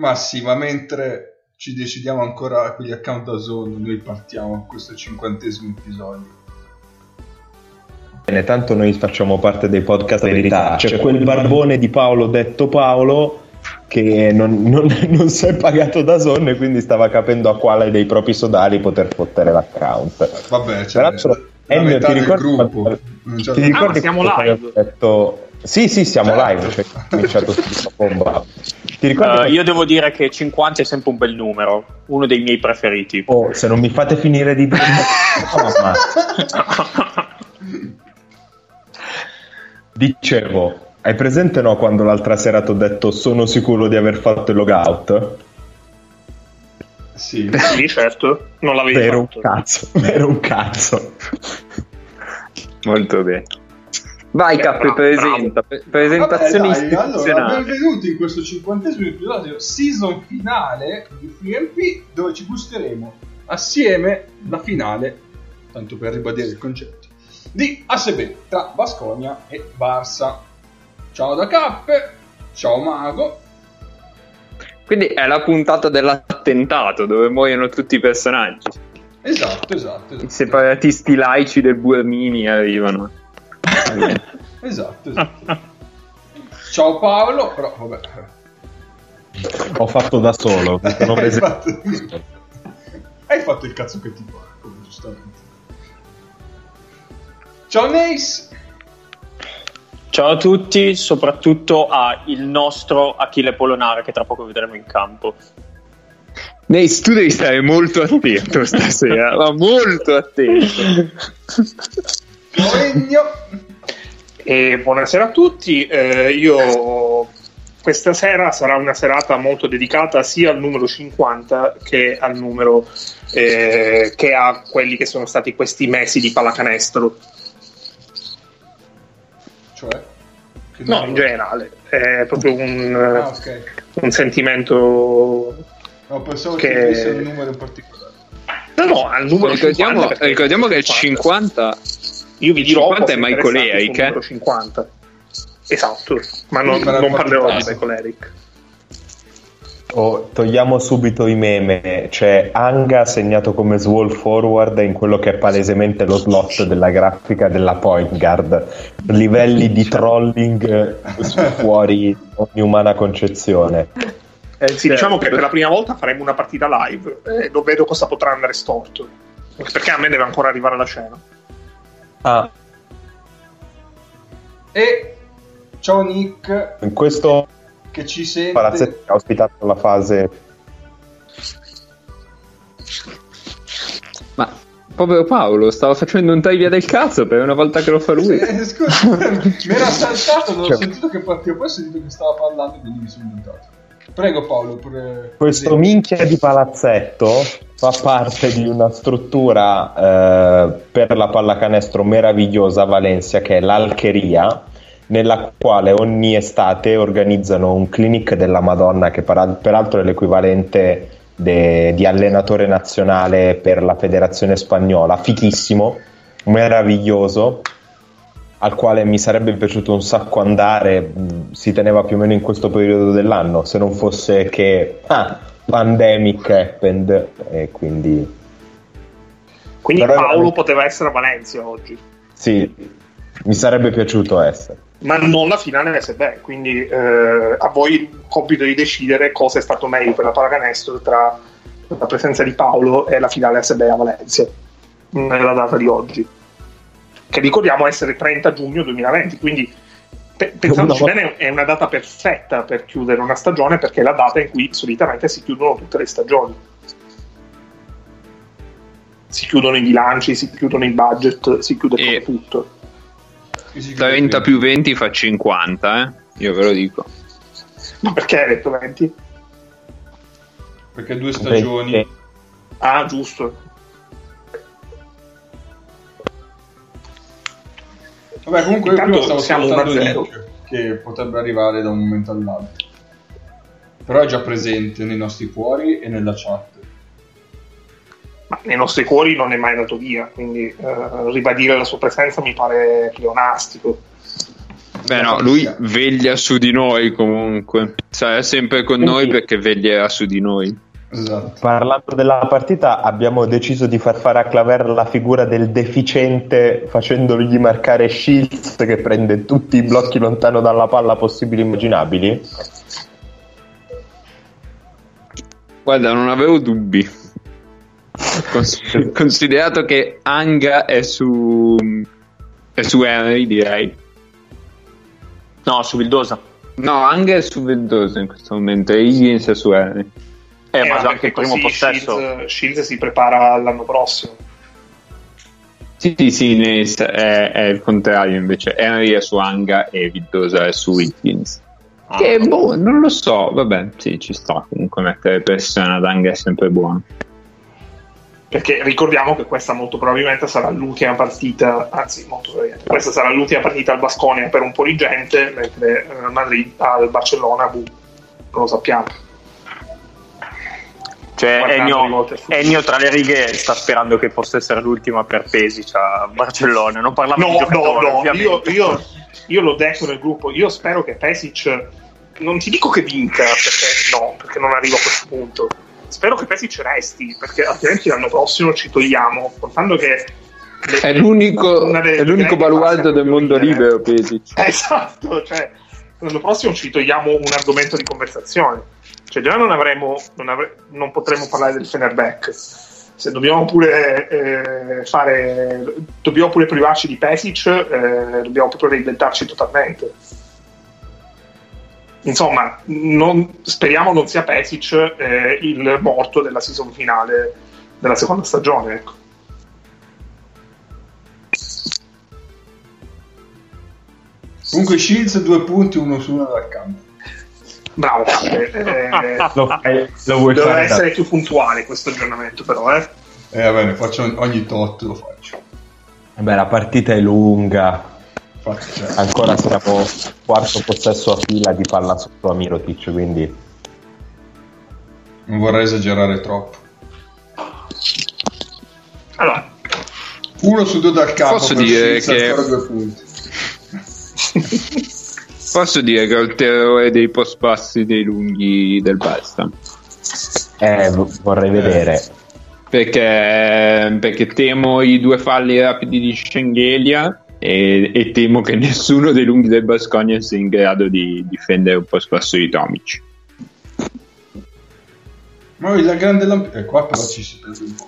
Ma sì, ma mentre ci decidiamo ancora quegli account da zone, noi partiamo a questo cinquantesimo episodio. Bene, tanto noi facciamo parte dei podcast verità. C'è quel barbone di Paolo detto Paolo che non, non, non si è pagato da Zone e quindi stava capendo a quale dei propri sodali poter fottere l'account. Vabbè, cioè, Peraltro, Ennio, ti ricordi, quando, ti ricordi ah, siamo live? Detto... Sì, sì, siamo live, cioè, ho cominciato subito bomba. Ti ricordi uh, che... Io devo dire che 50 è sempre un bel numero, uno dei miei preferiti. Oh, se non mi fate finire di dire... Dicevo, hai presente no quando l'altra sera ti ho detto sono sicuro di aver fatto il logout? Sì, sì certo, non l'avevi Vero fatto. un cazzo, vero un cazzo. Molto bene. Vai eh, Cappe, presenta, presentazioni Vabbè, dai, Allora, benvenuti in questo cinquantesimo episodio season finale di FreeMP dove ci gusteremo assieme la finale, tanto per ribadire il concetto, di ASB tra Basconia e Barça. Ciao da Cappe, ciao Mago. Quindi è la puntata dell'attentato dove muoiono tutti i personaggi. Esatto, esatto. esatto. I separatisti laici del Buemini arrivano. Esatto, esatto. Ciao Paolo, però vabbè. Ho fatto da solo. Non hai, fatto... hai fatto il cazzo che ti pare, giustamente. Ciao Nace. Ciao a tutti, soprattutto a il nostro Achille Polonare che tra poco vedremo in campo. Nace, tu devi stare molto attento stasera, ma molto attento. E buonasera a tutti, eh, io questa sera sarà una serata molto dedicata sia al numero 50 che al numero eh, che a quelli che sono stati questi mesi di pallacanestro cioè? No, in generale, è proprio un, ah, okay. un sentimento. No, pensavo che fosse un numero in particolare. No, no, al numero ricordiamo, 50. Ricordiamo che il 50. Io vi dirò. 50 è Michael Eric. Eh? 50. Esatto, ma non, non parlerò di Michael Eric. Oh, togliamo subito i meme. C'è Anga segnato come small forward in quello che è palesemente lo slot della grafica della point guard. Livelli di trolling fuori ogni umana concezione. Eh, sì, diciamo che per la prima volta faremo una partita live e eh, non vedo cosa potrà andare storto. Perché a me deve ancora arrivare la scena. Ah. E ciao Nick. In questo che ci sente. Palazzetti ha ospitato la fase. Ma povero Paolo, stava facendo un taglio del cazzo per una volta che lo fa lui. Eh, scusa, mi era saltato, non cioè. ho sentito che partiva, poi ho sentito che stava parlando e quindi mi sono montato. Prego Paolo. Pre... Questo minchia di palazzetto fa parte di una struttura eh, per la pallacanestro meravigliosa a Valencia che è l'Alcheria nella quale ogni estate organizzano un clinic della Madonna che peraltro è l'equivalente de, di allenatore nazionale per la federazione spagnola, fichissimo, meraviglioso, al quale mi sarebbe piaciuto un sacco andare, si teneva più o meno in questo periodo dell'anno, se non fosse che ah, pandemic happened e quindi... Quindi Però Paolo era... poteva essere a Valencia oggi. Sì, mi sarebbe piaciuto essere ma non la finale SB. Quindi eh, a voi il compito di decidere cosa è stato meglio per la pallacanestro tra la presenza di Paolo e la finale SB a Valencia nella data di oggi, che ricordiamo essere 30 giugno 2020. Quindi pe- pensandoci bene, è una data perfetta per chiudere una stagione perché è la data in cui solitamente si chiudono tutte le stagioni. Si chiudono i bilanci, si chiudono i budget, si chiude e... tutto 30 più 20 fa 50, eh? Io ve lo dico. Ma perché hai detto 20? Perché due stagioni. 20. Ah, giusto. Vabbè, comunque Intanto prima stavo siamo salutando Nick, che potrebbe arrivare da un momento all'altro. Però è già presente nei nostri cuori e nella chat ma nei nostri cuori non è mai andato via, quindi eh, ribadire la sua presenza mi pare pleonastico. Beh no, lui veglia su di noi comunque. Sarà sempre con noi perché veglierà su di noi. Esatto. Parlando della partita, abbiamo deciso di far fare a Claver la figura del deficiente facendogli marcare Shields che prende tutti i blocchi lontano dalla palla possibili e immaginabili. Guarda, non avevo dubbi. Cons- considerato che Anga è su è su Henry, direi. No, su Vildosa. No, Anga è su Vendosa in questo momento e Higgins è su Henry. Eh, ma ma già anche il primo così possesso. Shields, Shields si prepara all'anno prossimo. Sì, sì, sì, è, è il contrario invece. Henry è su Anga e Vildosa è su Higgins. Ah. Che boh, non lo so, vabbè, sì, ci sta comunque mettere pressione ad Anga è sempre buono. Perché ricordiamo che questa molto probabilmente sarà l'ultima partita, anzi molto probabilmente, questa sarà l'ultima partita al Basconia per un po' di gente, mentre eh, al Madrid, al Barcellona, boh, non lo sappiamo. Cioè, Ennio. Ennio tra le righe sta sperando che possa essere l'ultima per Pesic a Barcellona. Non parlava No, di no, giocatore, no, io, ovviamente. io, io l'ho detto nel gruppo, io spero che Pesic, non ti dico che vinca, perché no, perché non arrivo a questo punto. Spero che Pesic resti, perché altrimenti l'anno prossimo ci togliamo, contando che... le- È l'unico, è l'unico baluardo del mondo libero, Pesic. Esatto, cioè l'anno prossimo ci togliamo un argomento di conversazione. Cioè già non avremo, non, avre- non potremo parlare del Fenerbahce. Se dobbiamo pure eh, fare, dobbiamo pure privarci di Pesic, eh, dobbiamo proprio reinventarci totalmente. Insomma, non- speriamo non sia Pesic eh, il morto della season finale della seconda stagione. Ecco. Comunque Shields due punti, uno su uno dal campo. Bravo, Cappe. Eh, Lo, fai- lo vuoi Doveva fare da- essere più puntuale questo aggiornamento, però, eh. E va bene, faccio ogni- tot lo faccio. Vabbè, la partita è lunga. Infatti, cioè, Ancora siamo quarto possesso a fila di palla sotto a Mirotic, quindi non vorrei esagerare troppo. Allora, Uno su due dal campo Posso dire che- due punti. Posso dire che ho il terrore dei post passi dei lunghi del Barça. eh, vorrei vedere. Perché, perché temo i due falli rapidi di Schengelia e, e temo che nessuno dei lunghi del Basconia sia in grado di difendere un post passo di Tomic. Ma la grande lamp- eh, qua però ci si prende un po'.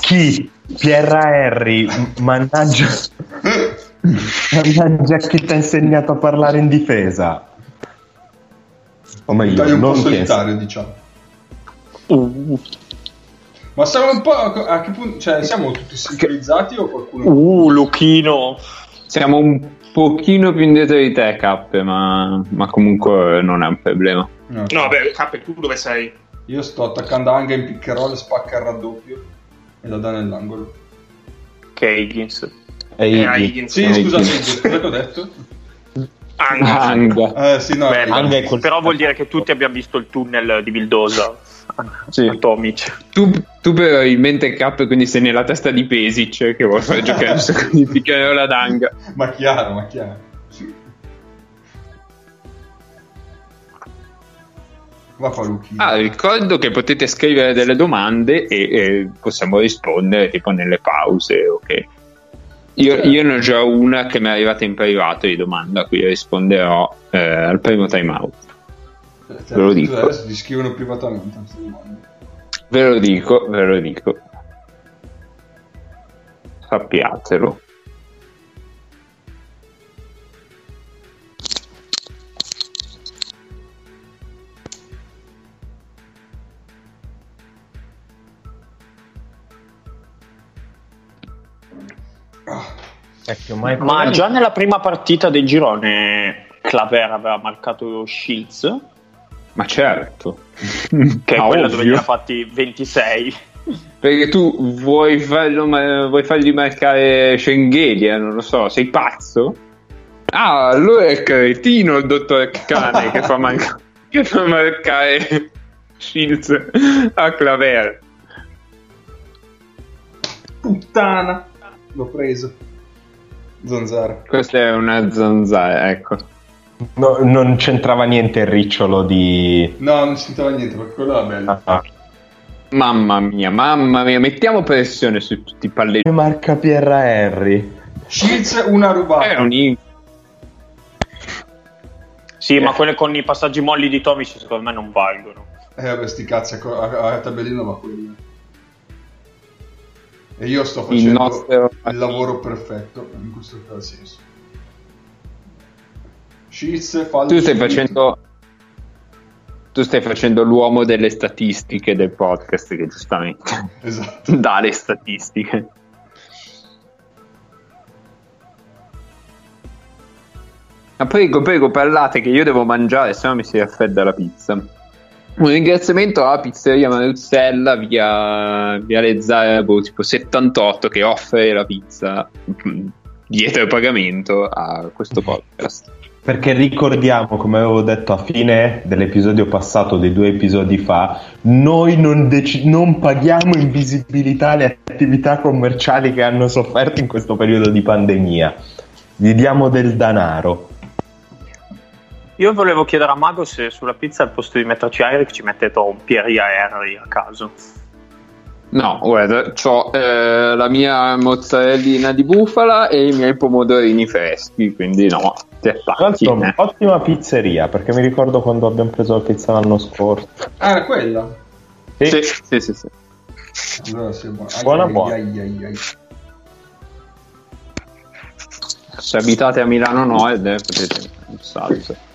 Chi? Pierra Harry, mannaggia, mannaggia chi ti ha insegnato a parlare in difesa. O Un meglio, taglio un po' non che solitario, diciamo. Uh, Ma siamo un po' a a che punto? Cioè, siamo tutti sincronizzati o qualcuno? uh, Luchino. Siamo un pochino più indietro di te, K, ma, ma comunque non è un problema. No, no, vabbè, Cappe, tu dove sei? Io sto attaccando Anga in and roll, spacca il raddoppio e la dà nell'angolo. Che è Higgins. è Eh. Higgins. Sì, scusate, sì. cosa ho detto? Anga. Anga. Eh, sì, no, Beh, eh, Anga è col- Però vuol dire che tutti abbiamo visto il tunnel di Vildosa Sì. a Tomic. Tu, tu probabilmente K, quindi sei nella testa di Pesic che vuole fare giocare un sacco di piccare la danga. ma chiaro, ma chiaro. Ah, ricordo che potete scrivere delle domande e, e possiamo rispondere tipo nelle pause. ok. Io, io ne ho già una che mi è arrivata in privato di domanda, quindi risponderò eh, al primo time out. Cioè, ve lo dico. Adesso ti scrivono privatamente. Ve lo dico, ve lo dico. Sappiatelo. Ecco, ma, già nella prima partita del girone Claver aveva marcato Shields, Ma certo, che è Ah, quella dove ovvio. ne ha fatti 26. Perché tu vuoi, farlo, vuoi fargli marcare Schengelia, non lo so, sei pazzo? Ah, allora è cretino il dottor Cane che fa, manca- che fa marcare Shields a Claver. Puttana. l'ho preso. Zanzara. Questa è una zanzara, ecco. No, non c'entrava niente il ricciolo di... No, non c'entrava niente, perché quello era bello. Ah, Mamma mia, mamma mia, mettiamo pressione su tutti i palletti. marca Pierra Henry. Shields una rubata. È un in- Sì, ma quelle con i passaggi molli di Tomic secondo me non valgono. Eh, vabbè, sti cazzi, a, a, a tabellino va quello. E io sto Il facendo nostro- il lavoro perfetto, in questo caso senso. Fallo Tu stai facendo. Tu stai facendo l'uomo delle statistiche del podcast, che giustamente Esatto. dà le statistiche. Ma prego, prego, parlate che io devo mangiare, se no mi si raffredda la pizza. Un ringraziamento alla pizzeria Maruzzella via, via Lezzara, tipo 78, che offre la pizza mm, dietro il pagamento a questo podcast. Perché ricordiamo, come avevo detto a fine dell'episodio passato, dei due episodi fa, noi non, dec- non paghiamo in visibilità le attività commerciali che hanno sofferto in questo periodo di pandemia. Gli diamo del denaro. Io volevo chiedere a Mago se sulla pizza al posto di metterci Eric ci mettete un Pieria Henry a caso. No, guarda, ho la mia mozzarellina di bufala e i miei pomodorini freschi, quindi no, l'altro, eh. ottima pizzeria, perché mi ricordo quando abbiamo preso la pizza l'anno scorso. Ah, era quella? Sì, Sì, sì, sì, sì. Allora sì, buona. Ai, Buona, ai, buona. ai, ai, ai. Se abitate a Milano Nord eh, potete un salto.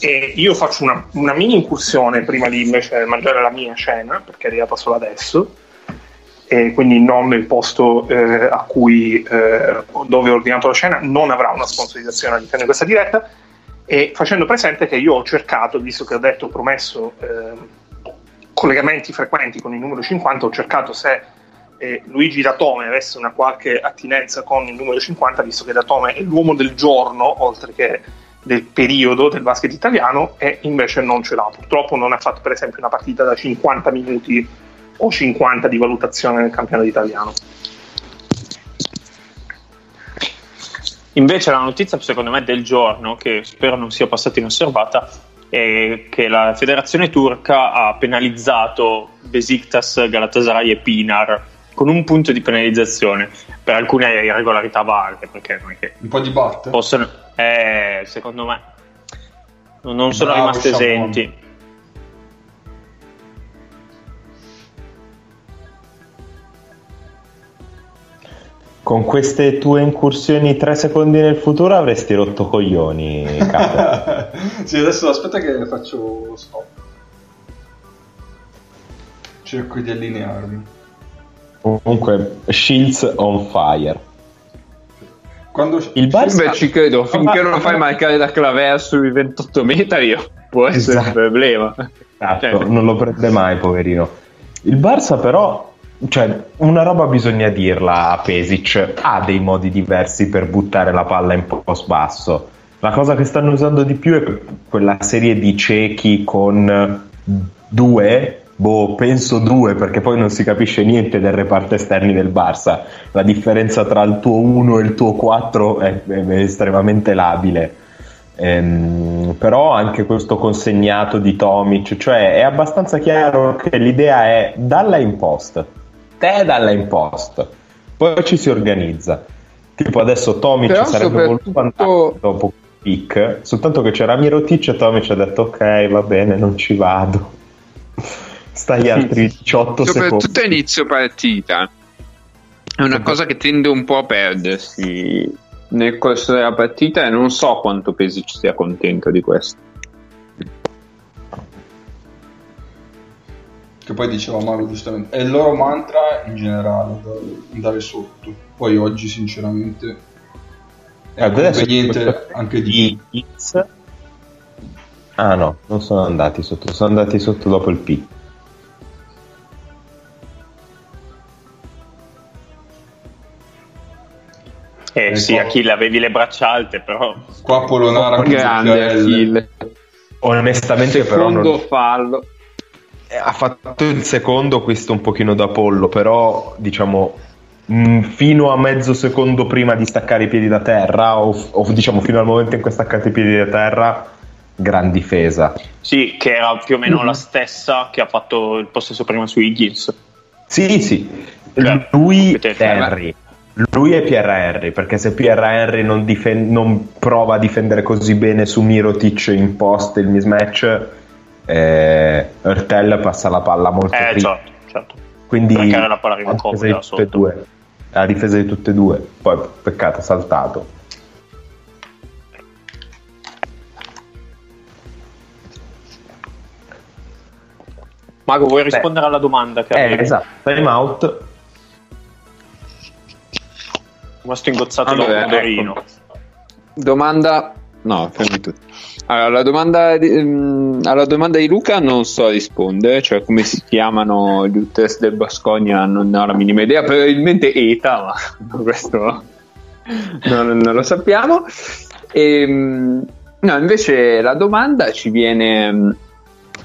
E io faccio una, una mini incursione prima di invece mangiare la mia cena, perché è arrivata solo adesso, e quindi non nel posto eh, a cui, eh, dove ho ordinato la cena, non avrà una sponsorizzazione all'interno di questa diretta, e facendo presente che io ho cercato, visto che ho detto, ho promesso eh, collegamenti frequenti con il numero 50, ho cercato se eh, Luigi Datome avesse una qualche attinenza con il numero 50, visto che Datome è l'uomo del giorno, oltre che del periodo del basket italiano e invece non ce l'ha. Purtroppo non ha fatto per esempio una partita da 50 minuti o 50 di valutazione nel campionato italiano. Invece la notizia secondo me del giorno, che spero non sia passata inosservata, è che la federazione turca ha penalizzato Besiktas, Galatasaray e Pinar con un punto di penalizzazione per alcune irregolarità varie, perché non è che Un po' di batte. possono... Eh, secondo me non- non sono Bravo, rimasti esenti. Con queste tue incursioni tre secondi nel futuro avresti rotto coglioni, sì, adesso aspetta che faccio stop. Cerco di allinearmi. Comunque, Shields on fire. Quando Il Barça... Beh, ci credo, finché non lo fai marcare da Claver sui 28 metri può essere Esatto. un problema. Esatto, Cioè, non lo prende mai, poverino. Il Barça però, cioè, una roba bisogna dirla a Pesic, ha dei modi diversi per buttare la palla in post basso. La cosa che stanno usando di più è quella serie di ciechi con due, boh, penso due, perché poi non si capisce niente del reparto esterni del Barça. La differenza tra il tuo 1 e il tuo 4 è, è estremamente labile. Ehm, però anche questo consegnato di Tomic, cioè è abbastanza chiaro che l'idea è dalla in post, te dalla in post, poi ci si organizza. Tipo adesso Tomic Però sarebbe voluto soprattutto- andare dopo pick, soltanto che c'era Mirotic e Tomic ha detto ok va bene non ci vado. Stai altri 18 secondi. Soprattutto a inizio partita. È una cosa che tende un po' a perdersi nel corso della partita e non so quanto Pesic sia contento di questo. Che poi diceva Mario giustamente. È il loro mantra in generale, da- andare sotto. Poi oggi sinceramente è conveniente anche di... Ah no, non sono andati sotto, sono andati sotto dopo il pick. Eh Eh, sì, qua- Achille avevi le braccia alte, però Qua Polonara con Grande. Achille. Onestamente però Secondo non... fallo. Eh, ha fatto il secondo questo un pochino da pollo, però diciamo mh, fino a mezzo secondo prima di staccare i piedi da terra, o, o diciamo fino al momento in cui ha staccato i piedi da terra, gran difesa. Sì, che era più o meno la stessa che ha fatto il possesso prima su Higgins. Sì, sì, Cioè, lui. Henry. Lui è Pierre Henry, perché se Pierre Henry non, difen- non prova a difendere così bene su Mirotic in post il mismatch, eh, Ertel passa la palla molto Eh, prima. certo, certo. Quindi Perché la palla arriva a difesa comoda di tutte e due. A difesa di tutte e due. Poi peccato, ha saltato. Mago, vuoi rispondere alla domanda che Eh, avevi? esatto, time out. Rimasto ingozzato Allora, da un pomodorino. ecco. Domanda. No, fermi tutti. Allora, la domanda di, ehm, alla domanda di Luca non so rispondere, cioè come si chiamano gli UTS del Bascogna non ho la minima idea, probabilmente ETA, ma questo non, non lo sappiamo. Ehm, no, invece la domanda ci viene mm,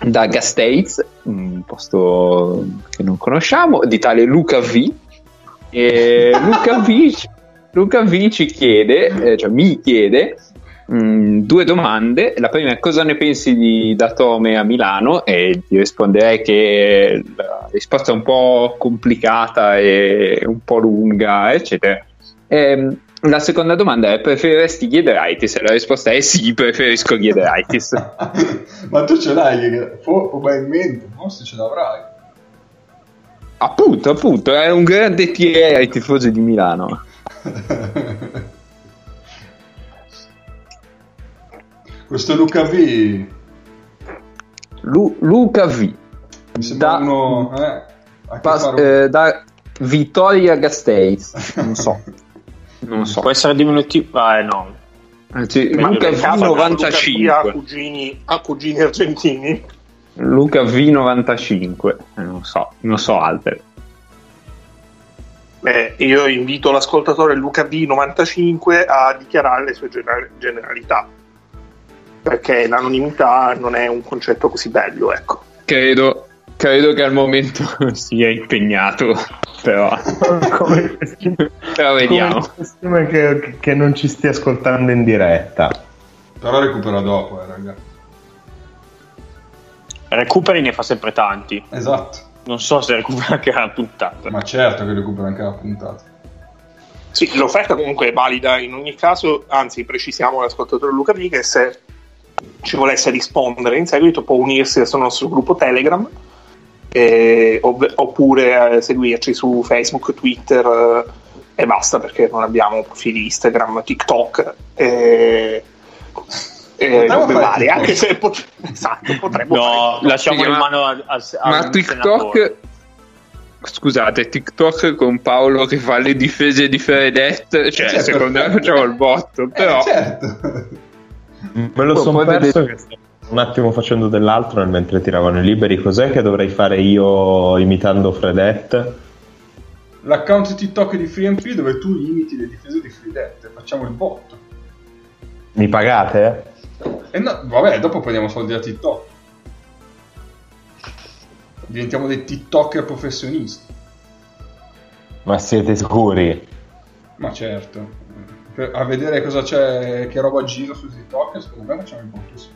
da Gastates, un posto che non conosciamo, di tale Luca V. E Luca V, Luca V ci chiede, eh, cioè mi chiede mh, due domande. La prima è cosa ne pensi di Datome a Milano? E ti risponderei che la risposta è un po' complicata e un po' lunga, eccetera. Ehm, la seconda domanda è preferiresti Ghiederaitis? E la risposta è sì, preferisco Ghiederaitis. Ma tu ce l'hai, probabilmente, forse ce l'avrai. appunto, appunto, è un grande TA ai tifosi di Milano. Questo Luca V mi Lu- Luca V. sembra Da- uno... Eh, a Pas- fare- eh, da Vittoria Gasteis, non so, non so. Può essere diminutivo? Ah, eh, no. Anzi, Ma Luca nel caso V95. ha cugini, ha cugini argentini. Luca V95, eh, non so, non so altre. Beh, io invito l'ascoltatore Luca B95 a dichiarare le sue gener- generalità. Perché l'anonimità non è un concetto così bello, ecco. Credo, credo che al momento sia impegnato, però, Come, però vediamo. come che, che non ci stia ascoltando in diretta. Però recupera dopo, eh, raga. Recuperi ne fa sempre tanti. Esatto. Non so se recupera anche la puntata. Ma certo che recupera anche la puntata. Sì, l'offerta comunque è valida in ogni caso, anzi precisiamo all'ascoltatore Luca B che se ci volesse rispondere in seguito può unirsi al nostro gruppo Telegram eh, ov- oppure eh, seguirci su Facebook, Twitter eh, e basta perché non abbiamo profili Instagram, TikTok e, e Potremmo robe fare varie, anche se pot- esatto, potremmo No, fare lasciamo Sì, in ma- mano a, a, a Ma TikTok, senatore. scusate, TikTok con Paolo che fa le difese di Fredette, cioè Certo. secondo me facciamo il botto, però... Eh, certo. Me lo sono perso che stavo un attimo facendo dell'altro nel mentre tiravano i liberi. Cos'è che dovrei fare io imitando Fredette? L'account TikTok di FreeMP dove tu imiti le difese di Fridette. Facciamo il botto. Mi pagate? E no, vabbè, dopo prendiamo soldi da TikTok. Diventiamo dei TikToker professionisti. Ma siete sicuri? Ma certo. Per- a vedere cosa c'è, che roba gira su TikTok, secondo me facciamo sì.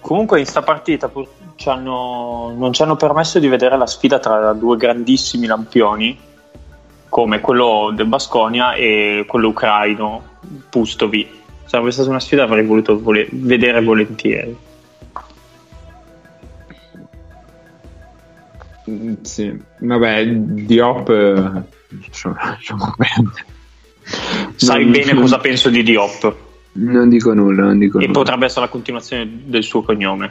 Comunque in sta partita pur- ci hanno- non ci hanno permesso di vedere la sfida tra due grandissimi lampioni come quello del Basconia e quello ucraino Pustovi. Sarebbe stata una sfida che avrei voluto vole- vedere volentieri. Mm, Sì, vabbè, Diop... eh, lasciamo- lasciamo perdere. Sai Non- bene cosa penso di Diop Non dico nulla, non dico e nulla. potrebbe essere la continuazione del suo cognome.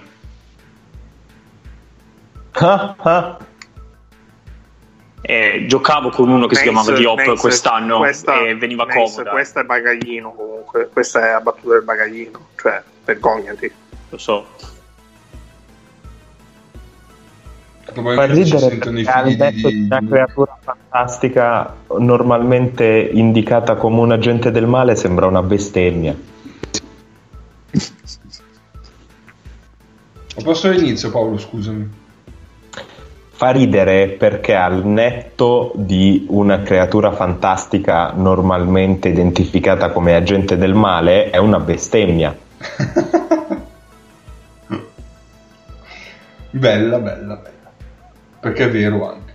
Ah, ah. Eh, giocavo con uno che si chiamava Mace- Diop Mace- quest'anno questa- e veniva Mace, comoda. Questa è bagaglino comunque, questa è la battuta del bagaglino, cioè vergognati. Lo so. Fa ridere perché al figli detto di di... una creatura fantastica normalmente indicata come un agente del male sembra una bestemmia. Ho posto l'inizio, Paolo, scusami. Fa ridere perché al netto di una creatura fantastica normalmente identificata come agente del male è una bestemmia. bella, bella, bella. Perché è vero anche.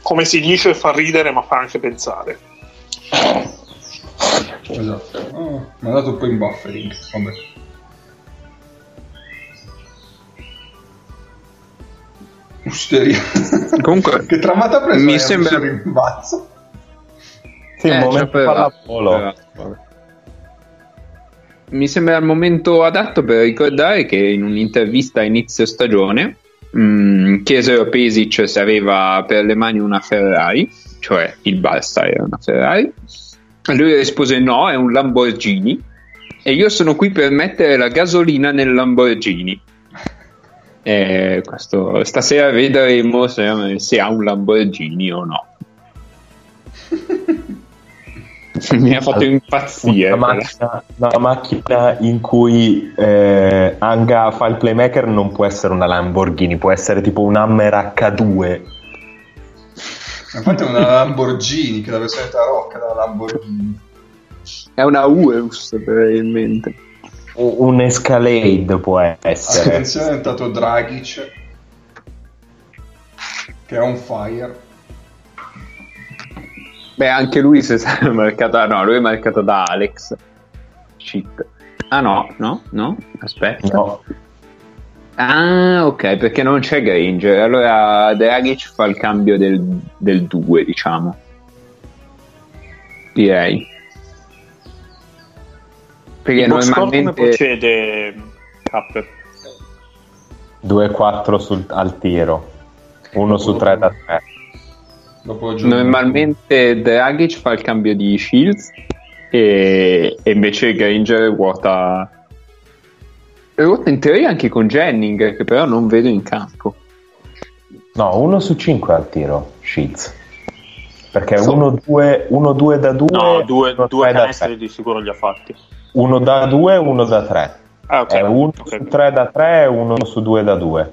Come si dice fa ridere ma fa anche pensare. Esatto. Oh, mi ha dato un po' in buffering. Vabbè. Usteria. Comunque, che tramata preso mi sembra- un rimbalzo. Sì, Eh, un momento c'aveva- pallavolo. Mi sembra il momento adatto per ricordare che in un'intervista a inizio stagione mh, chiesero a Pesic se aveva per le mani una Ferrari, cioè il Barça era una Ferrari. Lui rispose no, è un Lamborghini e io sono qui per mettere la gasolina nel Lamborghini. E questo, stasera vedremo se, se ha un Lamborghini o no. Mi ha fatto impazzire. Una macchina, una macchina in cui eh, Anga fa il playmaker non può essere una Lamborghini, può essere tipo un Hammer H2. Infatti è una Lamborghini, che la versione tarocca della Lamborghini. È una Urus probabilmente. Un un Escalade può essere. Attenzione è entrato Dragic, che è on fire. Beh, anche lui si è marcato. ah, No, lui è marcato da Alex. Shit. Ah no, no, no, aspetta. No, Ah, ok, perché non c'è Granger. Allora Dragic fa il cambio del, del 2, diciamo. Direi. Perché Il score come normalmente. procede Cap? 2-4 sul- al tiro, 1 su 3 da 3. Dopo aggiungo- Normalmente Dragic fa il cambio di Shields e, e invece Granger ruota, ruota in teoria anche con Jennings che però non vedo in campo. No, 1 su 5 al tiro, Sheets. Perché So- 1-2 da 2, No, due, uno due tre da canestri tre. di sicuro li ha fatti. Uno da 2 e 1 da 3. Ah, ok. È 1 ok. su 3 da 3 e 1 su 2 da 2.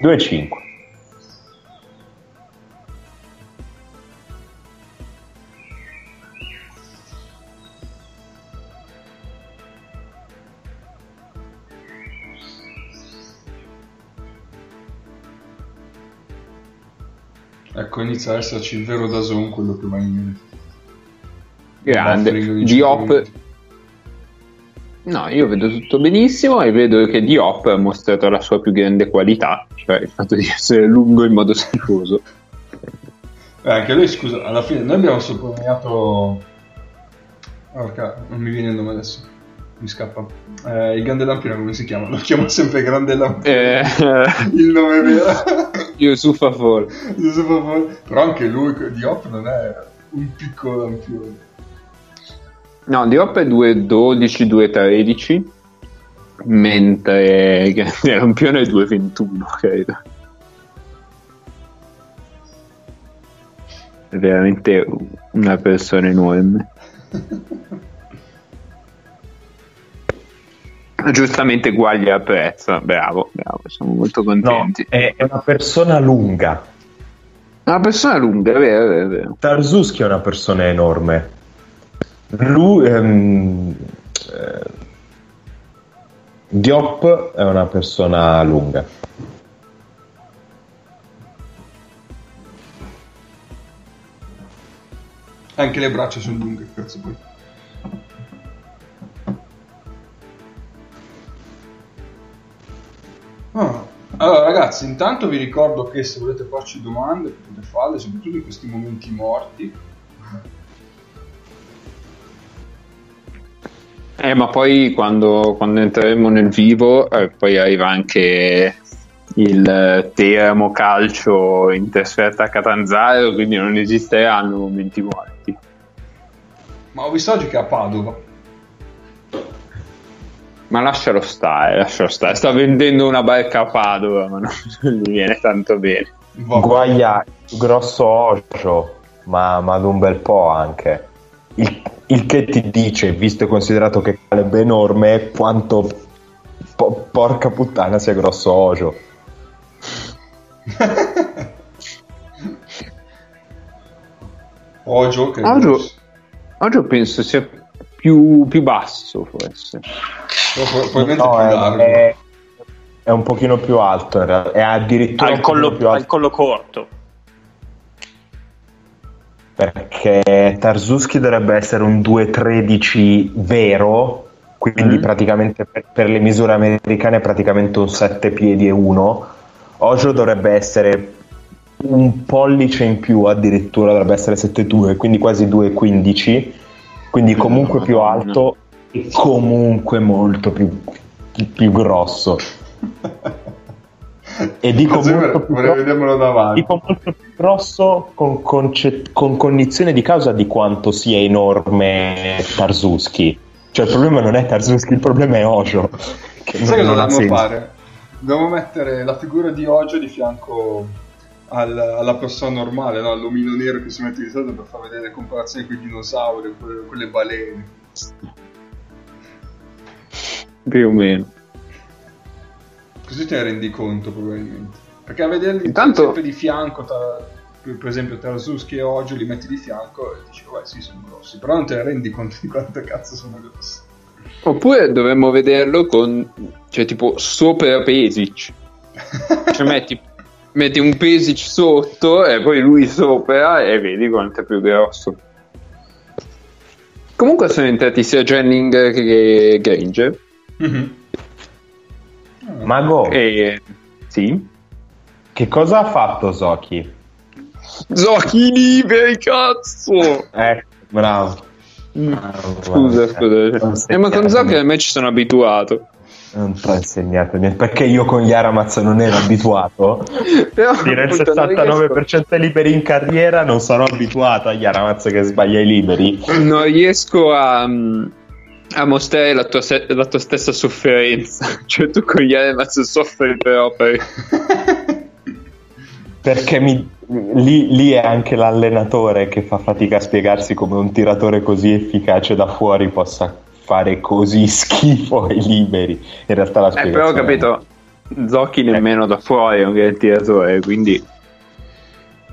2-5. Ecco, inizia ad esserci il vero Dazon, quello che va in... Grande. di Diop, no, io vedo tutto benissimo e vedo che Diop ha mostrato la sua più grande qualità, cioè il fatto di essere lungo in modo schifoso. Eh, anche lui, scusa, alla fine noi abbiamo sottolineato... Porca, non mi viene il nome adesso. Mi scappa. Eh, il Grande Lampino come si chiama? Lo chiamo sempre Grande Lampino. Eh, Il nome vero. Per favore. Però anche lui, Diop, non è un piccolo lampione. No, Diop è 2.12, 2.13, mentre Rampione è 2.21, credo. È veramente una persona enorme. Giustamente Guaglia apprezza, bravo, bravo, siamo molto No, contenti. è è una persona lunga. Una persona lunga, è vero, è vero, è vero. Tarzuski è una persona enorme. Lui, ehm, eh, Diop è una persona lunga. Anche le braccia sono lunghe, cazzo poi. Ah, Allora ragazzi, intanto vi ricordo che se volete farci domande potete farle, soprattutto in questi momenti morti. Eh, ma poi quando, quando entreremo nel vivo, eh, poi arriva anche il Teramo Calcio in trasferta a Catanzaro, quindi non esisteranno momenti morti. Ma ho visto oggi che è a Padova. Ma lascialo stare, lascialo stare. Sta vendendo una barca a Padova, ma non, non gli viene tanto bene. Va- Guaglia, grosso ocio, ma, ma ad un bel po' anche. Il- Il che ti dice, visto e considerato che Caleb è enorme, quanto po- porca puttana sia grosso Ojo. Ojo, che Ojo, Ojo penso sia più, più basso, forse. Probabilmente No, più è, largo. è- è un pochino più alto, in realtà. è addirittura pochino collo, più alto il collo corto. perché Tarzuski dovrebbe essere un 2.13 vero, quindi Mm. praticamente per, per le misure americane è praticamente un 7 piedi e 1. Ojo dovrebbe essere un pollice in più, addirittura dovrebbe essere 7,2, quindi quasi 2,15, quindi comunque più alto e comunque molto più, più- più grosso. E dico molto vorrei grosso. Dico molto più grosso con, conce- con cognizione di causa di quanto sia enorme Tarzuski. Cioè il problema non è Tarzuski, il problema è Ojo. Sai cosa dobbiamo fare? Dobbiamo mettere la figura di Ojo di fianco al- alla persona normale, no? all'omino nero che si mette di solito per far vedere le comparazioni con i dinosauri, con le balene. Più o meno. Così te ne rendi conto probabilmente. Perché a vederli Intanto- sempre di fianco, tra- per esempio Tarzuski e Ojo li metti di fianco e dici, vabbè sì, sono grossi, però non te ne rendi conto di quanto cazzo sono grossi. Oppure dovremmo vederlo con, cioè tipo sopra Pesic. Cioè metti, metti un Pesic sotto e poi lui sopra e vedi quanto è più grosso. Comunque sono entrati sia Jennings che Granger. Mhm. Mago, E sì. che cosa ha fatto Zoki? Zocchi liberi, cazzo! Eh, bravo. Scusa, scusa. Eh, ma con Zocchi a me ci sono abituato. Non ti ho insegnato niente. Perché io con gli Aramaz non ero abituato. Dire il appunto, non riesco- 69% è liberi in carriera, non sono abituato agli Aramaz che sbaglia i liberi. non riesco a, a mostrare la tua, se- la tua stessa sofferenza. Cioè, tu con gli Aramaz soffri però per... Perché mi- lì, lì è anche l'allenatore che fa fatica a spiegarsi come un tiratore così efficace da fuori possa fare così schifo ai liberi. In realtà la Eh, spiegazione però ho capito, Zocchi nemmeno da fuori è un gran tiratore, quindi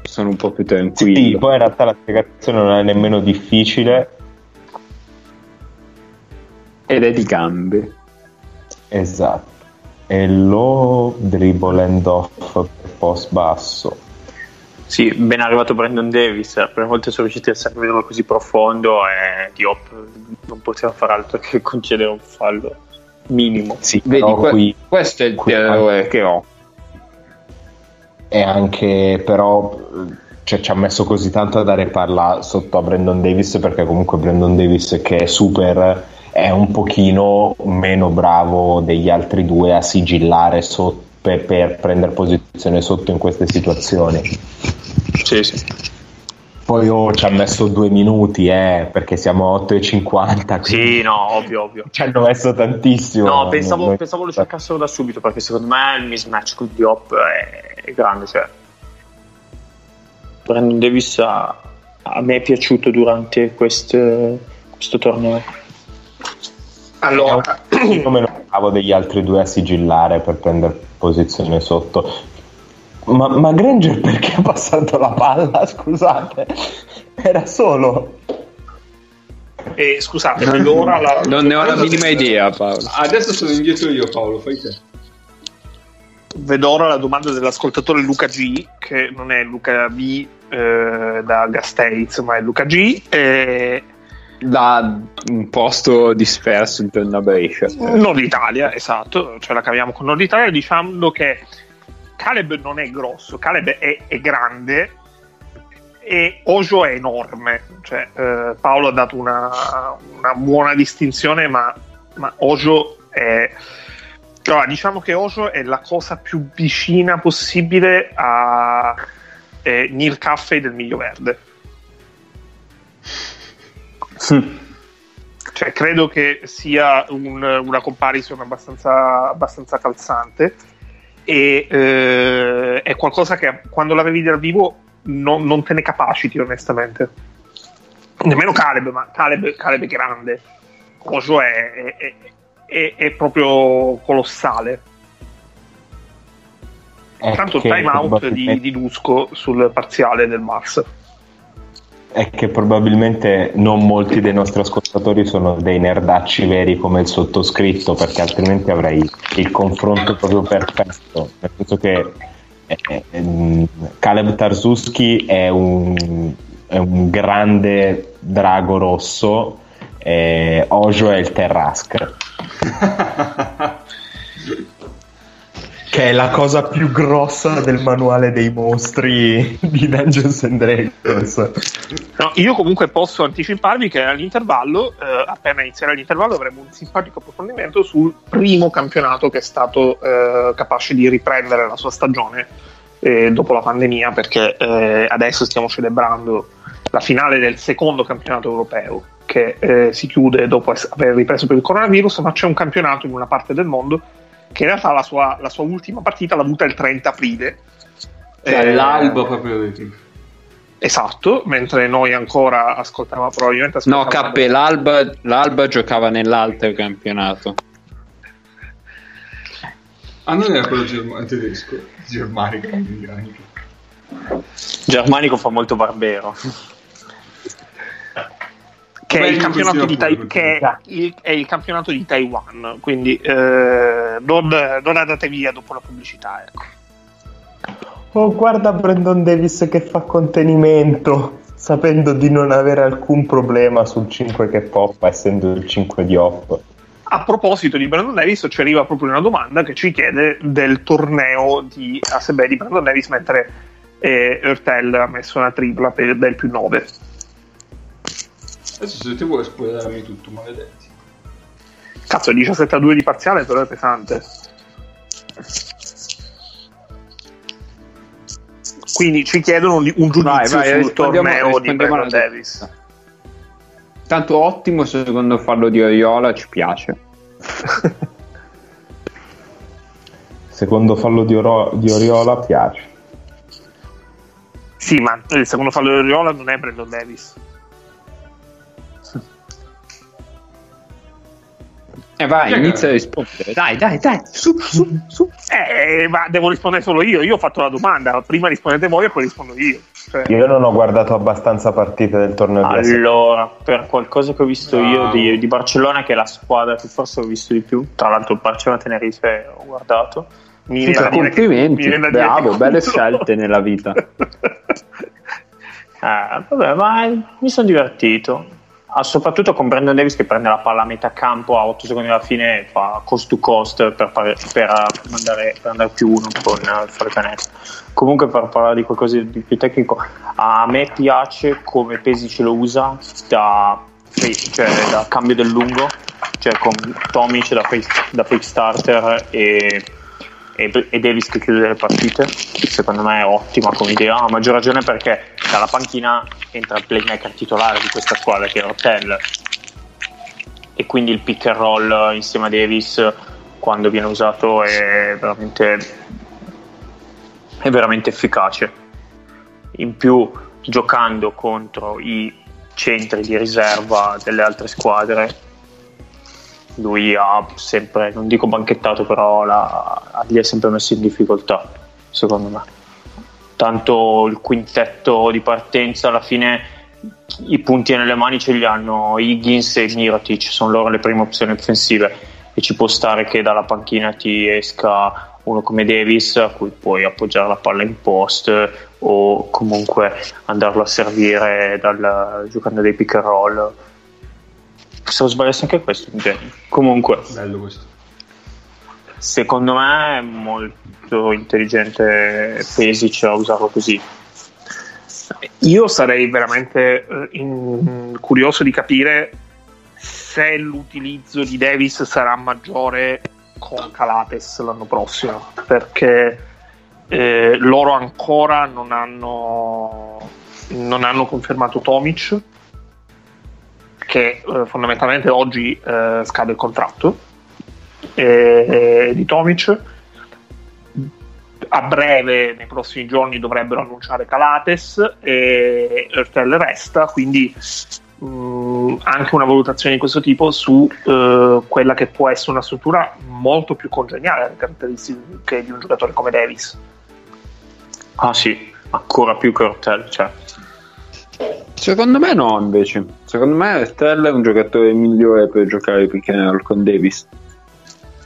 sono un po' più Sì, tranquillo. poi in realtà la spiegazione non è nemmeno difficile. Ed è di gambe. Esatto. E lo dribble and off post basso. Sì, ben arrivato Brandon Davis. La prima volta sono riusciti a servirlo così profondo e Diop non poteva fare altro che concedere un fallo minimo. Sì, Vedi, que- qui questo è il qui- tiratore che ho. è anche però cioè, ci ha messo così tanto a dare palla sotto a Brandon Davis perché comunque Brandon Davis che è super è un pochino meno bravo degli altri due a sigillare sotto per, per prendere posizione sotto in queste situazioni Sì, sì. poi oh, ci ha messo due minuti eh, perché siamo a 8,50 quindi Sì, no, ovvio, ovvio. ci hanno messo tantissimo No, pensavo, Noi- pensavo lo cercassero da subito perché secondo me il mismatch con Diop è, è grande. Cioè. Brandon Davis a, a me è piaciuto durante quest- questo torneo. Allora, po' meno bravo degli altri due a sigillare per prendere posizione sotto. Ma, ma Granger perché ha passato la palla? Scusate, era solo. e scusate, allora la, Non ne ho la minima idea, Paolo. Adesso sono indietro io, Paolo, fai te. vedo ora la domanda dell'ascoltatore Luca G, che non è Luca B eh, da Gastates, ma è Luca G. E Da un posto disperso intorno a Brescia. Nord Italia, esatto, cioè la caviamo con Nord Italia dicendo che Caleb non è grosso, Caleb è, è grande e Ojo è enorme. Cioè, eh, Paolo ha dato una, una buona distinzione, ma, ma Ojo è... Allora, diciamo che Ojo è la cosa più vicina possibile a eh, Neil Caffey del Miglio Verde. Cioè, credo che sia un- una comparison abbastanza, abbastanza calzante e eh, è qualcosa che quando la vedi dal vivo non, non te ne capaciti onestamente. nemmeno Caleb, ma Caleb, Caleb è grande. Ojo è, è, è, è proprio colossale. Tanto che time out di, di Lusco sul parziale del Mars. È che probabilmente non molti dei nostri ascoltatori sono dei nerdacci veri come il sottoscritto, perché altrimenti avrei il confronto proprio perfetto. Nel senso che eh, ehm, Caleb Tarzuski è un, è un grande drago rosso, e Ojo è il Terrask. Che è la cosa più grossa del manuale dei mostri di Dungeons and Dragons. No, io comunque posso anticiparvi che all'intervallo, eh, appena inizierà l'intervallo, avremo un simpatico approfondimento sul primo campionato che è stato eh, capace di riprendere la sua stagione eh, dopo la pandemia, perché eh, adesso stiamo celebrando la finale del secondo campionato europeo che eh, si chiude dopo aver ripreso per il coronavirus, ma c'è un campionato in una parte del mondo che in realtà la sua, la sua ultima partita l'ha avuta il 30 aprile. Cioè, Eh, l'alba proprio dei team. Esatto, mentre noi ancora ascoltavamo probabilmente No, ascoltavamo- Cappe, l'Alba, l'Alba giocava nell'altro campionato. Ah, non era quello germa- tedesco, germanico. Germanico fa molto barbero. Che, è il di che è il, è il campionato di Taiwan, quindi eh, non, non andate via dopo la pubblicità. Ecco. Oh, guarda Brandon Davis che fa contenimento, sapendo di non avere alcun problema sul 5 che poppa, essendo il 5 di off. A proposito di Brandon Davis, ci arriva proprio una domanda che ci chiede del torneo di ASB di Brandon Davis, mentre eh, Ertel ha messo una tripla per, del più 9. Adesso se ti vuoi spoilerarmi tutto, maledetti. Cazzo, 17 a 2 di parziale, però è pesante. Quindi ci chiedono un giudizio Vai, vai, sul torneo di Brandon alla Davis. Tanto ottimo secondo fallo di Oriola, ci piace. Secondo fallo di, Oro- di Oriola piace. Sì, ma il secondo fallo di Oriola non è Brandon Davis. E vai, inizia a rispondere. Dai, dai, dai, su, su, su. Eh, ma devo rispondere solo io. Io ho fatto la domanda. Prima rispondete voi e poi rispondo io. Cioè, Io non ho guardato abbastanza partite del torneo di. Allora, per qualcosa che ho visto io Bravo. di, di Barcellona, che è la squadra che forse ho visto di più, tra l'altro il Barcellona Tenerife ho guardato. Mi Sì, che- complimenti, mi bravo, belle scelte nella vita. Eh, vabbè, ma mi sono divertito. Ah, soprattutto con Brandon Davis che prende la palla a metà campo a 8 secondi alla fine fa cost to cost per, fare- per, mandare, per andare più uno con eh, il fare. Comunque per parlare di qualcosa di più tecnico, a me piace come Pesic lo usa da, cioè, da cambio del lungo, cioè con Tomic da fake, da fake starter e, e, e Davis che chiude le partite. Secondo me è ottima come idea, a maggior ragione perché dalla panchina entra il playmaker titolare di questa squadra che è Hotel e quindi il pick and roll insieme a Davis quando viene usato è veramente è veramente efficace in più giocando contro i centri di riserva delle altre squadre lui ha sempre non dico banchettato però la, li ha sempre messo in difficoltà secondo me. Tanto il quintetto di partenza alla fine i punti nelle mani ce li hanno Higgins e Mirotic sono loro le prime opzioni offensive. E ci può stare che dalla panchina ti esca uno come Davis a cui puoi appoggiare la palla in post o comunque andarlo a servire dal, giocando dei pick and roll se non sbagliassi anche questo comunque Bello questo. secondo me è molto intelligente Pesic a usarlo così. Io sarei veramente eh, in- curioso di capire se l'utilizzo di Davis sarà maggiore con Calates l'anno prossimo, perché eh, loro ancora non hanno, non hanno confermato Tomic, che eh, fondamentalmente oggi eh, scade il contratto eh, di Tomic a breve, nei prossimi giorni, dovrebbero annunciare Calates e Ertel resta, quindi mh, anche una valutazione di questo tipo su eh, quella che può essere una struttura molto più congeniale alle caratteristiche di un giocatore come Davis. Ah sì, ancora più che Ortel, cioè. Secondo me no, invece. Secondo me Estelle è un giocatore migliore per giocare pick and roll con Davis.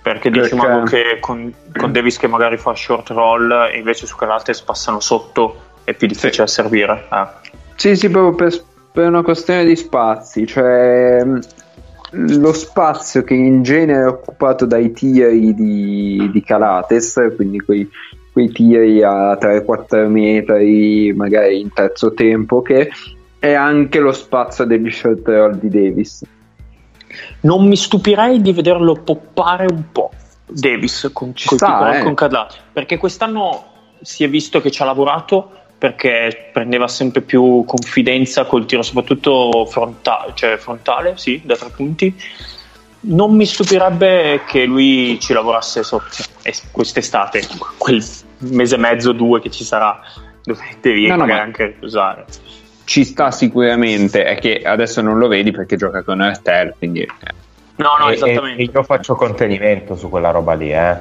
Perché dici Mago che con, con Davis che magari fa short roll e invece su Calates passano sotto è più difficile Sì. servire. Eh. Sì, sì, proprio per, per una questione di spazi, cioè mh, lo spazio che in genere è occupato dai tiri di, di Calates, quindi quei, quei tiri a 3-4 metri, magari in terzo tempo, che è anche lo spazio degli short roll di Davis. Non mi stupirei di vederlo poppare un po' Davis con, Ci sta, eh. con Calates, perché quest'anno si è visto che ci ha lavorato perché prendeva sempre più confidenza col tiro soprattutto frontale, cioè frontale, sì, da tre punti. Non mi stupirebbe che lui ci lavorasse sotto quest'estate, quel mese e mezzo, due che ci sarà, dove devi No, no, magari ma- anche usare. Ci sta sicuramente, è che adesso non lo vedi perché gioca con Ertel, quindi... No, no, E- esattamente. E, io faccio contenimento su quella roba lì, eh.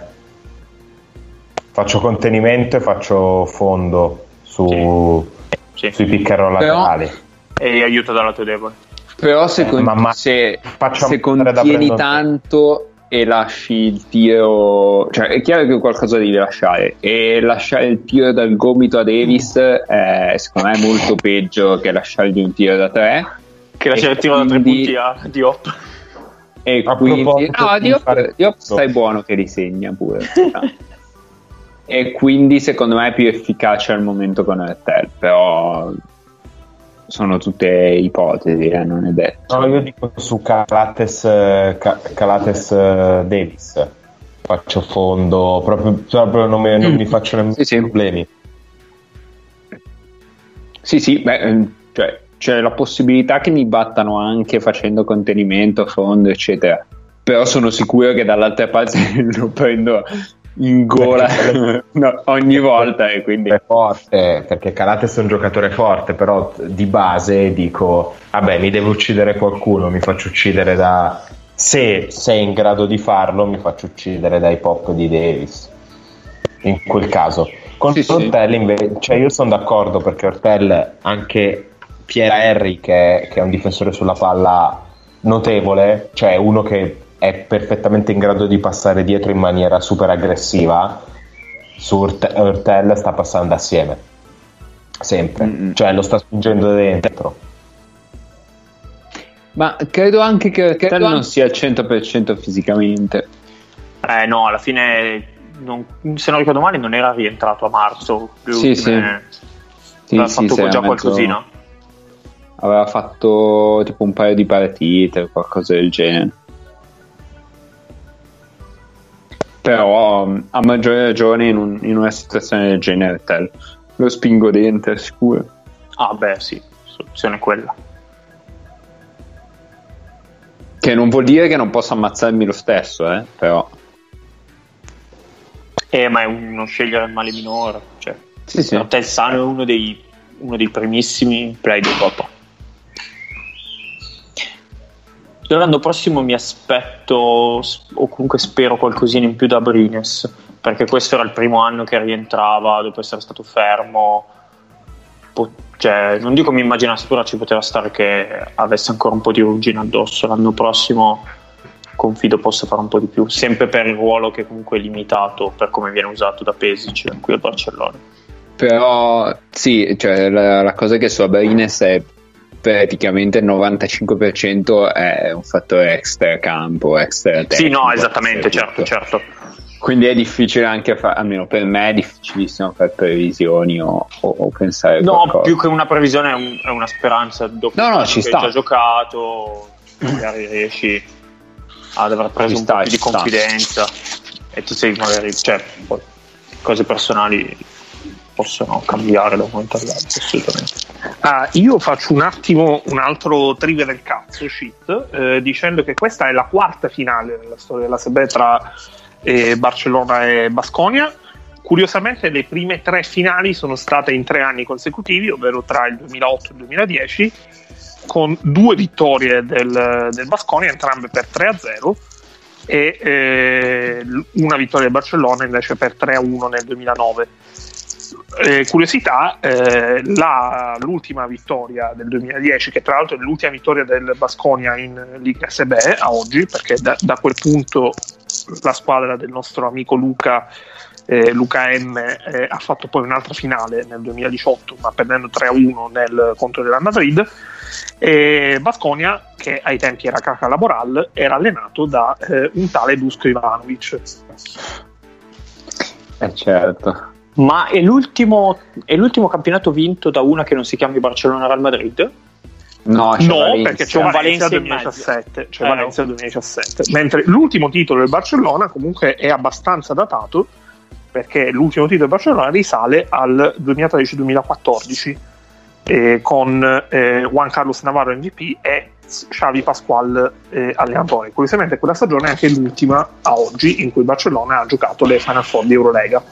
Faccio contenimento e faccio fondo su, Sì. sui pick and roll Però- laterali. E aiuto dal lato debole. Però se, con- ma- ma- se, se contieni tanto e lasci il tiro, cioè è chiaro che qualcosa devi lasciare e lasciare il tiro dal gomito a Davis è secondo me molto peggio che lasciargli un tiro da tre. Che lascia E il tiro da tre quindi- punti a Diop. e A quindi no di Diop, fare- Diop stai buono che risegna pure e quindi secondo me è più efficace al momento con Ertel però sono tutte ipotesi eh, non è detto No, io dico su Calates, eh, Ca- Calates eh, Davis. Faccio fondo, proprio, proprio non, mi, non Mm. mi faccio nemmeno Sì, sì. problemi. Sì, sì, beh, ehm, cioè, c'è la possibilità che mi battano anche facendo contenimento, fondo, eccetera. Però sono sicuro che dall'altra parte lo prendo in gola no, ogni volta e quindi... È forte, perché Calates è un giocatore forte, però di base dico, vabbè, mi deve uccidere qualcuno, mi faccio uccidere da... Se sei in grado di farlo, mi faccio uccidere dai pop di Davis. In quel caso. Con Sì, sì. Ortel invece, cioè io sono d'accordo perché Ortel, anche Piera Henry, che che è un difensore sulla palla notevole, cioè uno che è perfettamente in grado di passare dietro in maniera super aggressiva, su Ortel sta passando assieme sempre, Mm-mm. cioè lo sta spingendo dentro. Ma credo anche che Ortel non anche- sia al 100% fisicamente. Eh no, alla fine, non- se non ricordo male, non era rientrato a marzo. Sì, ultime- Sì, aveva sì, fatto sì, già mezzo- qualcosina. Aveva fatto tipo un paio di partite o qualcosa del genere. Però mh, a maggior ragione in, un- in una situazione del genere Ortel. lo spingo dentro, sicuro. Ah beh sì, soluzione quella. Che non vuol dire che non possa ammazzarmi lo stesso, eh, però. Eh, ma è uno scegliere il male minore. Cioè, Sì, sì. il Sano è uno dei, uno dei primissimi play di Coppa. Io L'anno prossimo mi aspetto, o comunque spero qualcosina in più da Brines, perché questo era il primo anno che rientrava dopo essere stato fermo. Po- cioè, non dico mi immaginassi, però ci poteva stare che avesse ancora un po' di ruggine addosso. L'anno prossimo confido possa fare un po' di più, sempre per il ruolo che comunque è limitato per come viene usato da Pesic qui al Barcellona. Però sì, cioè, la, la cosa che su Abrines è praticamente il 95% è un fattore extra campo, extra Sì, tecnico, no, esattamente, certo, certo. Quindi è difficile anche fare, almeno per me è difficilissimo fare previsioni o, o- o pensare No, qualcosa. più che una previsione è, un- è una speranza dopo No, no, ci che sta. hai già giocato, magari riesci ad aver preso Ci un sta, di sta. confidenza e ti sei magari, cioè, cose personali possono cambiare da un momento all'altro, assolutamente. Ah, io faccio un attimo un altro trivia del cazzo shit eh, dicendo che questa è la quarta finale nella storia della Serie B tra eh, Barcellona e Basconia. Curiosamente, le prime tre finali sono state in tre anni consecutivi, ovvero tra il 2008 e il 2010. con due vittorie del, del Basconia, entrambe per 3-0 e eh, una vittoria del Barcellona invece per 3-1 nel 2009. Eh, curiosità, eh, la, l'ultima vittoria del 2010, che tra l'altro è l'ultima vittoria del Basconia in Liga SBE a oggi, perché da, da quel punto la squadra del nostro amico Luca eh, Luca M eh, ha fatto poi un'altra finale nel 2018 ma perdendo 3-1 nel, contro Real Madrid. E Basconia che ai tempi era Caca Laboral era allenato da eh, un tale Dusko Ivanovic. Eh certo ma è l'ultimo, è l'ultimo campionato vinto da una che non si chiami Barcellona Real Madrid? No, no perché c'è un Valencia, Valencia 2017, c'è eh, Valencia okay. 2017. Mentre l'ultimo titolo del Barcellona comunque è abbastanza datato perché l'ultimo titolo del Barcellona risale al 2013-2014 eh, con eh, Juan Carlos Navarro MVP e Xavi Pasquale eh, allenatore. Curiosamente quella stagione è anche l'ultima a oggi in cui il Barcellona ha giocato le Final Four di Eurolega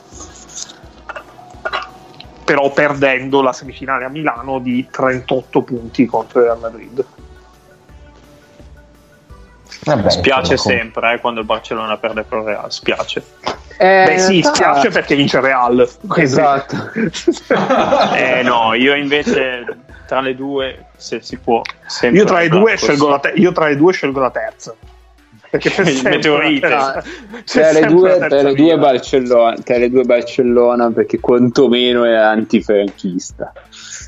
però perdendo la semifinale a Milano di 38 punti contro il Real Madrid. Vabbè, spiace sempre eh, quando il Barcellona perde per il Real, spiace. Eh, Beh sì, spiace perché vince il Real. Esatto. eh no, io invece tra le due, se si può... Io tra, le due scelgo la te- io tra le due scelgo la terza perché per il meteorite. no, tra, le due, tra, le due Barcellona, tra le due Barcellona perché quantomeno è antifranchista.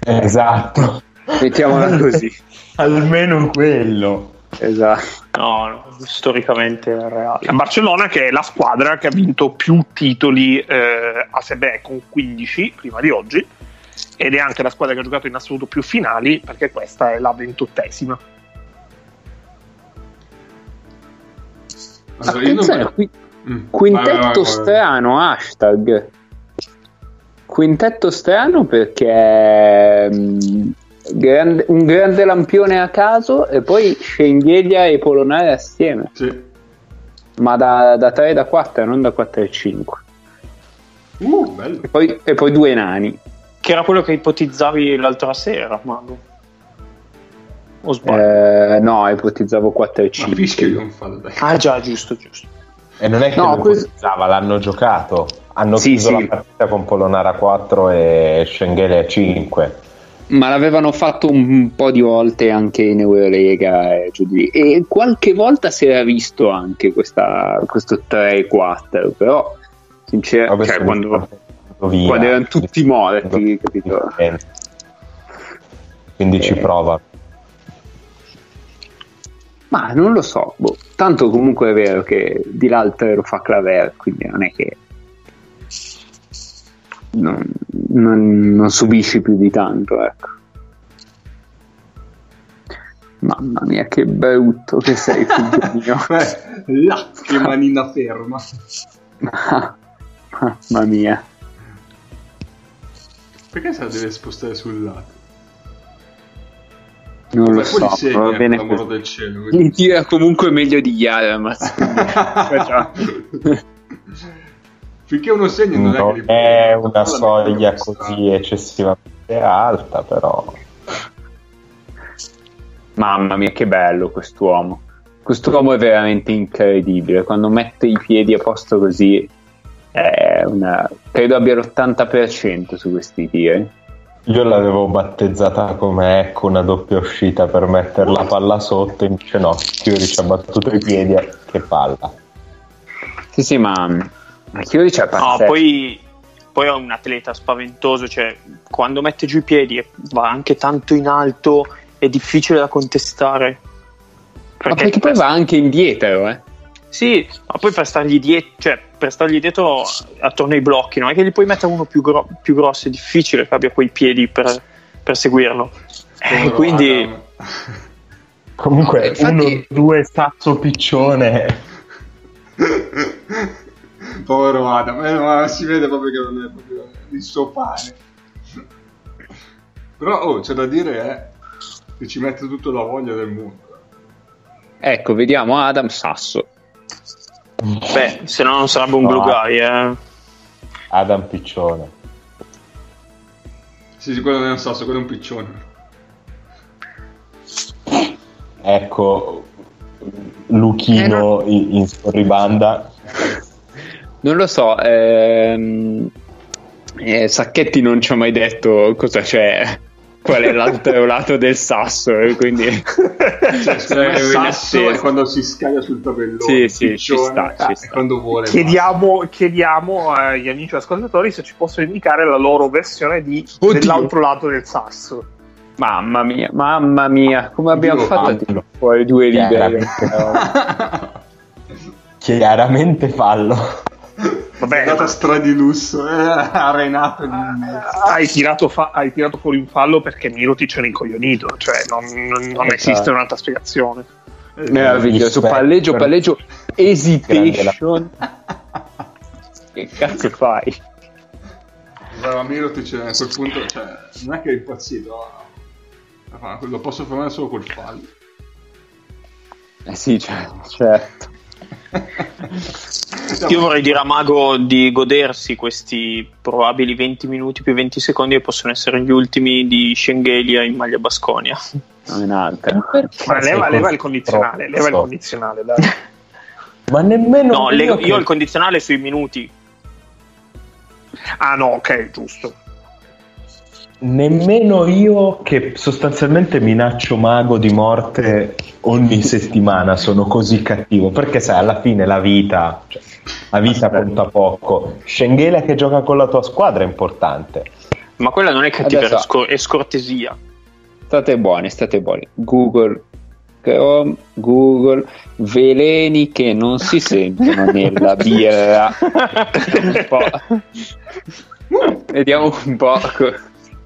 Esatto. Mettiamola così. Almeno quello. Esatto. No, no storicamente è reale. La Barcellona che è la squadra che ha vinto più titoli eh, a Sebe con 15 prima di oggi ed è anche la squadra che ha giocato in assoluto più finali perché questa è la ventottesima Attenzione, non... qui... mm. quintetto vai, vai, vai, strano, hashtag. Quintetto strano perché um, grande, un grande lampione a caso e poi Schengelia e Polonare assieme. Sì. Ma da, da 3 da 4, non da 4 e 5. Uh, bello. E poi, e poi due nani. Che era quello che ipotizzavi l'altra sera, Mago. O sbaglio? Eh, no, ipotizzavo 4 e 5. Ma Fischio non fa. Ah già, giusto, giusto. E non è che no, lo questo... ipotizzava, l'hanno giocato. Hanno sì, chiuso sì. la partita con Polonara 4 e Schengelia 5. Ma l'avevano fatto un po' di volte anche in Eurolega e giù di E qualche volta si era visto anche questa, questo 3 e 4, però sinceramente cioè, quando, quando, erano tutti morti, capito? Quindi eh. ci prova. Ma non lo so, boh. tanto comunque è vero che di l'altro lo fa Claver, quindi non è che non, non, non subisci più di tanto, ecco. Mamma mia, che brutto che sei, figlio mio. Là, che manina ferma. Mamma mia. Perché se la deve spostare sul lato? Non lo so, va bene per del cielo. Mi tira comunque meglio di Yaramas. Finché uno segna non, non è, che è una soglia così eccessivamente alta, però. Mamma mia, che bello quest'uomo. Quest'uomo è veramente incredibile. Quando mette i piedi a posto così, una... credo abbia l'80% su questi tiri. Io l'avevo battezzata come ecco una doppia uscita per mettere la palla sotto, invece no, Chiuri ci ha battuto i piedi, che palla. Sì, sì, ma, ma Chiuri c'ha No, poi, poi è un atleta spaventoso, cioè quando mette giù i piedi e va anche tanto in alto è difficile da contestare. Perché ma perché poi va anche indietro, eh? Sì, ma poi per stargli dietro, cioè per stargli dietro attorno ai blocchi, non è che gli puoi mettere uno più, gro- più grosso, è difficile che abbia quei piedi per, per seguirlo. Eh, quindi... Comunque, Infatti... uno, due, stazzo piccione. Povero Adam, eh, ma si vede proprio che non è proprio il suo pane. Però oh, c'è da dire eh, che ci mette tutta la voglia del mondo. Ecco, vediamo Adam Sasso. Beh, se no non sarebbe un no. blue guy, eh. Adam Piccione. Sì, sì, quello non so, quello è un piccione. ecco Luchino in, in scorribanda. Non lo so, ehm, eh, Sacchetti non ci ha mai detto cosa c'è, qual è l'altro lato del sasso, e quindi Cioè, me Sasso è quando si scaglia sul tabellone. Sì, sì, ci sta, ci eh, sta. Quando vuole. Chiediamo, chiediamo agli amici ascoltatori se ci possono indicare la loro versione di Oddio. dell'altro lato del sasso. Mamma mia, mamma mia, come abbiamo Dio, fatto fuori due liberi? Chiaramente. Chiaramente fallo. Vabbè, È andata stra di lusso, eh, ha in mezzo. hai tirato, fa- hai tirato fuori un fallo perché Mirotic era incoglionito, cioè non, non- non Esatto. esiste un'altra spiegazione. Meraviglioso, Rispetto. palleggio, palleggio, hesitation. che cazzo fai? Brava Mirotic a quel punto, cioè, non è che è impazzito. ma Lo posso fermare solo col fallo. Eh sì, cioè, certo. Io vorrei dire a Mago di godersi questi probabili 20 minuti più 20 secondi che possono essere gli ultimi di Schengelia in maglia Basconia. Ma leva, leva il condizionale, leva il condizionale, dai. Ma nemmeno No, io io che- ho il condizionale sui minuti. Ah no, ok, giusto. Nemmeno io che sostanzialmente minaccio mago di morte ogni settimana sono così cattivo perché sai alla fine la vita cioè, la vita conta poco Schengelia che gioca con la tua squadra è importante Ma quella non è cattiveria, Adesso- è scor- è scortesia. State buoni, state buoni. Google, Chrome, Google, veleni che non si sentono nella birra. Un po'. Vediamo un po'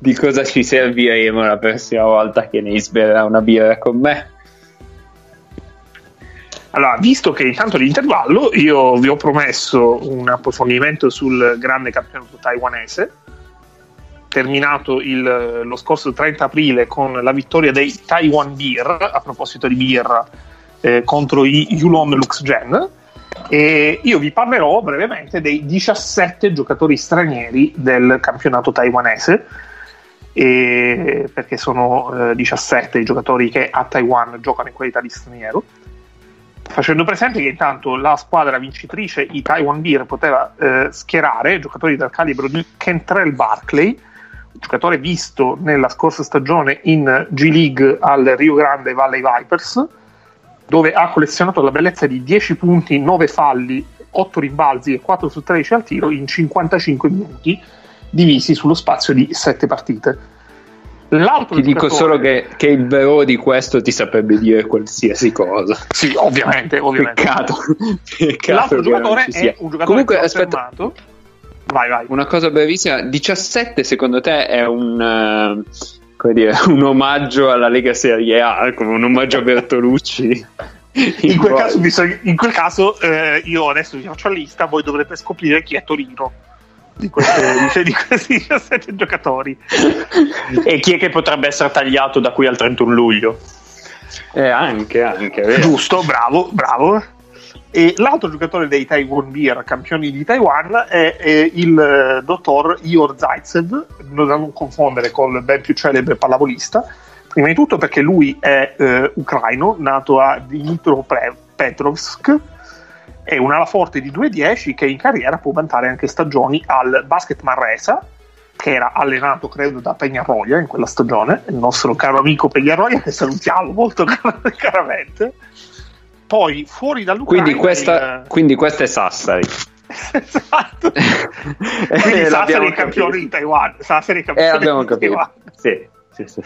di cosa ci serviremo la prossima volta che ne berrà una birra con me. Allora, visto che intanto l'intervallo, io vi ho promesso un approfondimento sul grande campionato taiwanese, terminato il- lo scorso 30 aprile con la vittoria dei Taiwan Beer, a proposito di birra, eh, contro i Yulon Luxgen. E io vi parlerò brevemente dei 17 giocatori stranieri del campionato taiwanese, perché sono eh, 17 i giocatori che a Taiwan giocano in qualità di straniero. Facendo presente che intanto la squadra vincitrice, i Taiwan Beer, poteva eh, schierare giocatori del calibro di Kentrell Barclay, un giocatore visto nella scorsa stagione in G League al Rio Grande Valley Vipers, dove ha collezionato la bellezza di 10 punti, 9 falli, 8 rimbalzi e 4 su 13 al tiro in 55 minuti, divisi sullo spazio di 7 partite. L'altro Ti dico solo che, che il vero di questo ti saprebbe dire qualsiasi cosa. Sì, ovviamente, ovviamente. Peccato. Peccato L'altro giocatore è un giocatore Comunque, aspetta. Vai, vai. una cosa brevissima: 17 secondo te è un. come dire, un omaggio alla Lega Serie A, come un omaggio a Bertolucci. In quel caso, in quel caso, eh, io adesso vi faccio la lista, voi dovrete scoprire chi è Torino di, queste- di- di questi 17 giocatori. E chi è che potrebbe essere tagliato da qui al 31 luglio? eh, anche, anche, vero. Giusto, bravo, bravo. E l'altro giocatore dei Taiwan Beer, campioni di Taiwan, è, è il eh, dottor Ior Zaitsev, non da non confondere col ben più celebre pallavolista. Prima di tutto perché lui è eh, ucraino, nato a Dnipropetrovsk, è un ala forte di 2-10 che in carriera può vantare anche stagioni al Basket Manresa, che era allenato credo da Peñarroya in quella stagione, il nostro caro amico Peñarroya che salutiamo molto car- caramente. Poi fuori dall'Ucraina Quindi questa, il- quindi questa è Sassari. esatto. Quindi Eh, Sassari è il campione di Taiwan. Sassari è Eh, campione abbiamo di. Taiwan. Sì, sì, sì.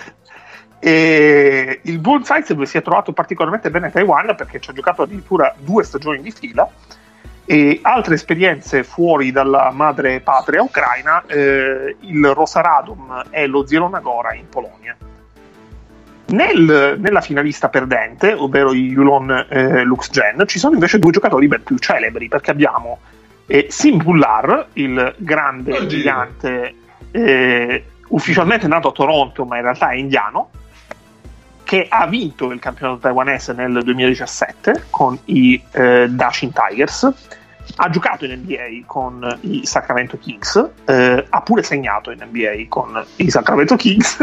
E il Bull Zaitsev si è trovato particolarmente bene a Taiwan perché ci ha giocato addirittura due stagioni di fila e altre esperienze fuori dalla madre patria ucraina, eh, il Rosaradom e lo Zielona Gora in Polonia. Nel- nella finalista perdente, ovvero i Yulon eh, Luxgen, ci sono invece due giocatori ben più celebri perché abbiamo eh, Sim Bullar, il grande Oddio. gigante eh, ufficialmente nato a Toronto ma in realtà è indiano che ha vinto il campionato taiwanese nel 2017 con i eh, Dashin Tigers, ha giocato in NBA con i Sacramento Kings, eh, ha pure segnato in NBA con i Sacramento Kings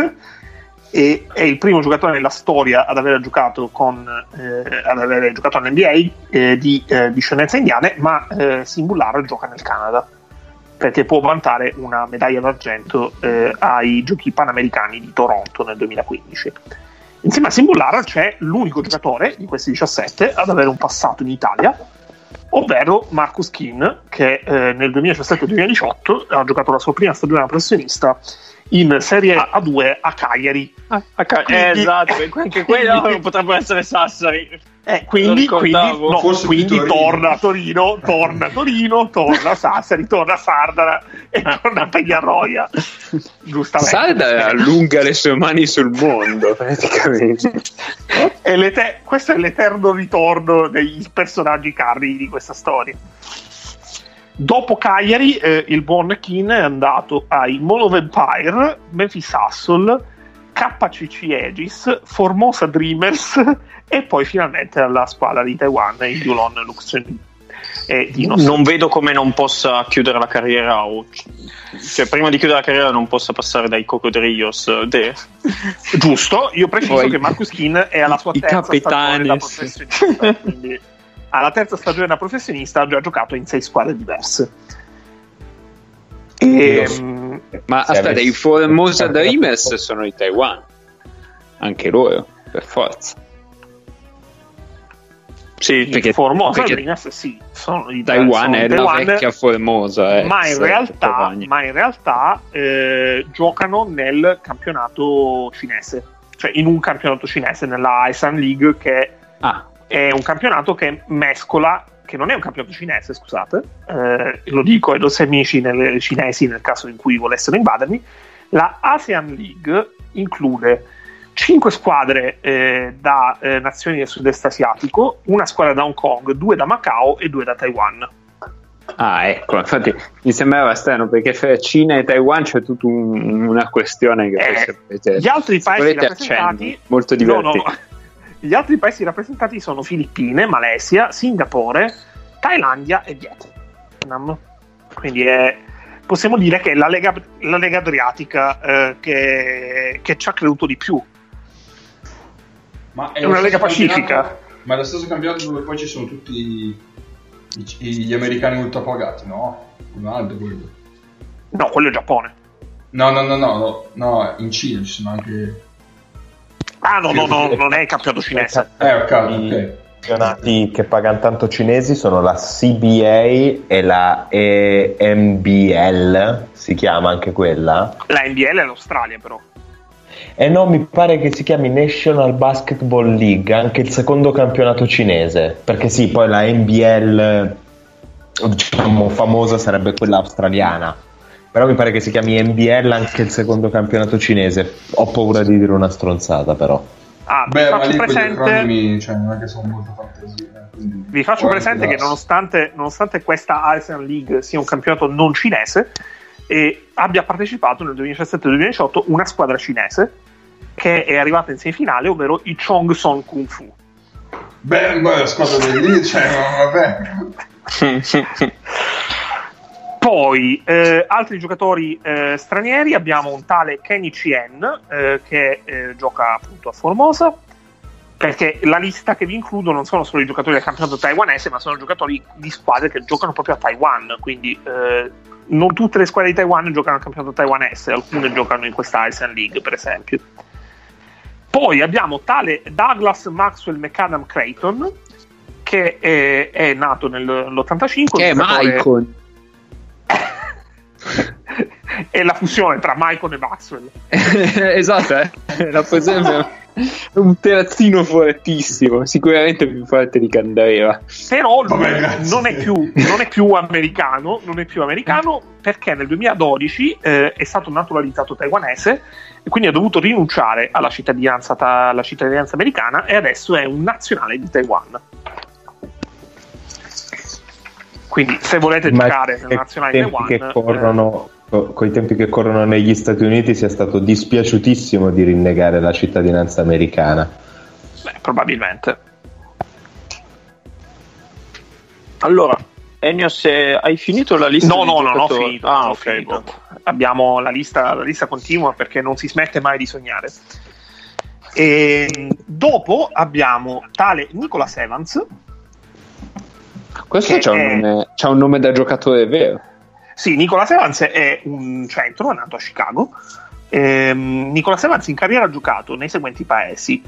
e è il primo giocatore nella storia ad aver giocato, con, eh, ad aver giocato all'NBA eh, di eh, discendenza indiane, ma eh, Simbullar gioca nel Canada perché può vantare una medaglia d'argento eh, ai giochi panamericani di Toronto nel 2015. Insieme a Simbullar c'è l'unico giocatore di questi 17 ad avere un passato in Italia, ovvero Marcus Kin, che eh, nel 2017-2018 ha giocato la sua prima stagione da professionista in Serie A2 a Cagliari. Ah, a Ca- Quindi- eh, esatto, anche quello potrebbe essere Sassari. Eh, quindi, quindi, no, quindi Torino. torna a Torino, torna a Torino, torna a Sassari, torna a Sardara e torna a Peñarroia. Giustamente. Salda allunga le sue mani sul mondo, praticamente. È l'ete- questo è l'eterno ritorno dei personaggi carri di questa storia. Dopo Cagliari, eh, il buon Keane è andato ai Mall of Empire, Memphis Hustle, KCC Aegis, Formosa Dreamers e poi finalmente alla squadra di Taiwan, il Yulon Luxembourg. E Dinos. Non vedo come non possa chiudere la carriera o cioè prima di chiudere la carriera non possa passare dai Cocodrillos de- Giusto, io preciso Poi che Marcus Keane è alla sua i terza stagione capitani, da professionista, quindi alla terza stagione da professionista ha già giocato in sei squadre diverse. E, mm, Ma aspetta, avessi- i Formosa Dreamers sono di Taiwan. Anche loro, per forza. Sì, Perché- Formosa perché Dreamers sì, sono di Taiwan sono è di la Taiwan, vecchia Formosa. eh, ma in realtà, Taiwan. ma in realtà eh, giocano nel campionato cinese, cioè in un campionato cinese, nella Aisan League, che Ah, è un campionato che mescola, che non è un campionato cinese, scusate, eh, lo dico ai nostri amici nel- cinesi nel caso in cui volessero invadermi, la ASEAN League include 5 squadre eh, da eh, nazioni del sud-est asiatico, una squadra da Hong Kong, due da Macao e due da Taiwan. ah, ecco, infatti mi sembrava strano perché fra Cina e Taiwan c'è tutta un- una questione che Eh, volete- Gli altri paesi rappresentati molto No, no, divertenti. Gli altri paesi rappresentati sono Filippine, Malesia, Singapore, Thailandia e Vietnam. Quindi è- possiamo dire che è la Lega, la Lega Adriatica eh, che, che ci ha creduto di più. Ma È lo una lega pacifica. Ma è lo stesso campionato dove poi ci sono tutti i- i- gli americani ultrapagati, no? Un altro quello. No, quello è Giappone. No, no, no, no, no, in Cina ci sono anche... Ah, no, no, no, non è il campionato cinese. Eh, ok, I ok. campionati che pagano tanto cinesi sono la CBA e la EMBL, si chiama anche quella. La NBL è l'Australia, però. E no, mi pare che si chiami National Basketball League, anche il secondo campionato cinese. Perché sì, poi la NBL, diciamo, famosa sarebbe quella australiana. Però mi pare che si chiami NBL anche il secondo campionato cinese. Ho paura di dire una stronzata, però. Ah, vi Beh, ma faccio presente... acronimi, cioè, non è che sono molto fantasia. eh, Vi faccio presente che nonostante, nonostante questa ASEAN League sia un campionato non cinese, e abbia partecipato nel 2017-2018 una squadra cinese che è arrivata in semifinale, ovvero i Chong Song Kung Fu. Beh, beh, la squadra di lì, cioè, ma vabbè. Poi eh, altri giocatori eh, stranieri abbiamo un tale Kenny Chien eh, che eh, gioca appunto a Formosa perché la lista che vi includo non sono solo i giocatori del campionato taiwanese ma sono giocatori di squadre che giocano proprio a Taiwan quindi eh, non tutte le squadre di Taiwan giocano al campionato taiwanese alcune giocano in questa Asian League per esempio poi abbiamo tale Douglas Maxwell McAdam Creighton che è, è nato nell'85 Che è Maicon. È la fusione tra Maicon e Maxwell. esatto, eh. rappresenta un terzino fortissimo, sicuramente più forte di Candreva. Però lui Vabbè, non, è più, non è più americano, non è più americano perché nel 2012 eh, è stato naturalizzato taiwanese e quindi ha dovuto rinunciare alla cittadinanza, ta- alla cittadinanza americana e adesso è un nazionale di Taiwan. Quindi se volete giocare nella nazionale tempi Taiwan... che eh, corrono, co- coi tempi che corrono negli Stati Uniti sia stato dispiaciutissimo di rinnegare la cittadinanza americana. beh, probabilmente. allora, Ennio, se hai finito la lista No, no, non ho finito. Ah, ok. finito. boh. Abbiamo la lista, la lista continua perché non si smette mai di sognare. E dopo abbiamo tale Nicholas Evans. Questo c'ha un, è- nome, c'ha un nome da giocatore vero. Sì, Nicholas Evans è un centro, è nato a Chicago. Ehm, Nicholas Evans in carriera ha giocato nei seguenti paesi: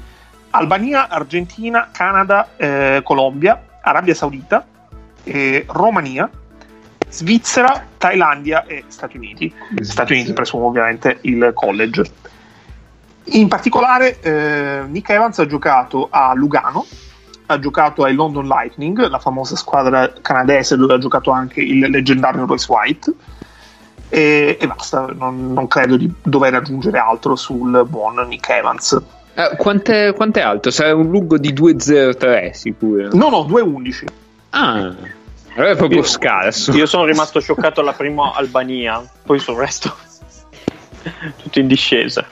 Albania, Argentina, Canada, eh, Colombia, Arabia Saudita, eh, Romania, Svizzera, Thailandia e Stati Uniti. Stati Uniti presumo ovviamente il college. In particolare eh, Nick Evans ha giocato a Lugano, ha giocato ai London Lightning, la famosa squadra canadese dove ha giocato anche il leggendario Royce White. E, e basta, non, non credo di dover aggiungere altro sul buon Nick Evans. Eh, quant'è, quant'è alto? Sarà un lungo di 2,03 sicuro. No, no, 2-11. Ah, allora è proprio Io- scarso. Io sono rimasto scioccato alla prima Albania, poi sul resto tutto in discesa.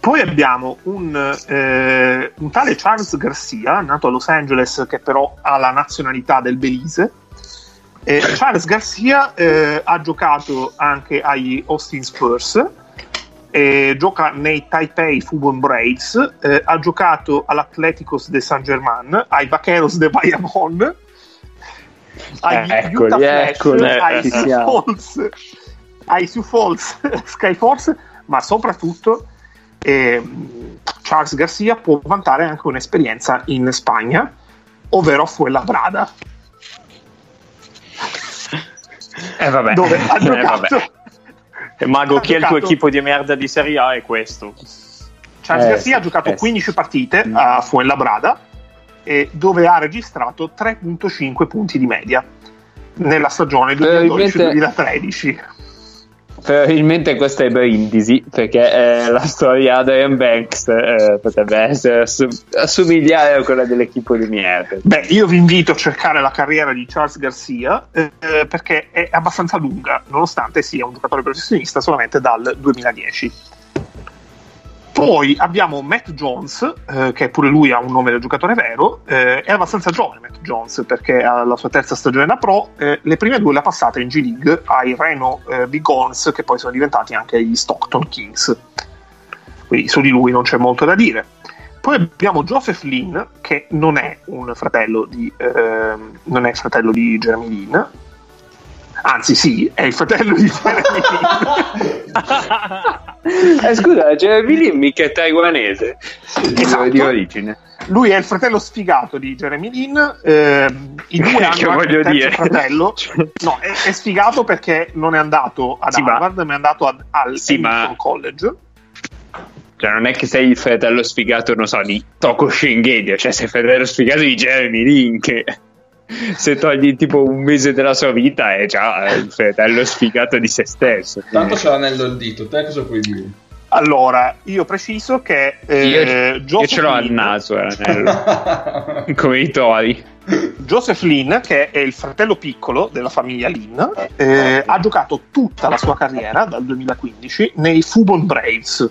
Poi abbiamo un, eh, un tale Charles Garcia, nato a Los Angeles, che però ha la nazionalità del Belize. Eh, Charles Garcia eh, ha giocato anche agli Austin Spurs, gioca nei Taipei Fubon Braves, eh, ha giocato all'Atleticos de San Germain, ai Vaqueros de Bayamon, agli Eccoli, Utah Flash, eccoli, ai Sioux. Falls, ai Sioux Falls Skyforce, ma soprattutto ehm, Charles Garcia può vantare anche un'esperienza in Spagna, ovvero a Fuenlabrada, Eh, vabbè. dove ha Eh, giocato. vabbè. E Mago, Ha chi è il tuo giocato- equipo di merda di Serie A è questo. Charles Eh, Garcia ha giocato eh, sì. 15 partite Mm. a Fuenlabrada, e dove ha registrato 3.5 punti di media nella stagione Probabilmente- 2012-2013. Probabilmente questa è Brindisi perché eh, la storia di Adrian Banks eh, potrebbe essere assom- assomigliare a quella dell'equipo merda. Beh, io vi invito a cercare la carriera di Charles Garcia eh, perché è abbastanza lunga, nonostante sia un giocatore professionista solamente dal 2010. Poi abbiamo Matt Jones, eh, che pure lui ha un nome del giocatore vero, eh, è abbastanza giovane Matt Jones perché ha la sua terza stagione da pro, eh, le prime due le ha passate in G League ai Reno eh, Bighorns che poi sono diventati anche gli Stockton Kings. Quindi su di lui non c'è molto da dire. Poi abbiamo Joseph Lynn, che non è un fratello di, ehm, non è fratello di Jeremy Lynn, anzi sì, è il fratello di Jeremy. Eh, scusa, Jeremy Lin mica è taiwanese Esatto. di origine. Lui è il fratello sfigato di Jeremy Lin. ehm, I due Che hanno anche voglio dire? fratello. No, è, è sfigato perché non è andato ad Sì, ma- Harvard, ma... è andato ad- al Sì, ma- College. Cioè, non è che sei il fratello sfigato, non so, di Toko Shingedio, cioè sei il fratello sfigato di Jeremy Lin che se togli tipo un mese della sua vita è già il fratello sfigato di se stesso. Tanto c'è l'anello al dito, te cosa puoi dire? Allora, io preciso che eh, io, io Joseph ce l'ho al Lin- naso, eh, l'anello, come i tori. Joseph Lin, che è il fratello piccolo della famiglia Lin, eh, ha giocato tutta la sua carriera dal 2015 nei Fubon Braves.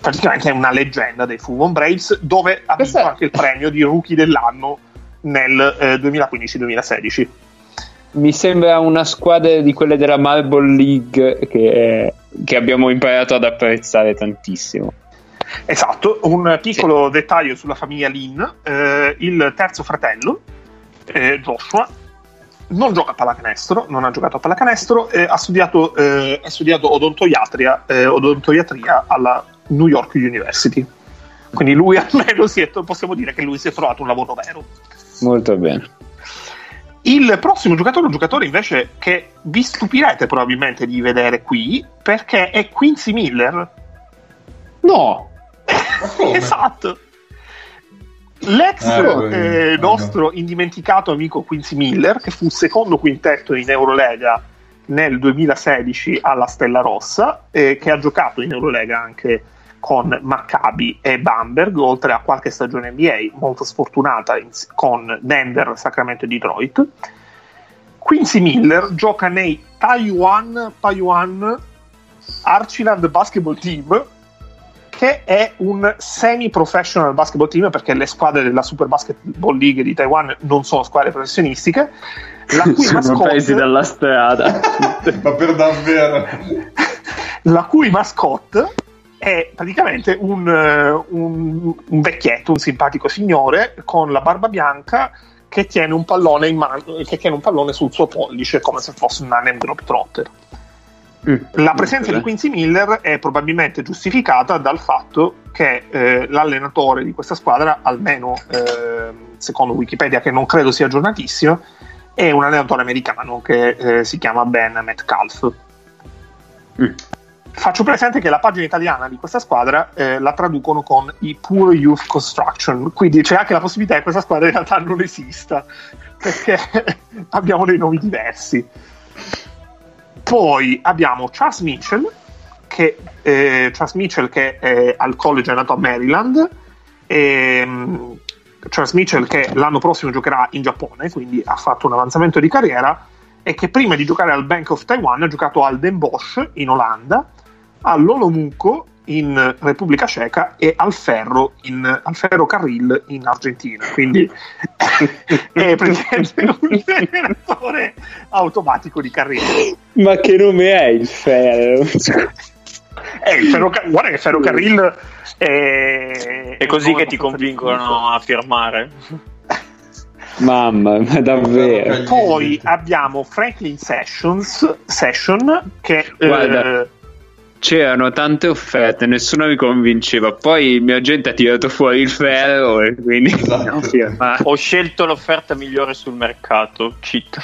Praticamente è una leggenda dei Fubon Braves, dove ha vinto Questa- anche il premio di rookie dell'anno nel eh, 2015-2016. Mi sembra una squadra di quelle della Marble League che, che abbiamo imparato ad apprezzare tantissimo. Esatto, un piccolo dettaglio sulla famiglia Lin, eh, il terzo fratello, eh, Joshua, non gioca a pallacanestro, non ha giocato a pallacanestro, eh, ha, studiato, eh, ha studiato odontoiatria, eh, odontoiatria alla New York University. Quindi lui almeno si è, possiamo dire che lui si è trovato un lavoro vero. Molto bene. Il prossimo giocatore è un giocatore invece che vi stupirete probabilmente di vedere qui, perché è Quincy Miller. No, esatto. L'ex Eh, eh, eh, nostro indimenticato amico Quincy Miller, che fu secondo quintetto in Eurolega nel 2016 alla Stella Rossa, eh, che ha giocato in Eurolega anche con Maccabi e Bamberg, oltre a qualche stagione NBA molto sfortunata in- con Denver, Sacramento e Detroit. Quincy Miller gioca nei Taiwan, Taiwan Archiland Basketball Team, che è un semi-professional basketball team perché le squadre della Super Basketball League di Taiwan non sono squadre professionistiche. La cui, sono paesi mascotte, dalla strada. Ma per davvero? la cui mascotte è praticamente un, eh, un, un vecchietto, un simpatico signore con la barba bianca che tiene un pallone, in mano, che tiene un pallone sul suo pollice come se fosse un Hanem Trotter. Mm. La presenza di Quincy Miller è probabilmente giustificata dal fatto che eh, l'allenatore di questa squadra, almeno eh, secondo Wikipedia, che non credo sia aggiornatissimo, è un allenatore americano che eh, si chiama Ben Metcalf. Mm. Faccio presente che la pagina italiana di questa squadra eh, la traducono con i Poor Youth Construction, quindi c'è anche la possibilità che questa squadra in realtà non esista, perché abbiamo dei nomi diversi. Poi abbiamo Charles Mitchell, che, eh, Charles Mitchell che è al college è nato a Maryland, e, mm, Charles Mitchell che l'anno prossimo giocherà in Giappone, quindi ha fatto un avanzamento di carriera, e che prima di giocare al Bank of Taiwan ha giocato al Den Bosch in Olanda, all'Olomuco in Repubblica Ceca e al Ferro, in, al Ferro Carril in Argentina. Quindi è praticamente un generatore automatico di carriera. Ma che nome è il ferro? Eh, il ferro, guarda che Ferro Carril è, È così che ti convincono a firmare. Mamma, ma davvero. Poi abbiamo Franklin Sessions, Session che Guarda. eh, C'erano tante offerte, nessuno mi convinceva. Poi il mio agente ha tirato fuori il ferro e quindi Esatto. ho. Ho scelto l'offerta migliore sul mercato. Cheat.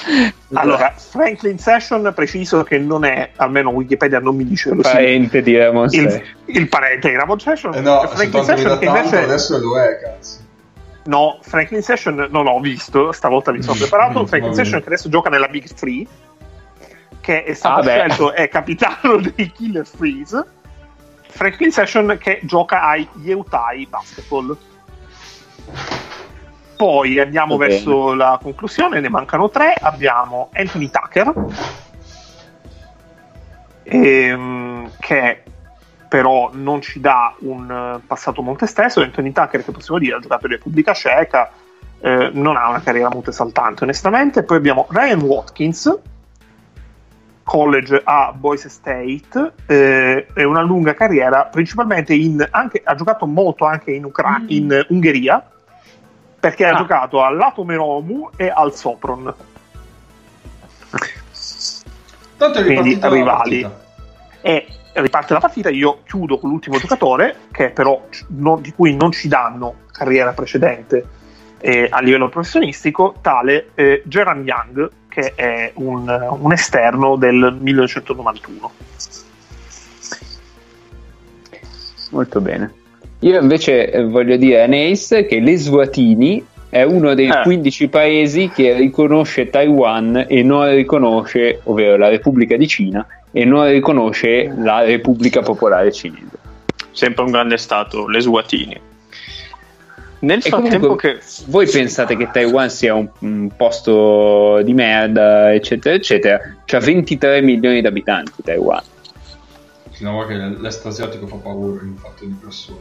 allora Franklin Session preciso che non è almeno Wikipedia non mi dice lo sì, Parente di Ramon il, il parente di Ramon Session Eh no, Franklin che Session che tanto invece adesso lo è, cazzo. no Franklin Session non l'ho visto stavolta mi sono preparato Franklin. Session che adesso gioca nella Big Three che è stato Ah, beh. scelto è capitano dei Killer Freeze Franklin Session che gioca ai Utah Basketball poi andiamo Va verso la conclusione ne mancano tre abbiamo Anthony Tucker ehm, che però non ci dà un passato molto esteso. Anthony Tucker, che possiamo dire, ha giocato in Repubblica Ceca, eh, non ha una carriera molto esaltante, onestamente. Poi abbiamo Ryan Watkins, college a Boise State, eh, e una lunga carriera, principalmente in, anche, ha giocato molto anche in, Ucra- in Ungheria, perché ha Ah. giocato all'Ato Meromu e al Sopron. Tanto è Quindi, rivali. e riparte la partita. Io chiudo con l'ultimo giocatore, che però non- di cui non ci danno carriera precedente eh, a livello professionistico, tale eh, Geran Young, che è un, un esterno del 1991. Molto bene. Io invece eh, voglio dire a Neis che l'Eswatini è uno dei Eh. 15 paesi che riconosce Taiwan e non riconosce, ovvero la Repubblica di Cina, e non riconosce la Repubblica Popolare Cinese. Sempre un grande stato, le Swatini. Nel E frattempo comunque, che voi pensate che Taiwan sia un, un posto di merda, eccetera, eccetera? C'ha 23 milioni di abitanti Taiwan. No, che l'est asiatico fa paura in fatto di persone.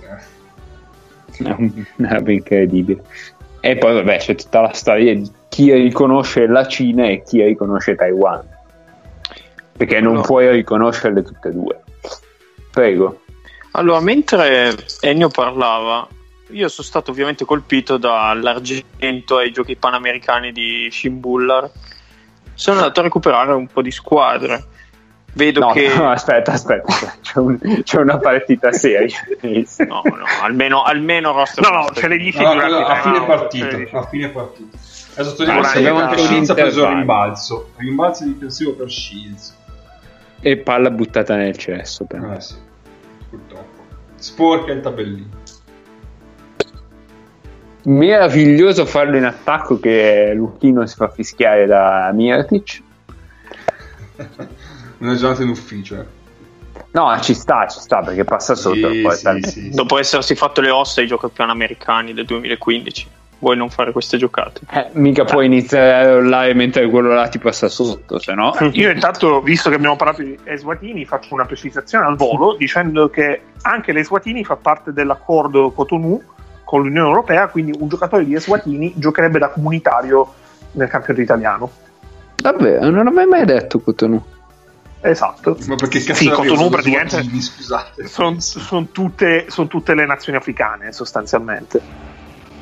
eh. È una roba incredibile. E poi, vabbè, c'è tutta la storia di chi riconosce la Cina e chi riconosce Taiwan. Perché non No. puoi riconoscerle tutte e due. Prego. Allora, mentre Ennio parlava, io sono stato ovviamente colpito dall'argento ai giochi panamericani di Shimbullar. Sono andato a recuperare un po' di squadre. Vedo No, che. no, aspetta, aspetta, c'è, un- c'è una partita seria. No, no, almeno, almeno roster No, no, ce le dici No, no, a fine partita. A fine partita. Adesso Ah, togliamo abbiamo ah, anche Shields ha preso il rimbalzo. Rimbalzo difensivo per Shields. E palla buttata nel cesso. però. Eh sì, purtroppo. Sporca il tabellino. Meraviglioso farlo in attacco che Lucchino si fa fischiare da Mirtic. Una giornata in ufficio, eh. No, ci sta, ci sta perché passa sotto. Sì, poi sì, sì, sì. Dopo essersi fatto le ossa ai giochi panamericani del 2015, vuoi non fare queste giocate? Eh, mica puoi iniziare a rollare mentre quello là ti passa sotto, se no. Io intanto, visto che abbiamo parlato di Eswatini, faccio una precisazione al volo dicendo che anche l'Eswatini fa parte dell'accordo Cotonou con l'Unione Europea, quindi un giocatore di Eswatini giocherebbe da comunitario nel campionato italiano. Davvero, non l'avevo mai detto Cotonou. Esatto. Ma perché cazzo Sì, Cotonou praticamente scusate. sono tutte, son tutte le nazioni africane sostanzialmente.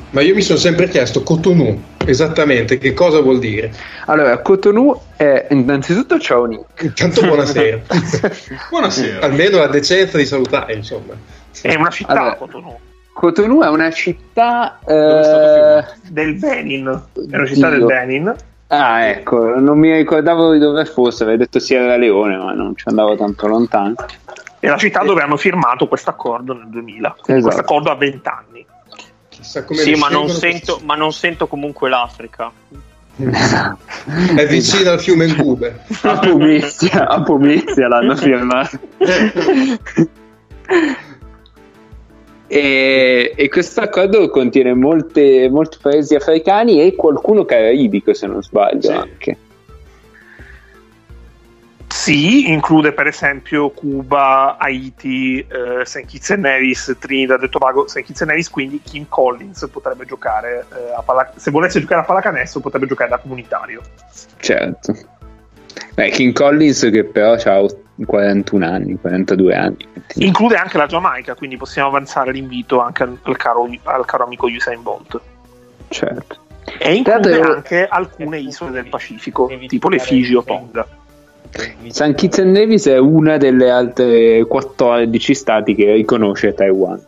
Ma io mi sono sempre chiesto Cotonou, esattamente, che cosa vuol dire? Allora, Cotonou è innanzitutto ciao Nick. Intanto buonasera. Buonasera. Almeno la decenza di salutare, insomma. È una città Allora, Cotonou, Cotonou è una città eh, del Benin. È una città del Dio. Benin. Ah, ecco, non mi ricordavo di dove fosse, avevo detto Sierra Leone, ma non ci andavo tanto lontano. È la città dove hanno firmato questo accordo nel 2000. Esatto. Questo accordo a 20 anni. Chissà come Sì, ma non, sento, ma non sento comunque l'Africa. È vicino al fiume Ngube. A Pomezia, a Pomezia l'hanno firmato. e, e questo accordo contiene molte- molti paesi africani e qualcuno caraibico, se non sbaglio. Sì. Anche. Sì, include per esempio Cuba, Haiti, eh, St. Kitts e Nevis, Trinidad e Tobago, St. Kitts e Nevis, quindi Kim Collins potrebbe giocare eh, a palla- se volesse giocare a pallacanestro potrebbe giocare da comunitario. Certo. Beh, King Collins che però ha 41 anni, 42 anni. Include anche la Giamaica, quindi possiamo avanzare l'invito anche al, al caro, al caro amico Usain Bolt. Certo. E include Tanto- anche alcune isole del Pacifico, tipo le Figi o Tonga. San Kitts e Nevis è una delle altre 14 stati che riconosce Taiwan.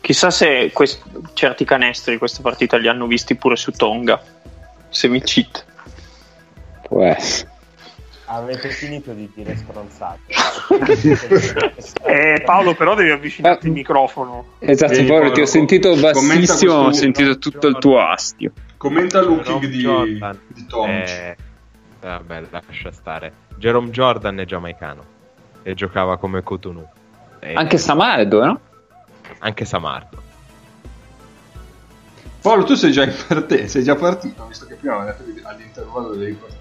Chissà se quest- certi canestri di questa partita li hanno visti pure su Tonga. Se mi cheat. Può essere. Avete finito di dire stronzate. Eh, Paolo, però devi avvicinarti il microfono. Esatto, poi Paolo, ti ho sentito bassissimo, ho sentito tutto il tuo astio. Commenta looking di, Jordan. di Tom. Eh, vabbè, lascia stare. Jerome Jordan è giamaicano e giocava come Cotonou. E Anche Samardo, no? anche Samardo. Paolo, tu sei già in parte- sei già partito, visto che prima avevamo detto che all'intervallo devi partire.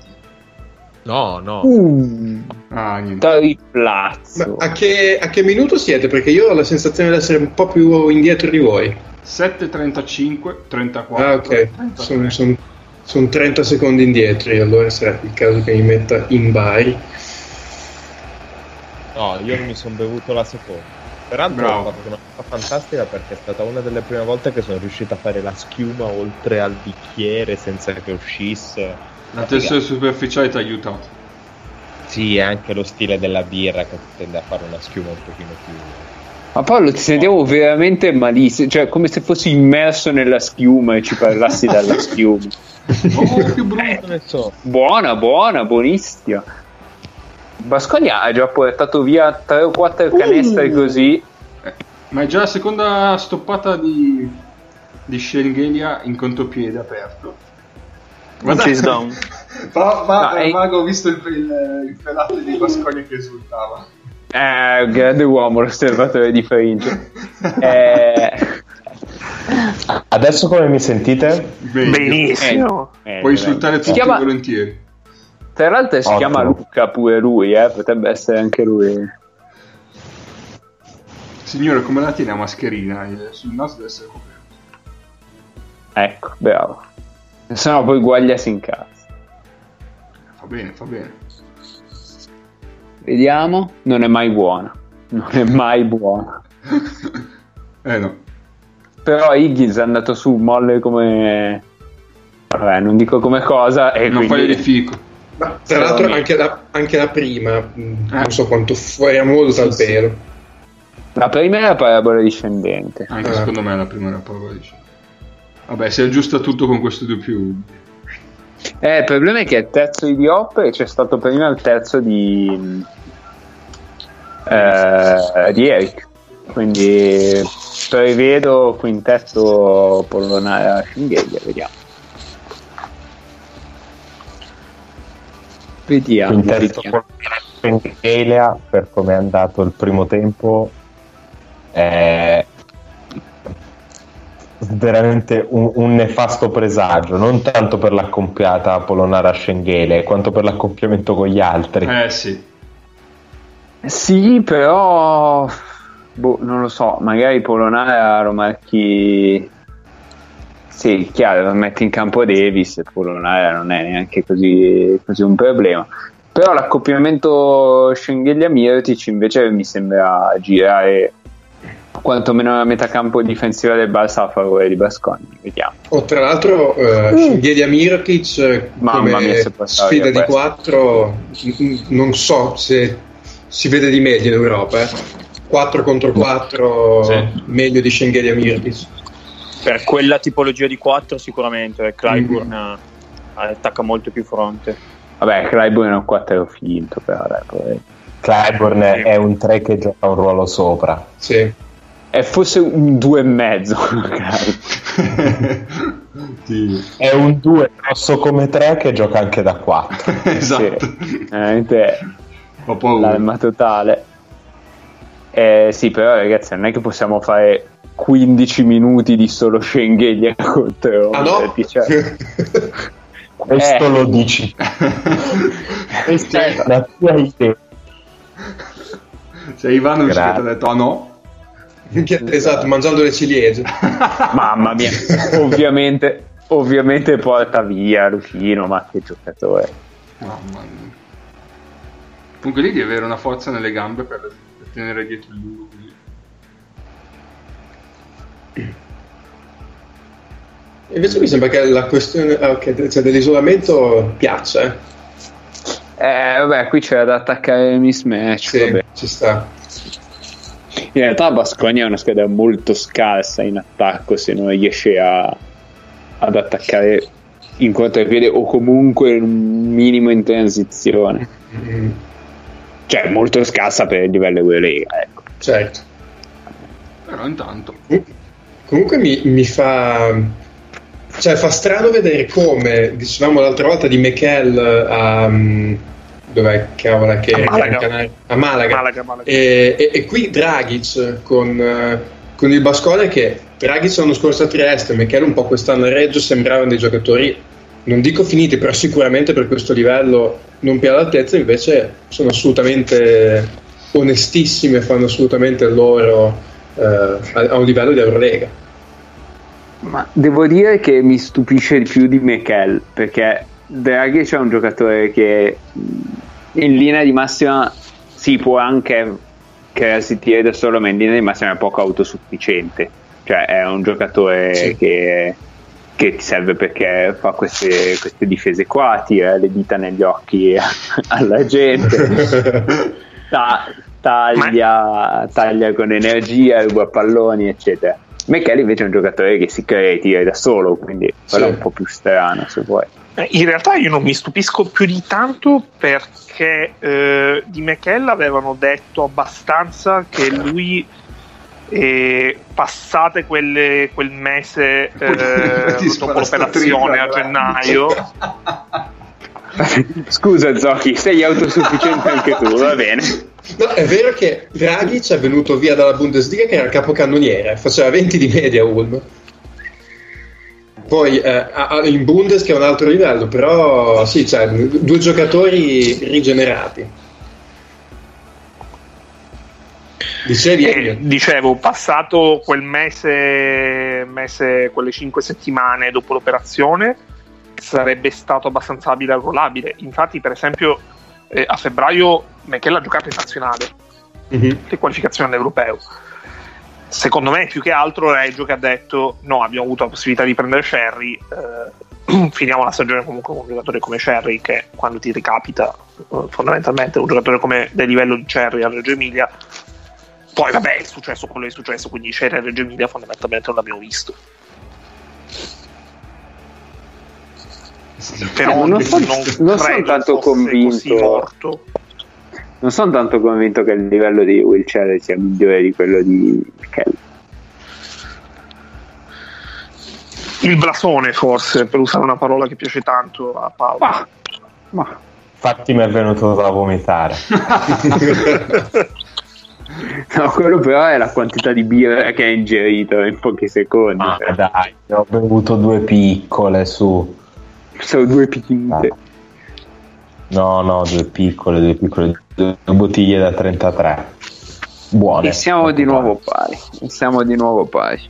No, no. Uh, Ah, niente. Ma Triplazzo. a che, a che minuto siete? Perché io ho la sensazione di essere un po' più indietro di voi. 7.35, 34. Ah, ok. 33. Sono 30 secondi indietro. Allora sarà il caso che mi metta in Bari. No, io mi sono bevuto la seconda. Peraltro Bravo. ho fatto una cosa fantastica perché è stata una delle prime volte che sono riuscito a fare la schiuma oltre al bicchiere senza che uscisse. La tensione superficiale ti ha aiutato. Sì, è anche lo stile della birra che tende a fare una schiuma un pochino più... Ma Paolo, ti sentiamo veramente malissimo, cioè come se fossi immerso nella schiuma e ci parlassi dalla schiuma. Oh, che brutto. Eh, ne so. Buona, buona, buonissima. Bascogna ha già portato via 3 o 4 canestri così. Ma è già la seconda stoppata di, di Schengelia in contropiede aperto. Chase down. Va, va, No, è- vago, ho visto il, il, il pelato di Bascogna che esultava. Eh, grande uomo, l'osservatore di Fringe. Eh, Adesso come mi sentite? Benissimo. eh, Puoi insultare tutti chiama- volentieri. Tra l'altro si Ottimo. chiama Luca pure lui, eh? potrebbe essere anche lui. Signore, come la tiene la mascherina? Il- Sul naso deve essere coperto. Ecco, bravo. Se no poi guagliasi in casa. Fa bene, fa bene. Vediamo, non è mai buona. Non è mai buona. eh no. Però Higgins è andato su molle come... Vabbè, non dico come cosa e non fai quindi... di fico. Ma tra l'altro anche la, anche la prima, mh, non so quanto fuori molto dal pelo. La prima è la parabola discendente. Anche Eh. secondo me la prima era proprio dice. Vabbè, si aggiusta tutto con questo due più. Eh, il problema è che è il terzo di Diop e c'è stato prima il terzo di... eh, di Eric. Quindi prevedo quintetto Polonara Schingheglia, vediamo. Vediamo. Quintetto vediamo. con Elia, per come è andato il primo tempo, è veramente un, un nefasto presagio, non tanto per l'accoppiata Polonara Schenghele, quanto per l'accoppiamento con gli altri. Eh sì. Sì, però boh, non lo so, magari Polonara lo marchi sì, chiaro, lo metti in campo Davis e Polonara non è neanche così, così un problema. Però l'accoppiamento Schengelia Mirotic invece mi sembra girare quantomeno la metacampo difensiva del Barça a favore di Basconi. Vediamo. Oh, tra l'altro, uh, Schengelia Mirotic eh, Mamma mia, sfida di questo. 4 non so se si vede di meglio in Europa. Eh. 4 contro 4 Sì. meglio di Schengelia Mirotic. Per quella tipologia di 4 sicuramente, eh, Clyburn eh, attacca molto più fronte. Vabbè, Clyburn è un 4 finto, però dai, poi. Clyburn è un 3 che gioca un ruolo sopra. Sì. È forse un 2 e mezzo, magari. Sì. È un 2 grosso come 3 che gioca anche da 4. esatto. Sì, veramente Ho paura. l'arma totale. Eh, sì, però ragazzi, non è che possiamo fare 15 minuti di solo Schengelia contro Ah no? Cioè, Questo Eh. lo dici. Questa è la tua idea. C'è Ivanovic che ti ha detto ah no. Esatto, mangiando le ciliegie. Mamma mia, ovviamente, ovviamente porta via Lucino, ma che giocatore. Mamma mia. Comunque lì devi avere una forza nelle gambe per, per tenere dietro il lungo. Invece mi sembra che la questione ah, ok, cioè dell'isolamento piaccia. eh. Eh, vabbè, qui c'era da attaccare il mismatch. Sì, vabbè. ci sta. In realtà Basconia è una scheda molto scarsa in attacco se non riesce a- ad attaccare in contropiede o comunque un minimo in transizione. Mm, Cioè, molto scarsa per il livello Eurolega. Ecco. certo. Però intanto. Comunque mi, mi fa. Cioè, fa strano vedere come dicevamo l'altra volta di Michel a. mm, Dov'è cavola che A Malaga. A Malaga. Malaga, Malaga. E, e- e qui Dragic con, eh, con il Bascone che Dragic l'anno scorso a Trieste, Michel un po' quest'anno a Reggio sembravano dei giocatori non dico finiti, però sicuramente per questo livello non più all'altezza, invece sono assolutamente onestissimi e fanno assolutamente il loro eh, a, a un livello di Eurolega. Ma devo dire che mi stupisce di più di Mikel perché Draghi è un giocatore che in linea di massima si può anche crearsi tiri da solo, ma in linea di massima è poco autosufficiente. Cioè è un giocatore Sì. che, che ti serve perché fa queste, queste difese qua, tira le dita negli occhi alla gente, ta- taglia, taglia con energia, ruba palloni, eccetera. Michele invece è un giocatore che si crea i tiri da solo, quindi quello Sì. è un po' più strano se vuoi. Eh, In realtà io non mi stupisco più di tanto perché eh, di Michel avevano detto abbastanza che lui eh, passate quelle- quel mese eh, dopo l'operazione a gennaio Scusa Zocchi, sei autosufficiente anche tu, va bene. No, è vero che Dragic è venuto via dalla Bundesliga che era il capocannoniere, faceva 20 di media Ulm. Poi eh, in Bundes che è un altro livello, però sì, cioè, due giocatori rigenerati. Dicevi Eh, dicevo, passato quel mese, mese, quelle cinque settimane dopo l'operazione, sarebbe stato abbastanza abile e arruolabile. Infatti, per esempio, eh, a febbraio Michele ha giocato in nazionale, Mhm. le qualificazioni all'europeo. Secondo me, più che altro, Reggio che ha detto: No, abbiamo avuto la possibilità di prendere Sherry. eh, finiamo la stagione comunque con un giocatore come Sherry, che quando ti ricapita, eh, fondamentalmente, un giocatore come del livello di Sherry a Reggio Emilia. Poi, vabbè, è successo quello che è successo, quindi Sherry a Reggio Emilia fondamentalmente non l'abbiamo visto. Però Eh, non so- non sono tanto convinto. Non sono tanto convinto che il livello di Wilcher sia migliore di quello di Michele. Il blasone, forse, per usare una parola che piace tanto a Paolo. Ma, ma Infatti mi è venuto da vomitare. no, quello però è la quantità di birra che hai ingerito in pochi secondi. Ma dai, ne ho bevuto due piccole su. Sono due pinte. No, no, due piccole, due piccole, due bottiglie da 33. Buone. E siamo di nuovo pari. E siamo di nuovo pari.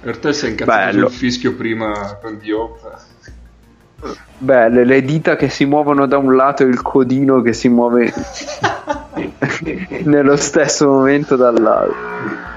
Per te sei incazzato Bello. sul fischio prima con Diop. Beh, le, le dita che si muovono da un lato e il codino che si muove nello stesso momento dall'altro.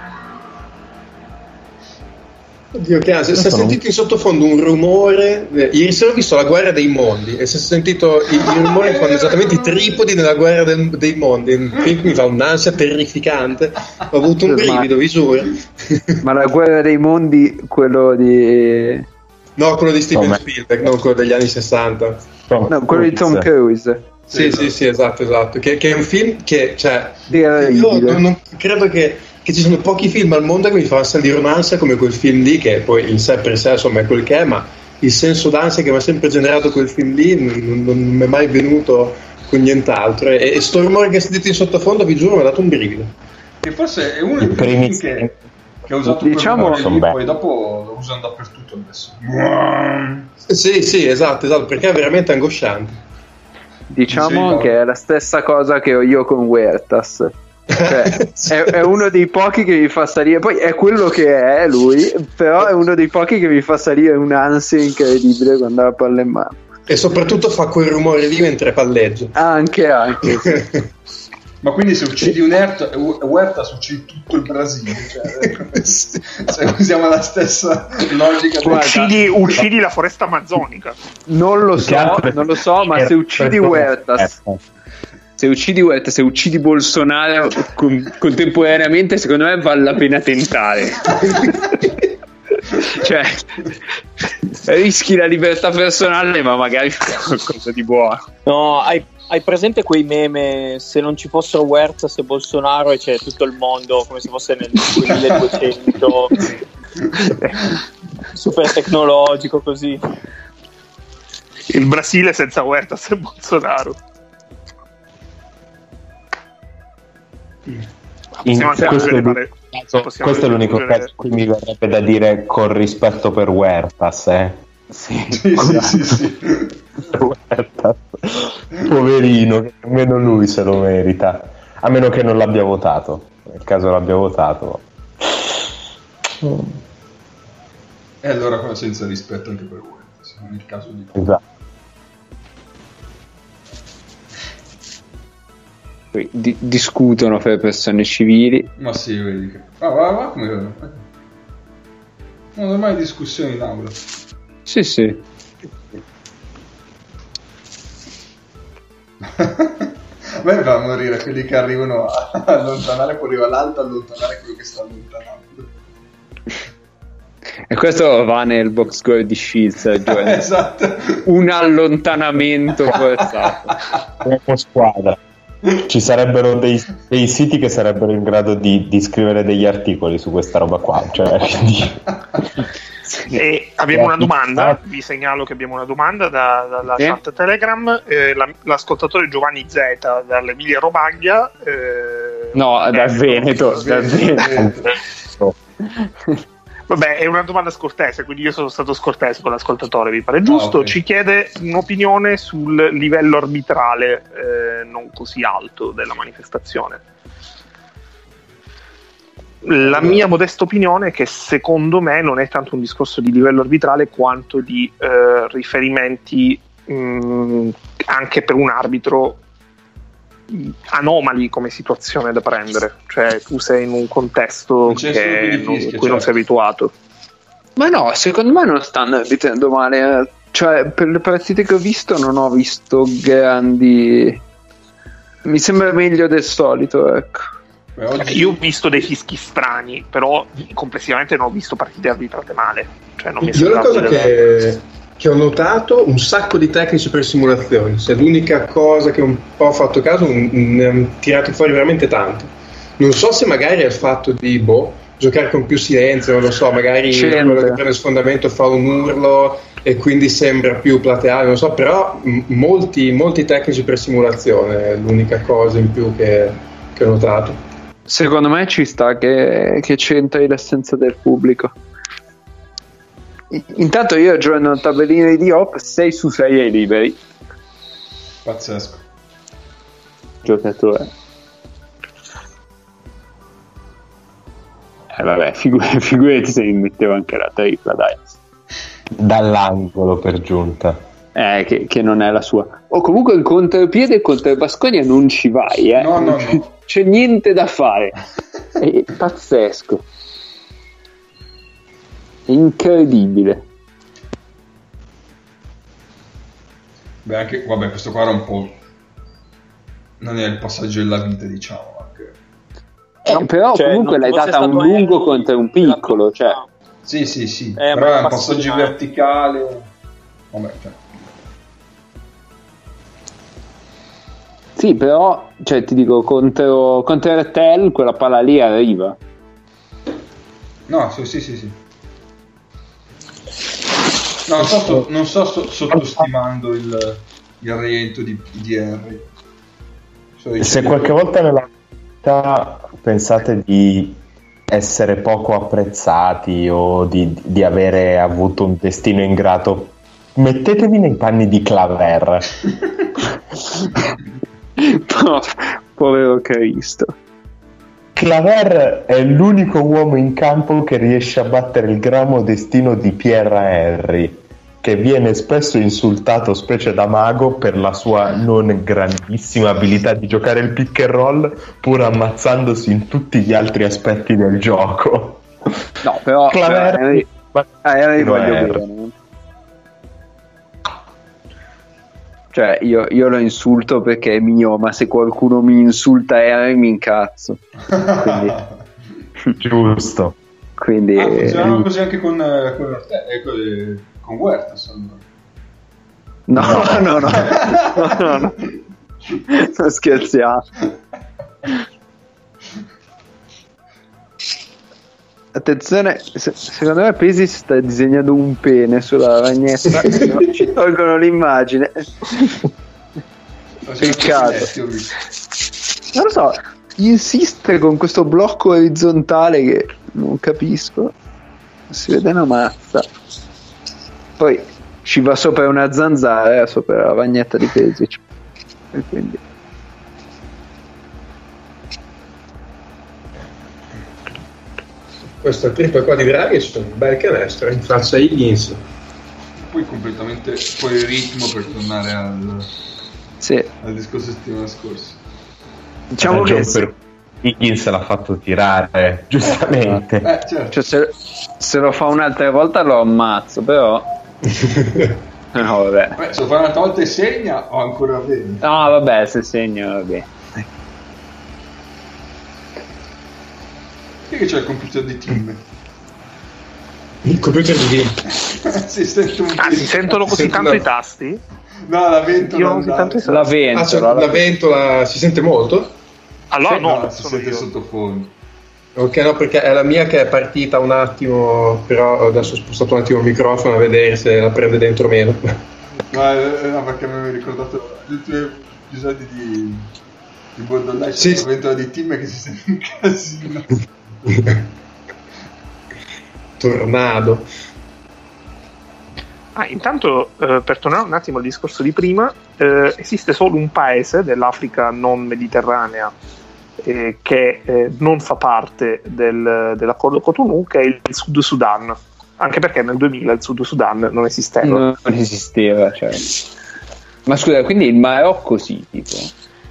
Oddio, che ansia. Si è sentito in sottofondo un rumore. eh, Ieri sera ho visto la guerra dei mondi e si è sentito i, i rumori che fanno esattamente i tripodi nella guerra del- dei mondi. Mi fa un'ansia terrificante. Ho avuto un brivido, vi giuro. Ma la guerra dei mondi, quello di... No, quello di Steven Come? Spielberg, non quello degli anni 60. No, quello di Tom Cruise. Sì, sì, sì, esatto, esatto. Che, che è un film che, cioè, io non, non- credo che, che ci sono pochi film al mondo che mi fanno sentire un'ansia come quel film lì, che poi in sé per sé insomma è quel che è, ma il senso d'ansia che mi ha sempre generato quel film lì non, non mi è mai venuto con nient'altro. E, e sto rumore che sentite in sottofondo, vi giuro, mi ha dato un brivido. Che forse è uno dei primi film che, che ha usato Diciamo- rumore lì, poi dopo lo usano dappertutto adesso. Sì, sì, esatto, esatto, perché è veramente angosciante. Diciamo Sì, che è la stessa cosa che ho io con Huertas. Cioè, è, è uno dei pochi che mi fa salire. Poi è quello che è lui, però è uno dei pochi che mi fa salire un'ansia incredibile quando ha la palla in mano. E soprattutto fa quel rumore lì mentre palleggia. Anche, anche. Ma quindi se uccidi un Huerta, Huerta uccidi tutto il Brasile. Cioè, se usiamo la stessa logica. Uccidi, uccidi la foresta amazzonica. Non lo so, non lo so, ma se uccidi Huertas, Se uccidi se uccidi Bolsonaro con- contemporaneamente, secondo me vale la pena tentare. cioè, rischi la libertà personale, ma magari fai qualcosa di buono. No, hai, hai presente quei meme se non ci fossero Huertas e Bolsonaro e c'è tutto il mondo come se fosse nel 2200 super tecnologico così. Il Brasile senza Huertas e Bolsonaro. In- questo, è, possiamo questo è l'unico caso in cui mi verrebbe da dire con rispetto per Huertas, eh. Sì, sì, sì, sì. Huertas. Poverino, che nemmeno lui se lo merita. A meno che non l'abbia votato. Nel caso l'abbia votato. E allora senza rispetto anche per Huerta, nel caso di... Esatto. Di- discutono fra le persone civili. Ma sì, vedi che... Ah, va, va, come... Non ho mai discussioni in aula. Sì, sì. A me fa morire quelli che arrivano a allontanare, poi arriva l'alto a allontanare quello che sta allontanando. E questo va nel box score di Shields, Giovanni. esatto. Un allontanamento forzato. Come squadra. Ci sarebbero dei, dei siti che sarebbero in grado di, di scrivere degli articoli su questa roba qua. Cioè, quindi- E abbiamo una domanda, vi segnalo che abbiamo una domanda da- dalla Sì. chat Telegram, eh, la- l'ascoltatore Giovanni Z dall'Emilia Romagna. eh, No, dal Veneto, dal Veneto. Vabbè, è una domanda scortese, quindi io sono stato scortese con l'ascoltatore, vi pare giusto. Ah, ok. Ci chiede un'opinione sul livello arbitrale eh, non così alto della manifestazione. La mia modesta opinione è che secondo me non è tanto un discorso di livello arbitrale quanto di eh, riferimenti mh, anche per un arbitro anomali come situazione da prendere. Cioè tu sei in un contesto che non- fischia, cui non certo. sei abituato. Ma no, secondo me non stanno abitando male. eh. Cioè, per le partite che ho visto non ho visto grandi... Mi sembra meglio del solito, ecco. Beh, oggi- Io ho visto dei fischi strani, però complessivamente non ho visto partite arbitrate male. Cioè, non mi è sembrato che, che ho notato, un sacco di tecnici per simulazioni. Se l'unica cosa che un po' ho fatto caso, ne hanno tirati fuori veramente tanti. Non so se magari è il fatto di boh, giocare con più silenzio, non lo so, magari quello che prende sfondamento fa un urlo e quindi sembra più plateale, non so, però m- molti, molti tecnici per simulazione è l'unica cosa in più che, che ho notato. Secondo me ci sta che, che c'entri l'assenza del pubblico. Intanto io giorno tabellina di Hop 6 su 6 ai liberi. Pazzesco. Giocatore. Eh vabbè, figu- figurati se mi mettevo anche la tripla, dai. dall'angolo per giunta. Eh, che, che non è la sua. O comunque il contropiede contro il Basconia non ci vai, eh. No, no, Non no. C'è niente da fare. È pazzesco. Incredibile. Beh, anche, vabbè, questo qua era un po'... Non è il passaggio della vita, diciamo. Anche. Eh, però Cioè, comunque l'hai data un lungo contro un piccolo, cioè. Sì, sì, sì. Eh, Però è un passaggio verticale. Vabbè, cioè. Sì, però, cioè, ti dico, contro, contro Ertel quella palla lì arriva. No, sì, sì, sì. sì. No, non sto, non sto so- sottostimando il, il rientro di, di Henry. Sto Se qualche volta nella vita pensate di essere poco apprezzati o di, di avere avuto un destino ingrato, mettetevi nei panni di Claver. No, povero Cristo. Claver è l'unico uomo in campo che riesce a battere il gramo destino di Pierre Henry, che viene spesso insultato, specie da mago, per la sua non grandissima abilità di giocare il pick and roll, pur ammazzandosi in tutti gli altri aspetti del gioco. No, però, Claver- però Henry- a Henry No, voglio bene. Cioè, io, io lo insulto perché è mio, ma se qualcuno mi insulta Henry mi incazzo. Quindi, Giusto. quindi Ah, funzionava così anche con, eh, con, eh, con, eh, con insomma. no, no, no, no, no, no. Non scherziamo. Attenzione, se- secondo me Pesi sta disegnando un pene sulla ragnetta, se no ci tolgono l'immagine. Peccato. Non lo so, insiste con questo blocco orizzontale che non capisco. Si vede una mazza. Poi ci va sopra una zanzara, sopra la ragnetta di Pesic. E quindi... Questo triplo qua di Dragic, un bel canestro in faccia a Higgins. Poi completamente fuori ritmo per tornare al, Sì, al discorso settimana scorsa. diciamo che se, per Higgins l'ha fatto tirare, giustamente. Eh, certo. cioè, se, se lo fa un'altra volta lo ammazzo, però... No, vabbè. Beh, se fai un'altra volta e segna, o ancora bene. No, vabbè, se segno, vabbè. Chi che c'è il computer di team? Il computer di si sente un Ah, si sentono così Sento tanto una- i tasti? No, la ventola Io tanto. La Ah, c'è ventola, la ventola si sente molto? Allora Sì, no, no, si sente io. sottofondo. Ok, no, perché è la mia che è partita un attimo, però adesso ho spostato un attimo il microfono a vedere se la prende dentro meno. No, eh, no, perché mi avevi ricordato gli ultimi episodi di, di Borderline Light Sì. la ventola di team che si sente un casino. Tornado. Ah, intanto, eh, per tornare un attimo al discorso di prima, eh, esiste solo un paese dell'Africa non mediterranea eh, che eh, non fa parte del- dell'accordo Cotonou, che è il Sud Sudan. Anche perché nel 2000 il Sud Sudan non esisteva. non esisteva, cioè. Ma scusa, quindi il Marocco sì, tipo.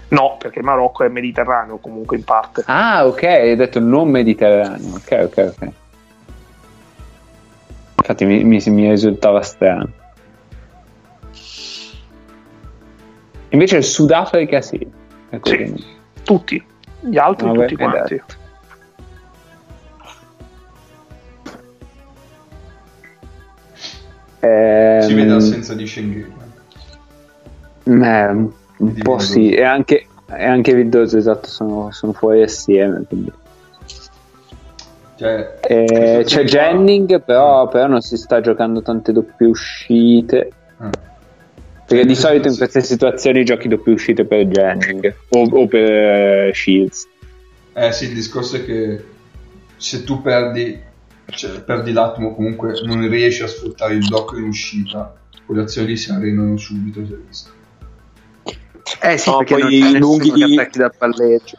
No, perché il Marocco è mediterraneo comunque in parte. Ah, ok, hai detto non mediterraneo. Ok, ok, ok. Infatti mi, mi, mi risultava strano. Invece il Sudafrica sì. Ecco Sì. quindi. Tutti, gli altri Vabbè, tutti quanti. detto. Ehm, Si vede l'assenza di Schengen. eh, un Di po' Windows. sì, e anche, e anche Windows, esatto, sono, sono fuori assieme. Quindi. Cioè, Eh, c'è Jennings, però, però non si sta giocando tante doppie uscite. Ah. Perché di solito in queste situazioni giochi doppie uscite per Jennings o, o per eh, Shields. Eh sì, il discorso è che se tu perdi, cioè, perdi l'attimo comunque non riesci a sfruttare il blocco in uscita, quelle azioni lì si arenano subito, si è visto. Eh sì, No, perché poi non i lunghi di- attacchi dal palleggio.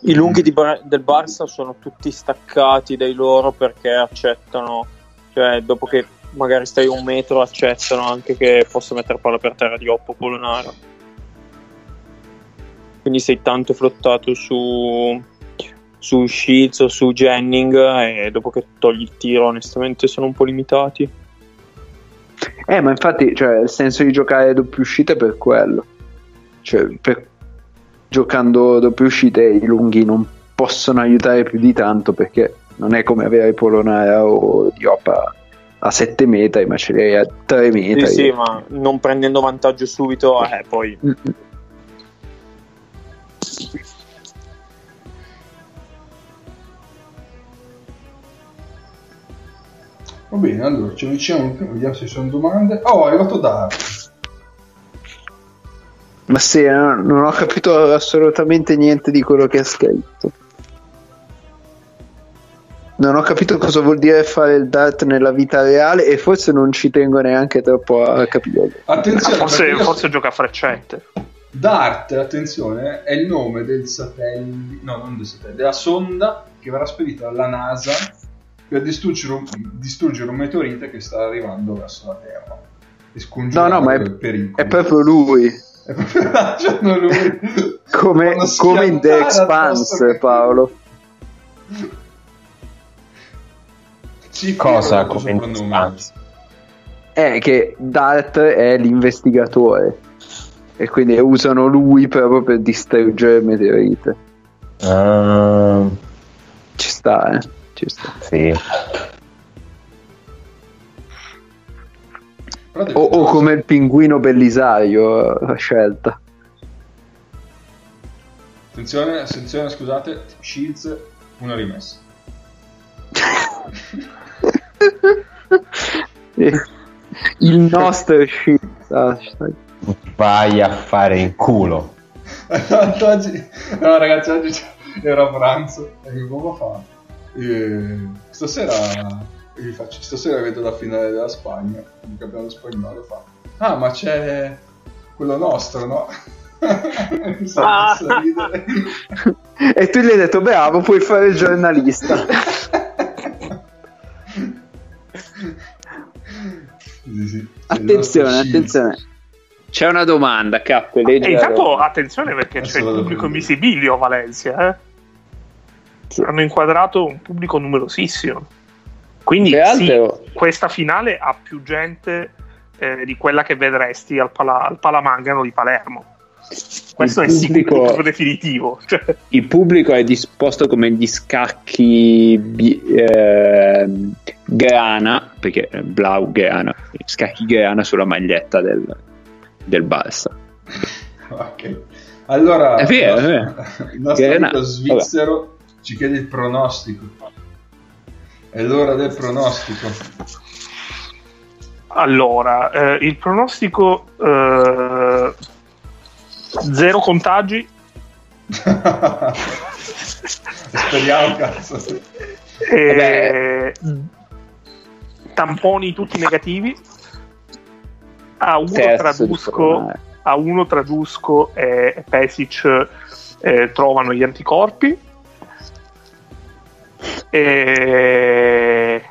I lunghi di Bar- del Barça sono tutti staccati dai loro perché accettano, cioè dopo che magari stai un metro, accettano anche che possa mettere palla per terra di Oppo Polonara. Quindi sei tanto flottato su, su Shields o su Jennings e dopo che togli il tiro onestamente sono un po' limitati. Eh, ma infatti, cioè, il senso di giocare doppie uscite è per quello. Cioè, per- giocando doppie uscite i lunghi non possono aiutare più di tanto perché non è come avere Polonara o Diop a, a 7 metri, ma ce li hai a 3 Sì, metri. sì, ma non prendendo vantaggio subito, eh, poi Mm, Va bene, allora ci avviciniamo, vediamo se ci sono domande. Oh, è arrivato Dark. Ma sì, no- non ho capito assolutamente niente di quello che ha scritto. Non ho capito cosa vuol dire fare il dart nella vita reale e forse non ci tengo neanche troppo a capire. Attenzione, Forse, forse gioca a freccette. DART, attenzione, è il nome del satellite, no, non del satellite, della sonda che verrà spedita dalla NASA per distruggere un, distruggere un meteorite che sta arrivando verso la Terra. E No, scongiurare no, ma è, il pericolo. è proprio lui. È proprio lui. Come, Fanno come in The Expanse, Paolo. Sì, Cosa come. Expanse? È che Dart è l'investigatore. E quindi usano lui proprio per distruggere meteorite. Ah, Ci sta, eh. Ci sta. sì. O, o come il pinguino bellisario la scelta. Attenzione, attenzione, scusate, Shields, una rimessa. il nostro shit. hashtag. Vai a fare in culo. oggi, no ragazzi, oggi era a pranzo e che come fa? E stasera, vi faccio, stasera vedo la finale della Spagna, il campionato spagnolo fa. Ah, ma c'è quello nostro, no? Mi sa Ah. messo a ridere. E tu gli hai detto, bravo, puoi fare il giornalista. Sì, sì. attenzione, attenzione. C'è una domanda, Cap, leggi E intanto attenzione perché c'è il pubblico prendere. invisibilio a Valencia, eh? Hanno inquadrato un pubblico numerosissimo. Quindi questa finale ha più gente eh, di quella che vedresti al, Pala- al Palamangano di Palermo. Questo Il è sicuro pubblico- proprio definitivo. Cioè, Il pubblico è disposto come gli scacchi bi- Grana, perché è Blau Grana, scacchi Grana sulla maglietta del, del Barça. Ok. Allora, È vero, il è nostro, il nostro amico svizzero ci chiede il pronostico. È l'ora del pronostico. allora, eh, il pronostico eh, zero contagi Speriamo, cazzo. e tamponi tutti negativi. A uno Test tra di Dusko, corona. a uno tra Dusko e Pesic eh, trovano gli anticorpi. E...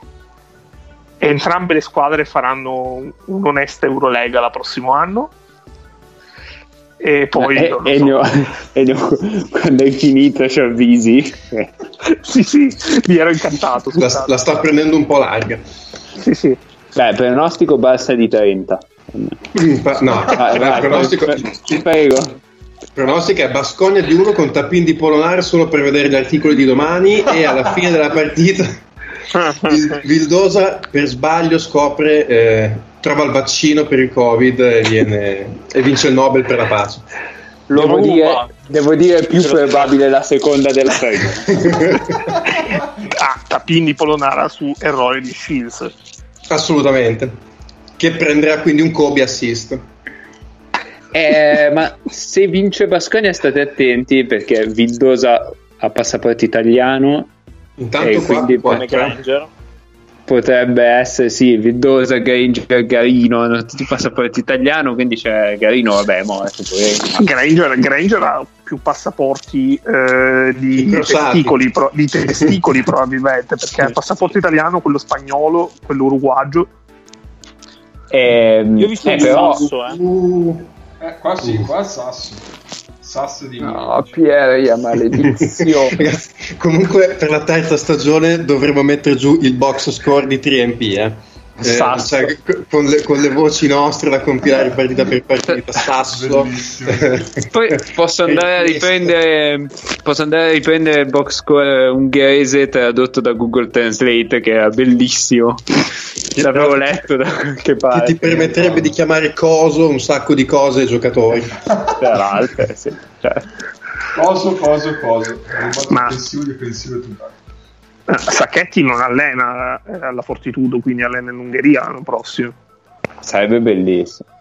e entrambe le squadre faranno un'onesta Eurolega la prossimo anno. E poi Eh, lo so. Ennio, Ennio, quando è finito ci avvisi. Eh, sì, sì, mi ero incantato. La, la sta prendendo un po' larga. Sì, sì. Beh, pronostico Barça di 30. Mm, No, Vai, il vai, pronostico, ti prego. pronostico è Bascogna di 1 con Tapin di Polonare solo per vedere gli articoli di domani e alla fine della partita Vil- Vildosa per sbaglio scopre, eh, trova il vaccino per il Covid e, viene- e vince il Nobel per la pace. Lo Devo dire, devo dire più probabile la seconda della prima. ah, Tapin di Polonara su errore di Shields. Assolutamente. Che prenderà quindi un Kobe assist. Eh, ma se vince Basconia state attenti perché Vildosa ha passaporto italiano Intanto E qua, quindi qua- Granger. Potrebbe essere sì Vildosa, Granger, Garino hanno tutti i passaporti italiano quindi c'è Garino vabbè mo è poverino. Granger, Granger ha più passaporti eh, di, testicoli, pro- di testicoli probabilmente perché ha il passaporto italiano, quello spagnolo, quello uruguagio Ehm, Io ho visto eh, un però, sasso, eh. Uh, Eh, qua sì, qua il sasso. Sasso di No, Pierre, maledizione. Ragazzi, comunque per la terza stagione dovremo mettere giù il box score di 3MP, eh. Eh, cioè, con, le, con le voci nostre da compilare partita per partita, Sasso. Poi posso andare a riprendere posso andare a riprendere il box score ungherese tradotto da Google Translate che era bellissimo l'avevo letto da qualche che parte ti permetterebbe di chiamare coso un sacco di cose ai giocatori. tra l'altro sì, certo. Coso, coso, coso. Ma- difensivo, difensivo e tutto. Sacchetti non allena eh, alla Fortitudo, quindi allena in Ungheria l'anno prossimo. sarebbe bellissimo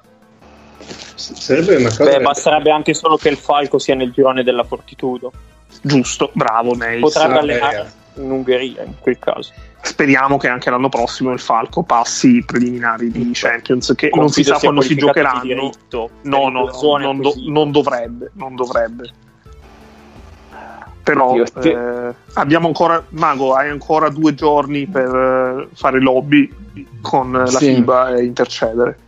Sarebbe una cosa. Beh, basterebbe anche solo che il Falco sia nel girone della Fortitudo. Giusto, bravo Neis. Potrebbe allenare in Ungheria in quel caso. Speriamo che anche l'anno prossimo il Falco passi i preliminari di Champions, che non si Confido sa quando si giocheranno. diritto No, no, non, do- non dovrebbe, non dovrebbe. Però eh, abbiamo ancora, Mago, hai ancora due giorni per eh, fare lobby con eh, la Sì. FIBA e intercedere.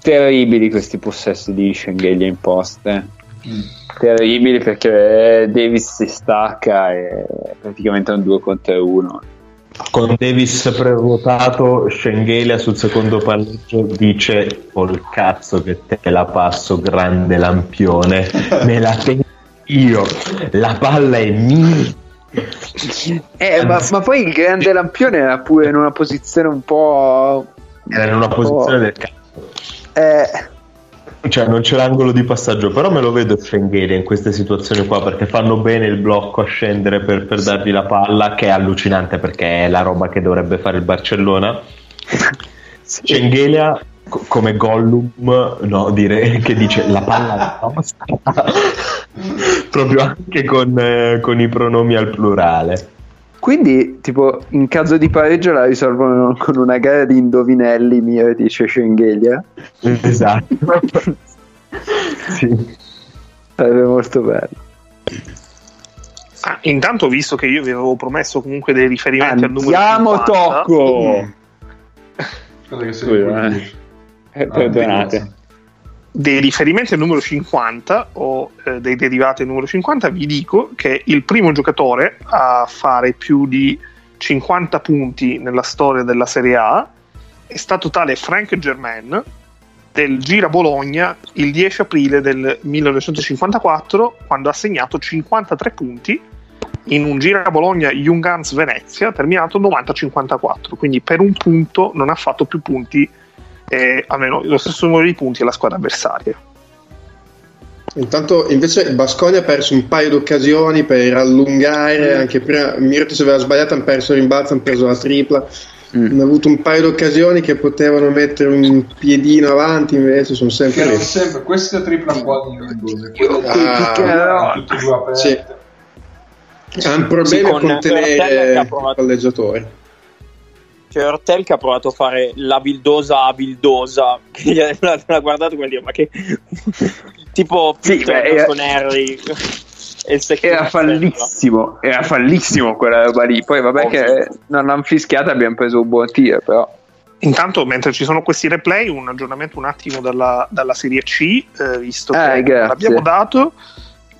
terribili questi possessi di Schengelia imposte terribili perché Davis si stacca e praticamente è un 2 contro 1 Con Davis preruotato, Schengelia sul secondo palleggio dice: Col cazzo che te la passo, grande lampione, me la tengo io, la palla è mia. Eh, ma, ma poi il grande lampione era pure in una posizione un po'. Era in una posizione del cazzo. Eh, Cioè, non c'è l'angolo di passaggio, però me lo vedo Schengelia in queste situazioni qua perché fanno bene il blocco a scendere per, per dargli la palla, che è allucinante perché è la roba che dovrebbe fare il Barcellona. Schengelia co- come Gollum, no, dire che dice la palla è nostra, proprio anche con, eh, con i pronomi al plurale. quindi, tipo, in caso di pareggio la risolvono con una gara di indovinelli, mio dice Schengelia. Esatto. sì. Sarebbe molto bello. Ah, intanto, visto che io vi avevo promesso comunque dei riferimenti al numero Andiamo, 50, Tocco! Guarda che sei eh. Eh, perdonate dei riferimenti al numero 50 o eh, dei derivati al numero 50, vi dico che il primo giocatore a fare più di 50 punti nella storia della Serie A è stato tale Frank Germain del Gira Bologna il 10 aprile del 1954 quando ha segnato 53 punti in un Gira Bologna Jungans Venezia terminato 90-54 quindi per un punto non ha fatto più punti eh, almeno lo stesso numero di punti alla squadra avversaria Intanto invece il Basconia ha perso un paio di occasioni per allungare, anche prima Mirotic aveva sbagliato, hanno perso il rimbalzo, hanno preso la tripla. Hanno avuto un paio di occasioni che potevano mettere un piedino avanti, invece sono sempre lì. sempre, questa tripla qua di quella Ah, tutte e due aperte. Sì. Hanno problemi Sì, a con Ortega contenere ha il palleggiatore. C'è Ortel che ha provato a fare la bildosa a bildosa, che gli ha l'ha guardato come dire, ma che tipo Sì, Peter beh, era- con Harry e il secondo Era fallissimo, era fallissimo quella roba lì. Poi, vabbè, Ovvio. che non hanno fischiato, abbiamo preso un buon tiro, però. Intanto, mentre ci sono questi replay, un aggiornamento un attimo dalla, dalla Serie C, eh, visto Eh, che grazie. l'abbiamo dato.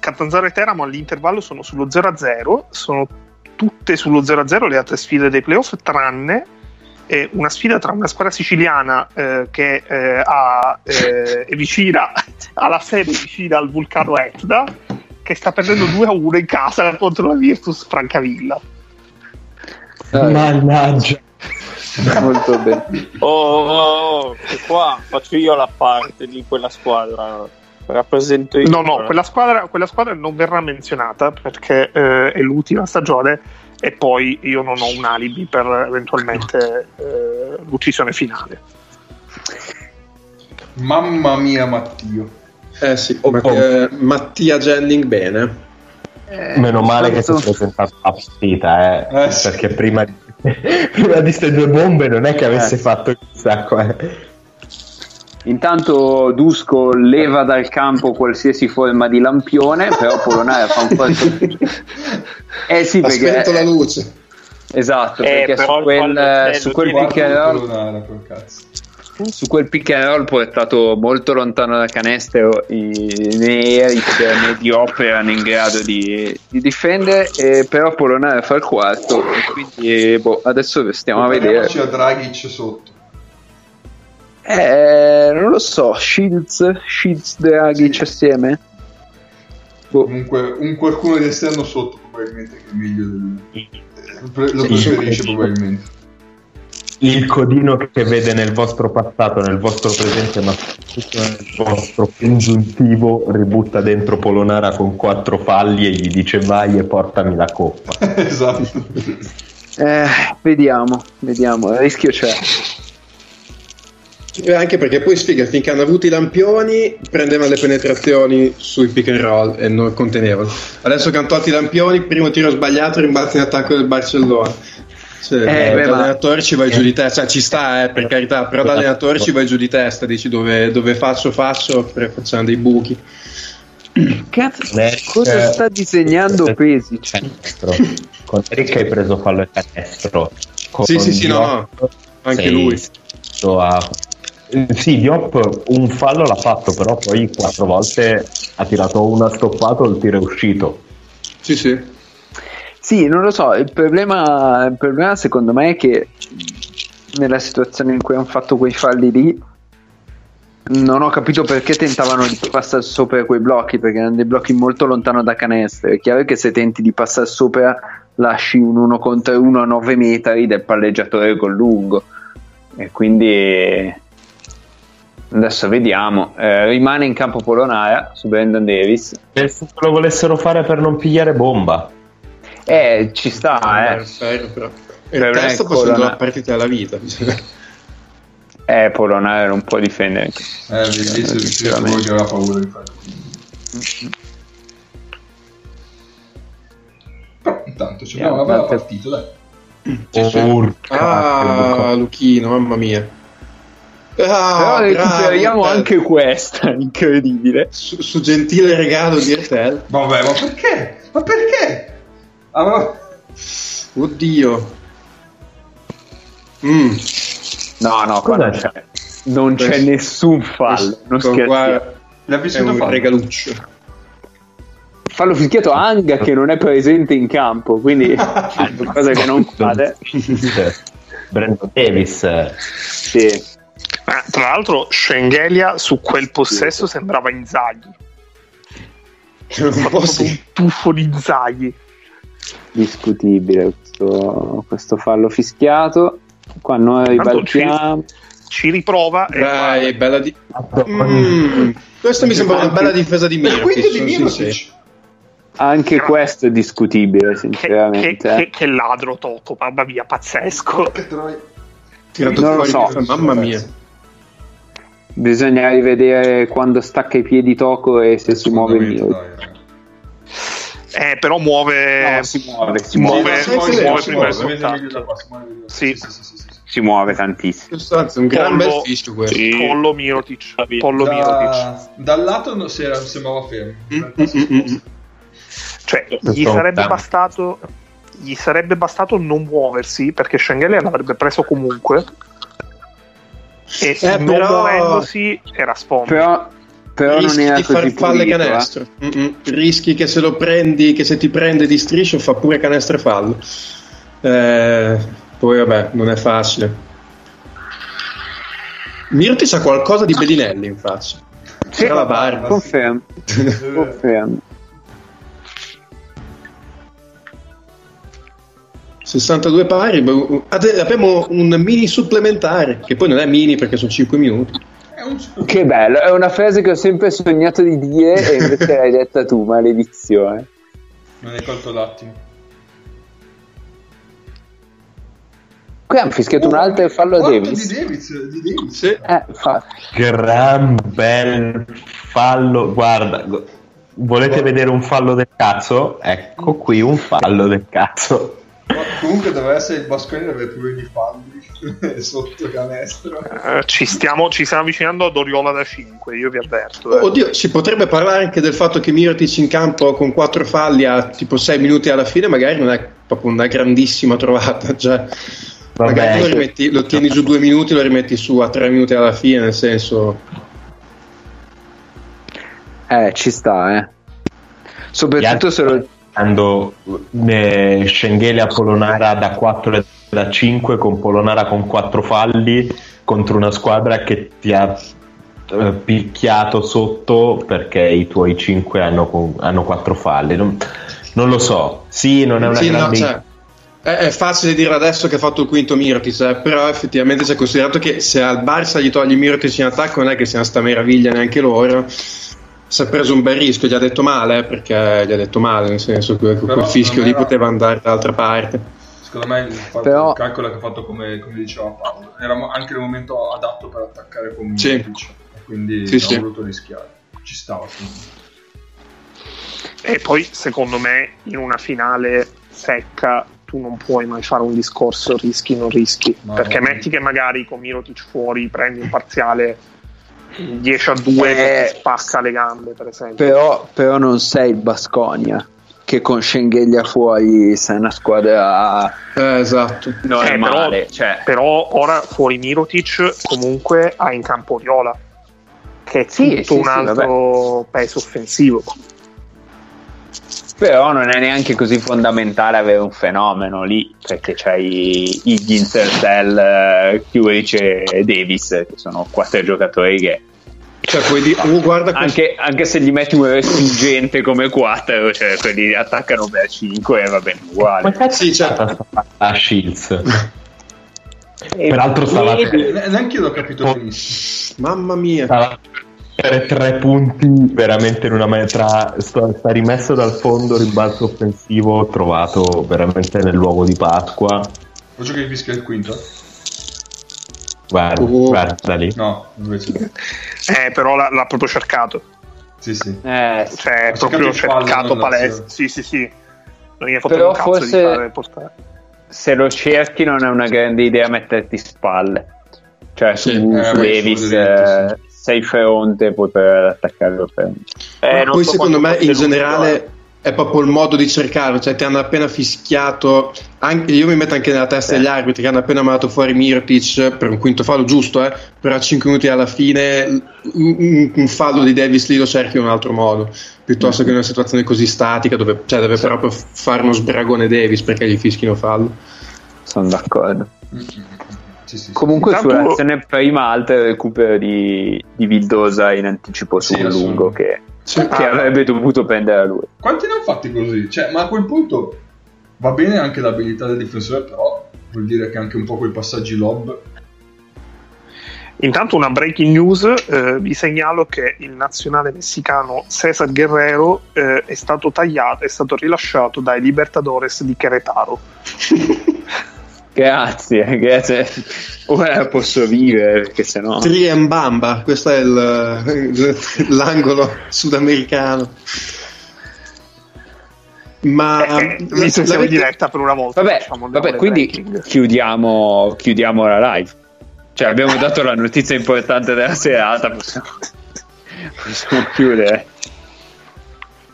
Catanzaro e Teramo all'intervallo sono sullo 0-0, sono tutte sullo 0-0 le altre sfide dei playoff, tranne eh, una sfida tra una squadra siciliana eh, che eh, ha, eh, è vicina alla sede vicina al vulcano Etna, che sta perdendo 2-1 in casa contro la Virtus Francavilla. Mannaggia. Molto bene. Oh, oh, oh, qua faccio io la parte di quella squadra. Rappresento io. No, no, quella squadra, quella squadra non verrà menzionata perché eh, è l'ultima stagione e poi io non ho un alibi per eventualmente eh, l'uccisione finale. Mamma mia, Mattio. Eh sì, Oh, che- Mattia Genning bene. Meno male che si è presentato la partita, eh, Eh, sì. perché prima di, prima di ste due bombe non è che avesse Eh. fatto il sacco. Eh. Intanto Dusko leva dal campo qualsiasi forma di lampione, però Polonare fa un po' di... Eh sì, Ha spento la perché luce. Esatto, Eh, perché su quel, eh, su quel pick and roll Polonara, su quel pick and roll portato molto lontano dal canestro i, né Eric né Diop erano in grado di, di difendere e però Polonare fa il quarto e quindi boh, adesso stiamo a vedere a Dragic sotto. Eh, non lo so Shields Shields Dragic Sì. assieme Boh. Comunque un qualcuno di esterno sotto probabilmente che è meglio del... Lo Sì, preferisce sì. probabilmente. Il codino che vede nel vostro passato, nel vostro presente, ma soprattutto nel vostro congiuntivo, ributta dentro Polonara con quattro falli e gli dice vai e portami la coppa. esatto. Eh, vediamo vediamo il rischio c'è Anche perché poi sfiga, finché hanno avuto i lampioni, prendevano le penetrazioni sui pick and roll e non contenevano. Adesso che hanno tolto i lampioni, primo tiro sbagliato, rimbalzo in attacco del Barcellona. Cioè, Eh, beh, da ma- allenatore ci vai giù di testa, cioè, ci sta, eh, per carità, però da allenatore ci vai giù di testa, dici dove, dove faccio, faccio, facciamo dei buchi. cazzo Eric, cosa sta disegnando Pesic Canestro. Con Eric hai preso fallo e canestro. Con Sì, sì, sì, no, no, anche lui. a- Eh, Sì, Diop un fallo l'ha fatto, però poi quattro volte ha tirato una stoppato, il tiro è uscito. Sì, sì. Sì, non lo so, il problema, il problema secondo me è che nella situazione in cui hanno fatto quei falli lì non ho capito perché tentavano di passare sopra quei blocchi, perché erano dei blocchi molto lontano da canestro. È chiaro che se tenti di passare sopra lasci un uno contro uno a 9 metri del palleggiatore col lungo. E quindi adesso vediamo. Eh, rimane in campo Polonara su Brandon Davis. Penso che lo volessero fare per non pigliare bomba. Eh, ci sta, eh. Spero, però. Per Il me testo essere Corona. la partita della vita. Eh, Polonara non può difendere. Eh, invece che aveva paura di fare. Però intanto c'è una bella tante- partita, dai. Urca, Ah, Luchino, mamma mia. Ah, Però recuperiamo bravo, anche questa, incredibile. su, su gentile regalo di Ertel. Vabbè, ma perché? Ma perché? Ah. Oddio. Mm. No, no, non c'è, non c'è Questo- nessun fallo. Non qua L'ha è vissuto un fare. regaluccio. Fallo fischiato a Anga che non è presente in campo, quindi cosa che non fate. Brandon Davis. Sì. Ma, tra l'altro, Schengelia su quel possesso sembrava Inzaghi. Un po' sì. un tuffo di Inzaghi. Discutibile questo, questo fallo fischiato. Qua noi Tanto ci- ribaltiamo. Ci riprova e Dai, bella di... Mm. Questa mi sembra una bella difesa di Mirotic, di. Mirotic. Anche questo è discutibile, che, che, sinceramente. eh. che- che ladro Toto, mamma mia, pazzesco. Tirato Non lo fuori so. di- Mamma mia. Bisogna rivedere quando stacca i piedi Toco e se si muove il mio. Eh, però muove... No, si muove, si si muove. si si muove, si prima del muove, qua. Sì. Si muove tantissimo. Sostanza, un gran Pollo- bel fischio questo. Sì. Pollo Mirotic. Pollo Mirotic. Da, dal lato non si era- sembrava fermo. Mm, mm, mm, mm. Cioè, gli sarebbe bastato gli sarebbe bastato non muoversi perché Schengelia l'avrebbe preso comunque e Eh, non però- muovendosi era sfondo Però, però non rischi era di far così falle pulito, eh. canestro. Mm-mm. Rischi che se lo prendi, che se ti prende di striscio fa pure canestro e fallo. Eh, poi vabbè, non è facile. Mirti ha qualcosa di Bedinelli in faccia. Sì, C'era la barba. Confermo, confermo. 62 pari. Abbiamo un mini supplementare, che poi non è mini perché sono 5 minuti. Che bello, è una frase che ho sempre sognato di dire e invece l'hai detta tu, maledizione. Non hai colto l'attimo. Qui hanno fischiato un altro fallo a Davis. di Davis, di Davis. Sì. Eh, fa- Gran bel fallo. Guarda, volete vedere un fallo del cazzo? Ecco qui un fallo del cazzo. Comunque doveva essere il Basconi aveva pure di falli sotto canestro. Eh, ci, stiamo, ci stiamo avvicinando ad Oriola da 5 io vi avverto eh. Oddio, si potrebbe parlare anche del fatto che Mirotic in campo con 4 falli a tipo 6 minuti alla fine magari non è proprio una grandissima trovata. Cioè, Vabbè, magari lo, rimetti- lo tieni giù due minuti, lo rimetti su a tre minuti alla fine, nel senso. Eh, ci sta, eh. Soprattutto se lo... quando eh, Schengelia Polonara da 4 e da 5 con Polonara con 4 falli contro una squadra che ti ha eh, picchiato sotto perché i tuoi 5 hanno, hanno 4 falli non, non lo so sì non è una Sì, no, grande cioè, è, è facile dire adesso che ha fatto il quinto Mirotic, eh, però effettivamente c'è considerato che se al Barça gli togli Mirotic in attacco non è che sia sta meraviglia neanche loro. Si è preso un bel rischio, gli ha detto male, eh, perché gli ha detto male, nel senso che quel Però fischio non lì era- poteva andare da altra parte. Secondo me il, fatto- Però- il calcolo che ha fatto come, come diceva Paolo era anche il momento adatto per attaccare con Sì. Mirotic, quindi Sì, ha sì. voluto rischiare. Ci stava. quindi. E poi, secondo me, in una finale secca tu non puoi mai fare un discorso rischi non rischi. No, perché no. metti che magari con Mirotic fuori prendi un parziale 10 a 2 che Eh, ti spacca le gambe, per esempio. Però, però non sei il Basconia, che con Schengelia fuori sei una squadra Eh, esatto. normale. però, cioè, però ora fuori Mirotic comunque hai in campo Oriola che è Sì, tutto sì, un sì, altro peso offensivo Però non è neanche così fondamentale avere un fenomeno lì, perché c'hai Higgins, Cell, eh, Curich e Davis, che sono quattro giocatori che Cioè, puoi dire, oh, anche, anche se gli metti un respingente come 4, cioè quelli attaccano per 5 e va bene uguale. Ma cazzo Sì, è stata sta a Shields E Peraltro stava- Ne- Neanche io l'ho capito benissimo. Mamma mia. stava per tre punti veramente in una me- tra sta, sta rimesso dal fondo rimbalzo offensivo trovato veramente nel luogo di Pasqua Lo giochi che fischia il quinto? guarda, Uh. guarda lì No, invece eh, però l'ha, l'ha proprio cercato Sì, sì. eh, cioè è Ha proprio cercato cercato l'azione. sì sì sì non gli ha fatto Però un cazzo forse- di fare portare se lo cerchi non è una grande idea metterti spalle. Cioè su, Sì, eh, su beh, Davis eh, sei fronte puoi per attaccarlo fronte. Eh, poi so secondo me in generale è proprio il modo di cercarlo, cioè ti hanno appena fischiato, anche- io mi metto anche nella testa degli arbitri che hanno appena mandato fuori Mirotic per un quinto fallo giusto, eh, però a 5 minuti alla fine un, un- fallo di Davis lì lo cerchi in un altro modo, piuttosto che in una situazione così statica dove cioè, deve proprio fare uno sbragone Davis perché gli fischino fallo. Sono d'accordo. Sì, sì, sì. Comunque Intanto- sull'azione prima alta il recupero di, di Vildosa in anticipo su Sì, un lungo che, Sì. che Ah. avrebbe dovuto prendere lui. Quanti ne hanno fatti così? Cioè, ma a quel punto va bene anche l'abilità del difensore, però vuol dire che anche un po' quei passaggi lob. Intanto una breaking news, eh, vi segnalo che il nazionale messicano Cesar Guerrero eh, è stato tagliato, è stato rilasciato dai Libertadores di Querétaro. Grazie, grazie. Ora posso vivere perché sennò. Triembamba, questo è il- l'angolo sudamericano. Ma Eh, eh, visto che siamo in diretta per una volta, Vabbè, facciamo le vabbè quindi chiudiamo, chiudiamo la live. Cioè, abbiamo dato la notizia importante della serata, possiamo, possiamo chiudere.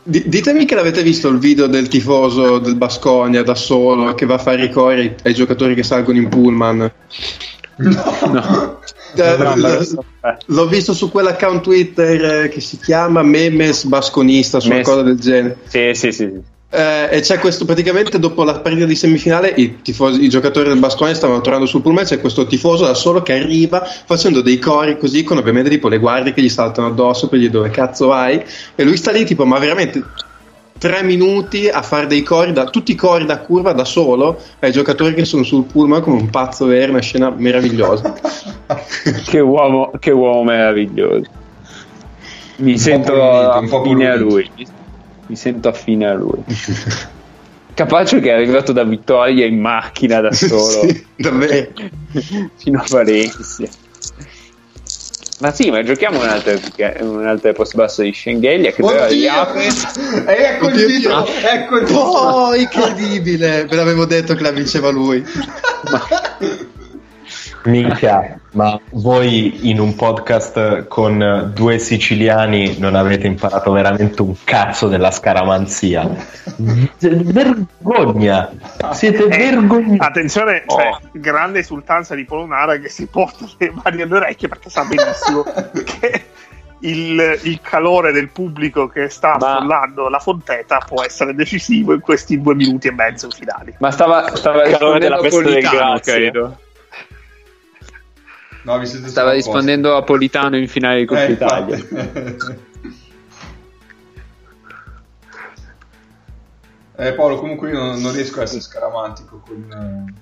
Di- ditemi che l'avete visto il video del tifoso del Basconia da solo che va a fare i cori ai, giocatori che salgono in pullman. No. Eh, No, l- ma lo so. Eh. l'ho visto su quell'account Twitter eh, che si chiama Memes Basconista, su una Mes- cosa del genere. Sì, sì, sì. Eh, e c'è questo praticamente dopo la partita di semifinale i, tifosi, i giocatori del Basconia stavano tornando sul pullman c'è questo tifoso da solo che arriva facendo dei cori così con ovviamente tipo le guardie che gli saltano addosso per gli dove cazzo vai e lui sta lì tipo ma veramente tre minuti a fare dei cori da, tutti i cori da curva da solo ai giocatori che sono sul pullman come un pazzo vero una scena meravigliosa Che uomo, che uomo meraviglioso. Mi sento pulito, un po' affine a pulito. lui. Mi sento affine a lui. Capace che è arrivato da Vittoria in macchina da solo sì, davvero fino a Valencia. Ma sì, ma giochiamo un altro, un altro post basso di Schengelia che però riapre. Ecco il! Dio. Ecco il titolo! oh incredibile ve l'avevo detto che la vinceva lui minchia Ma voi in un podcast con due siciliani non avete imparato veramente un cazzo della scaramanzia. Vergogna! Siete Eh, vergognosi. Attenzione, cioè, Oh. grande esultanza di Polonara che si porta le mani alle orecchie perché sa benissimo che il, il calore del pubblico che sta Ma- affollando la fonteta può essere decisivo in questi due minuti e mezzo finali. Ma stava, stava Il calore della peste del Grazia. credo. No, vi siete Stava rispondendo a Politano in finale di Coppa Eh, Italia. Eh, Paolo, comunque io non, non riesco a essere scaramantico con... eh,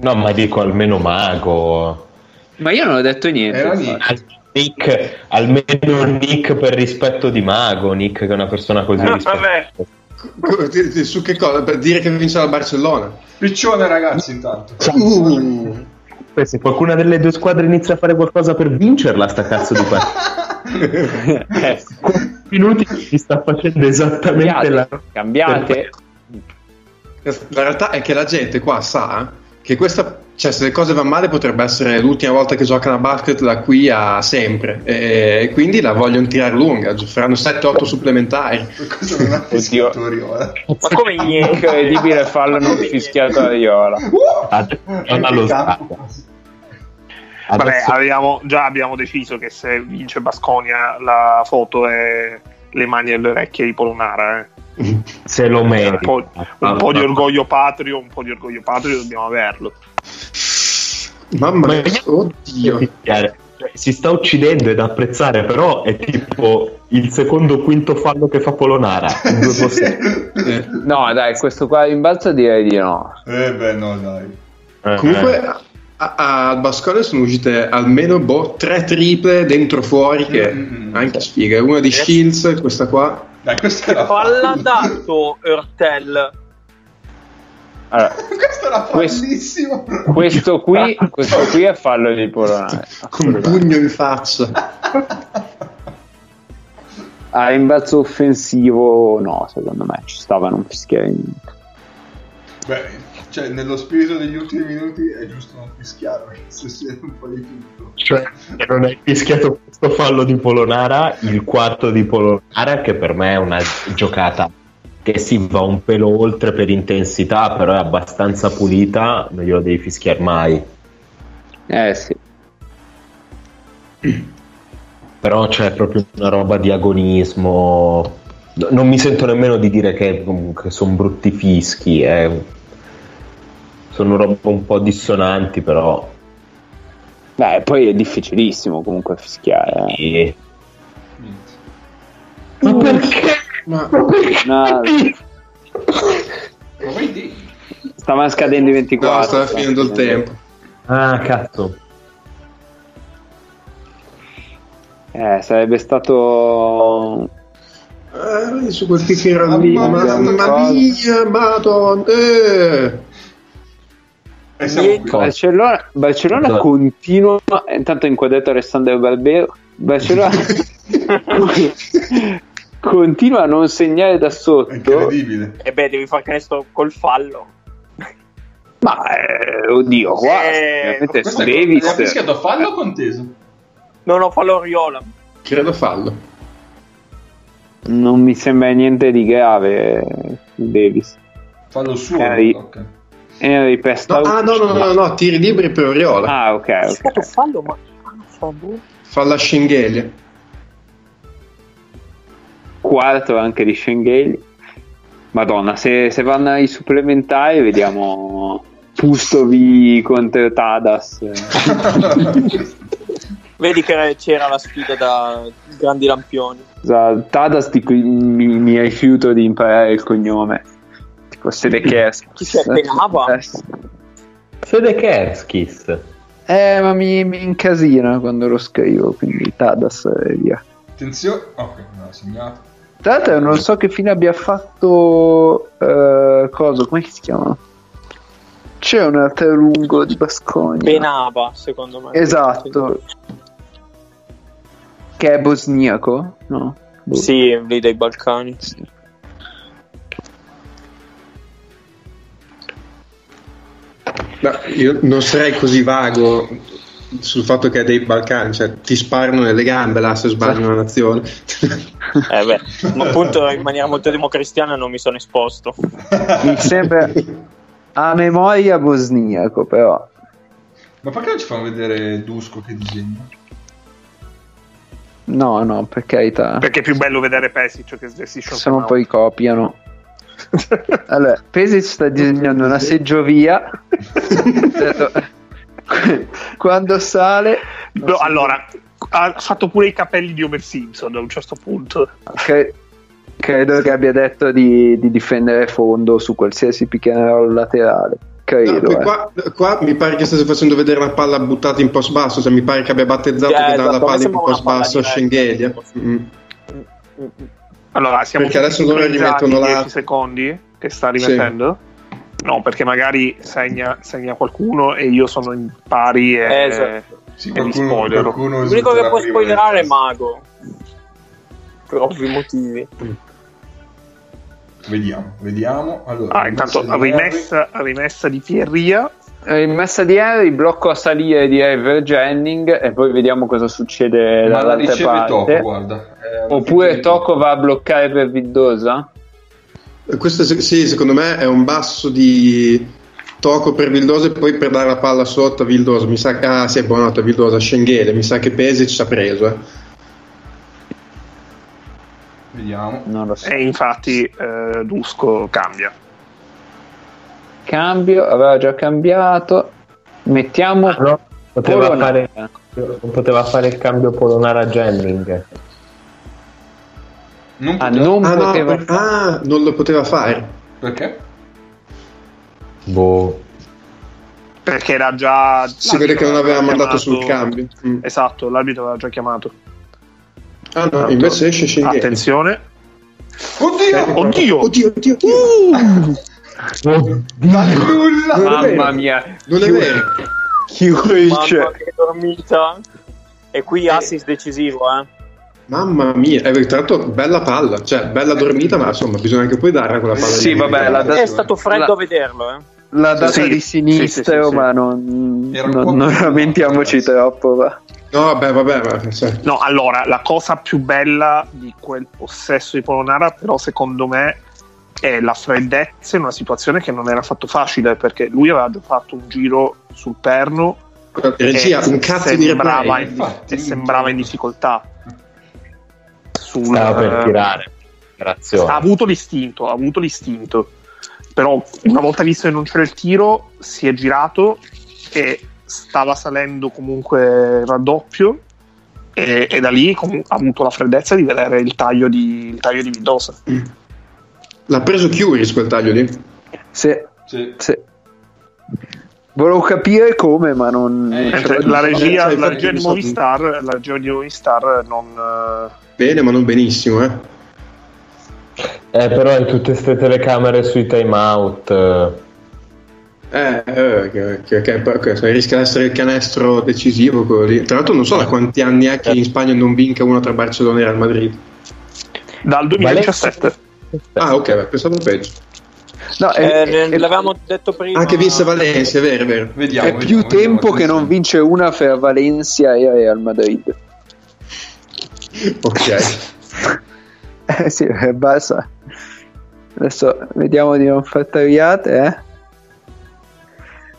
No, ma dico almeno mago. Ma io non ho detto niente. Era. Nick, almeno Nick per rispetto di mago. Nick che è una persona così Ah, rispettosa. Su che cosa? Per dire che vince la Barcellona. Piccione ragazzi intanto. Uh. Poi se qualcuna delle due squadre inizia a fare qualcosa per vincerla, sta cazzo di partita. Eh, minuti si sta facendo esattamente la cambiate. La realtà è che la gente qua sa che questa, cioè se le cose vanno male potrebbe essere l'ultima volta che giocano a basket da qui a sempre e quindi la vogliono tirare lunga, faranno 7-8 supplementari. Questo non ha fischiato Oriola. Ma come niente? Incredibile fallo non fischiato a Riola. non allo stato. Vabbè, abbiamo, già abbiamo deciso che se vince Basconia la foto è le mani alle orecchie di Polonara. eh. se lo Un merita. po', un po' di orgoglio patrio, un po' di orgoglio patrio dobbiamo averlo. Mamma Ma mia, io- oddio. Cioè, Si sta uccidendo ed apprezzare, però è tipo il secondo o quinto fallo che fa Polonara. Eh, No, dai, questo qua in balzo direi di no. Eh beh, no, dai. Eh, Comunque a- a- al Bascone sono uscite almeno boh, tre triple dentro fuori che Mm. anche sfiga. Una di Shields, questa qua. Dai, questa era Palla dato Ertel. Allora, Questo era Questo- bellissimo. questo qui, questo qui è fallo di Polonara. Con un pugno in faccia. A rimbalzo offensivo, no, secondo me ci stava a non fischiare niente. Beh, cioè, nello spirito degli ultimi minuti è giusto non fischiare, perché se si vede un po' di tutto. Cioè, che non hai fischiato questo fallo di Polonara, il quarto di Polonara, che per me è una giocata che si va un pelo oltre per intensità, però è abbastanza pulita, non glielo devi fischiare mai. Eh sì. Però c'è proprio una roba di agonismo. No- Non mi sento nemmeno di dire che comunque sono brutti fischi, eh. Sono roba un po' dissonanti, però. Beh, poi è difficilissimo comunque fischiare. eh. Niente. Ma perché? Ma No, Ma vai di. stavano scadendo i 24. no, stava finendo il tempo. Ah, cazzo. Eh, sarebbe stato Eh, su quel and roll lì, Mamma mia, madonna. Eh. E qui. Barcellona, Barcellona Esatto. continua intanto ha inquadrato Alessandro Barbero Barcellona continua a non segnare da È sotto incredibile. E beh, devi far canestro col fallo. ma eh, oddio qua Eh, veramente Davis Ha fischiato fallo o conteso? No, no, fallo Oriola. Credo fallo. non mi sembra niente di grave Davis Fallo suo. Eh, ok. Henry No, Pesta ah, no, no, no, no, tiri liberi per Oriola. ah ok, È ok. stato fallo, ma... Fa la Schengelia. quarto anche di Schengelli madonna se, se vanno ai supplementari vediamo Pustovi contro Tadas Vedi che c'era la sfida da grandi lampioni. Esatto, Tadas di cui mi, mi rifiuto di imparare il cognome Sedekerskis Chi c'è? Penava? Sedekerskis. eh ma mi, mi incasina quando lo scrivo quindi Tadas e via Attenzione. Ok, no, l'ho segnato. tra l'altro non so che fine abbia fatto eh, cosa come si chiama c'è un altro lungo di Bascogna Penava, secondo me. Esatto. Che è bosniaco? No. Boh. Sì, lì dai Balcani. Sì. No, io non sarei così vago sul fatto che è dei Balcani, cioè ti sparano nelle gambe là se sbagli una nazione. Eh beh, ma appunto in maniera molto democristiana non mi sono esposto. Mi sembra a memoria bosniaco, però. Ma perché non ci fanno vedere Dusko che disegna? No, no, per carità. Perché è più bello vedere Pesic che gestisce un Se no poi copiano. Allora, Pesic sta disegnando una seggiovia. Quando sale, No, allora, ha fatto pure i capelli di Homer Simpson a un certo punto. cre- credo che abbia detto di, di difendere fondo su qualsiasi pick laterale. No, Credo. poi eh. qua, qua mi pare che stesse facendo vedere una palla buttata in post basso, cioè mi pare che abbia battezzato Eh, che dà esatto, la palla in post basso a. Schengelia. Mm. Allora, siamo Perché adesso loro sincronizzati rimettono la- 10 secondi che sta rimettendo? No, perché magari segna, segna qualcuno e io sono in pari e, Eh, esatto. Sì, e qualcuno, qualcuno L'unico che può spoilerare è Mago. Per ovvi motivi. Vediamo, vediamo. Allora, Ah, intanto rimessa di rimessa, rimessa di Pierria. Rimessa di Henry, blocco a salire di Ever Jennings e poi vediamo cosa succede Harry. Ma la dall'altra riceve parte. Toco, guarda. Oppure Toco va a bloccare per Vildosa? Questo sì, secondo me è un basso di tocco per Vildosa e poi per dare la palla sotto a Vildosa. Mi sa che ah, sì, è buonato a Vildosa, Schenghele, mi sa che Pesic ci ha preso. eh. Vediamo. Non lo so. E infatti eh, Dusko cambia. Cambio, aveva già cambiato. Mettiamo No, poteva fare, poteva fare il cambio Polonara Jennings. Non Ah, poteva- non Ah, no, poteva per- ah, non lo poteva fare. Perché? Boh. Perché era già. Si vede che non aveva mandato sul chiamato- cambio. Mm. Esatto, l'arbitro aveva già chiamato. Ah no, invece esce Schenghele. Attenzione. Oddio! Oddio! Oddio, oddio, oddio. Nulla! Non è vero. Mamma mia, Non è vero. Chiuric. Mamma che dormita. E qui assist decisivo, eh. Mamma mia, eh, tra l'altro bella palla, cioè bella dormita, ma insomma bisogna anche poi darla quella palla. Sì, vabbè, la È stato freddo La- a vederlo, eh. La data Sì, di sinistro, sì, sì, ma non, non- non lamentiamoci troppo. Va. No, vabbè, vabbè, ma cioè, No, allora, la cosa più bella di quel possesso di Polonara, però, secondo me, è la freddezza in una situazione che non era affatto facile, perché lui aveva già fatto un giro sul perno regia, e un cazzo di replay. e sembrava in difficoltà. Sul, Stava per eh, tirare. ha Operazione. avuto l'istinto, ha avuto l'istinto. Però una volta visto che non c'era il tiro, si è girato e stava salendo comunque raddoppio e, e da lì comu- ha avuto la freddezza di vedere il taglio di, il taglio di Vildosa. L'ha preso Curis quel taglio lì. Se, Sì. se- Volevo capire come, ma non. Eh, l'ho la regia, cioè, la regia di Movistar, la regia di Movistar non, eh, Bene, ma non benissimo, eh. Eh, però in tutte queste telecamere sui timeout. eh, Eh, che, che- che- che rischia di essere il canestro decisivo quello lì. Tra l'altro non so da quanti anni è che in Spagna non vinca uno tra Barcellona e Real Madrid. dal 2017. Ah, ok, beh, pensavo peggio. No, è, Eh, è- l'avevamo detto prima. Anche vinse Valencia, è vero, è vero. Vediamo. è vediamo, più vediamo, tempo che non vince una fra Valencia e Real Madrid. Ok. Eh sì, eh, basta. Adesso vediamo di non far tagliate, eh.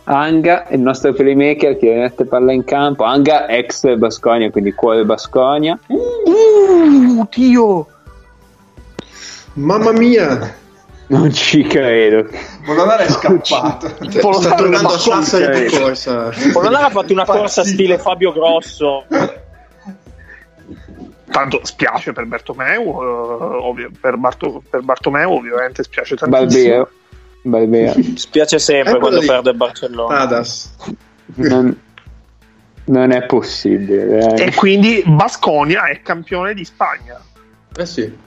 Anga, il nostro playmaker che mette palla in campo. Anga, ex Basconia, quindi cuore Basconia. Uh, Dio! Mamma mia! Non ci credo. Polonara è scappato. Sta tornando a Sassari di corsa. Polonara ha fatto una corsa Impazzito. stile Fabio Grosso. Tanto spiace per Bartomeu, eh, ovvio, per, Barto- per Bartomeu ovviamente spiace tantissimo. Barbero. Spiace sempre quando lì. perde Barcellona. Adas. Non, non è possibile. eh. E quindi Basconia è campione di Spagna. Eh sì.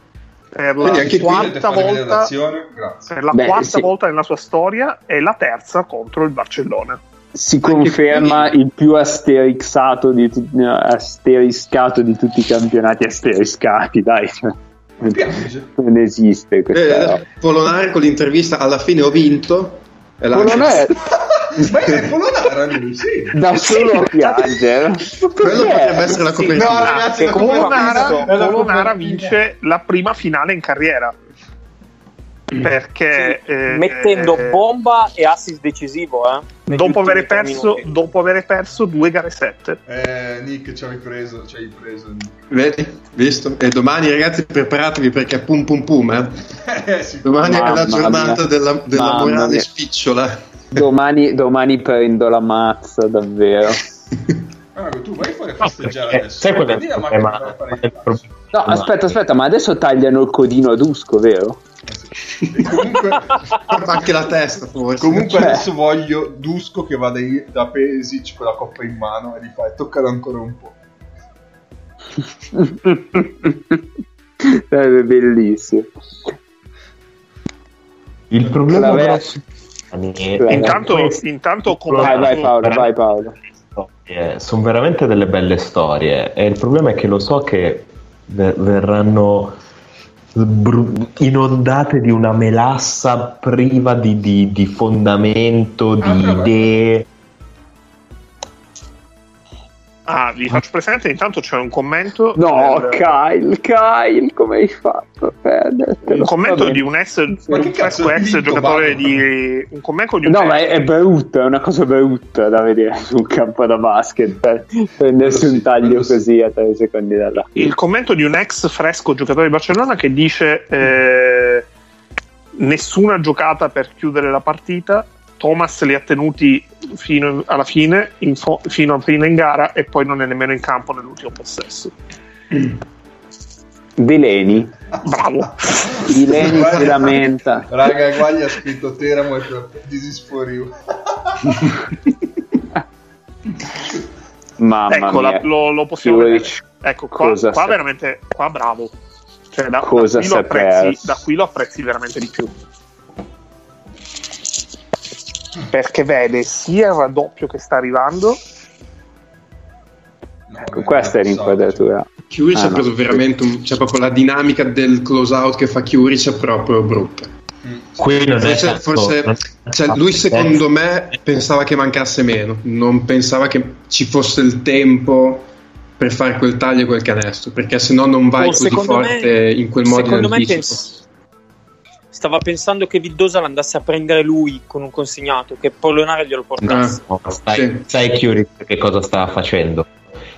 Per la quarta volta, per la Beh, quarta sì. volta nella sua storia e la terza contro il Barcellona. Si conferma il più asterixato di, tu- no, asteriscato di tutti i campionati asteriscati, dai. Non esiste questa Eh. Polonare con l'intervista alla fine ho vinto. E Polonare, Ma è Polonara lui, sì. Da solo a piangere. Quello potrebbe essere la copertina. No, ragazzi, la Polonara, Polonara copertina. vince la prima finale in carriera. Perché eh, mettendo eh, bomba e assist decisivo, eh, dopo, aver perso, dopo aver perso due gare 7. Eh, Nick, ci hai preso, ci hai preso. Nick. Vedi? Visto? E domani, ragazzi, preparatevi perché pum pum pum, eh. Eh, sì. Domani è la Mamma giornata mia. della, della Mamma morale mia. spicciola. Domani, domani prendo la mazza, davvero. Ah, tu vai fuori a festeggiare Eh, adesso. sai è la macchina fare il No, aspetta, aspetta, ma adesso tagliano il codino ad Usco, vero? E comunque, Anche la testa, forse. comunque Cioè. adesso voglio Dusko che vada in- da Pesic con la coppa in mano e gli fai toccalo ancora un po'. Sarebbe bellissimo. Il problema Vabbè. grosso Intanto, intanto Vai, vai Paolo, vai Paolo. sono veramente delle belle storie e il problema è che lo so che ver- verranno inondate di una melassa priva di, di- di fondamento, di Ah, però- idee. Ah, vi faccio presente, intanto c'è un commento. No, del- Kyle, Kyle, come hai fatto a perdertelo? un commento di un ex, un fresco ex giocatore Barba? di un commento di un No, ex- ma è, è brutta, è una cosa brutta da vedere su un campo da basket per prendersi un taglio così a tre secondi dalla fine. il commento di un ex fresco giocatore di Barcellona che dice eh, nessuna giocata per chiudere la partita Thomas li ha tenuti fino alla fine in fo- fino a fine in gara e poi non è nemmeno in campo nell'ultimo possesso. Veleni, bravo. Vileni si lamenta. Raga, qua gli ha scritto Teramo e you. Mamma ecco mia. la- lo, lo possiamo Figurati vedere. ecco qua, cosa qua veramente qua bravo. Cioè, da, da Cosa qui lo apprezzi, da qui lo apprezzi veramente di più perché vede sia il raddoppio che sta arrivando No, Ecco, questa è l'inquadratura. Chiuric Ah, ha preso no. veramente un, c'è proprio la dinamica del close out che fa Chiuric è proprio brutta. Qui non è Forse, cioè, lui secondo me pensava che mancasse meno, non pensava che ci fosse il tempo per fare quel taglio e quel canestro, perché se no non vai Oh, così secondo me- forte in quel modo in secondo me anticipo. pens- stava pensando che Vildosa l'andasse a prendere lui con un consegnato, che Polonare glielo portasse. No, sai, Sì. sai Chiuric che cosa stava facendo?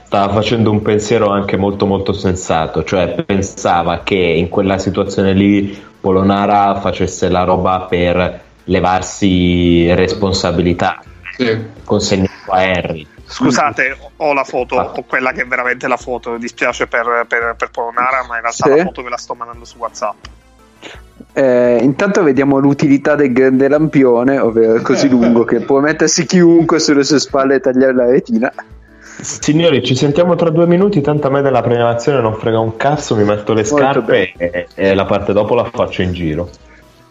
Stava facendo un pensiero anche molto molto sensato, cioè pensava che in quella situazione lì Polonara facesse la roba per levarsi responsabilità, Sì. consegnando a Harry. Scusate, ho la foto, Ah. ho quella che è veramente la foto. Mi dispiace per, per, per Polonara, ma in realtà Sì. la foto ve la sto mandando su WhatsApp. Eh, intanto vediamo l'utilità del grande lampione, ovvero è così lungo che può mettersi chiunque sulle sue spalle e tagliare la retina. Signori, ci sentiamo tra due minuti, tanto a me della prenotazione non frega un cazzo, mi metto le Molto scarpe e, e la parte dopo la faccio in giro.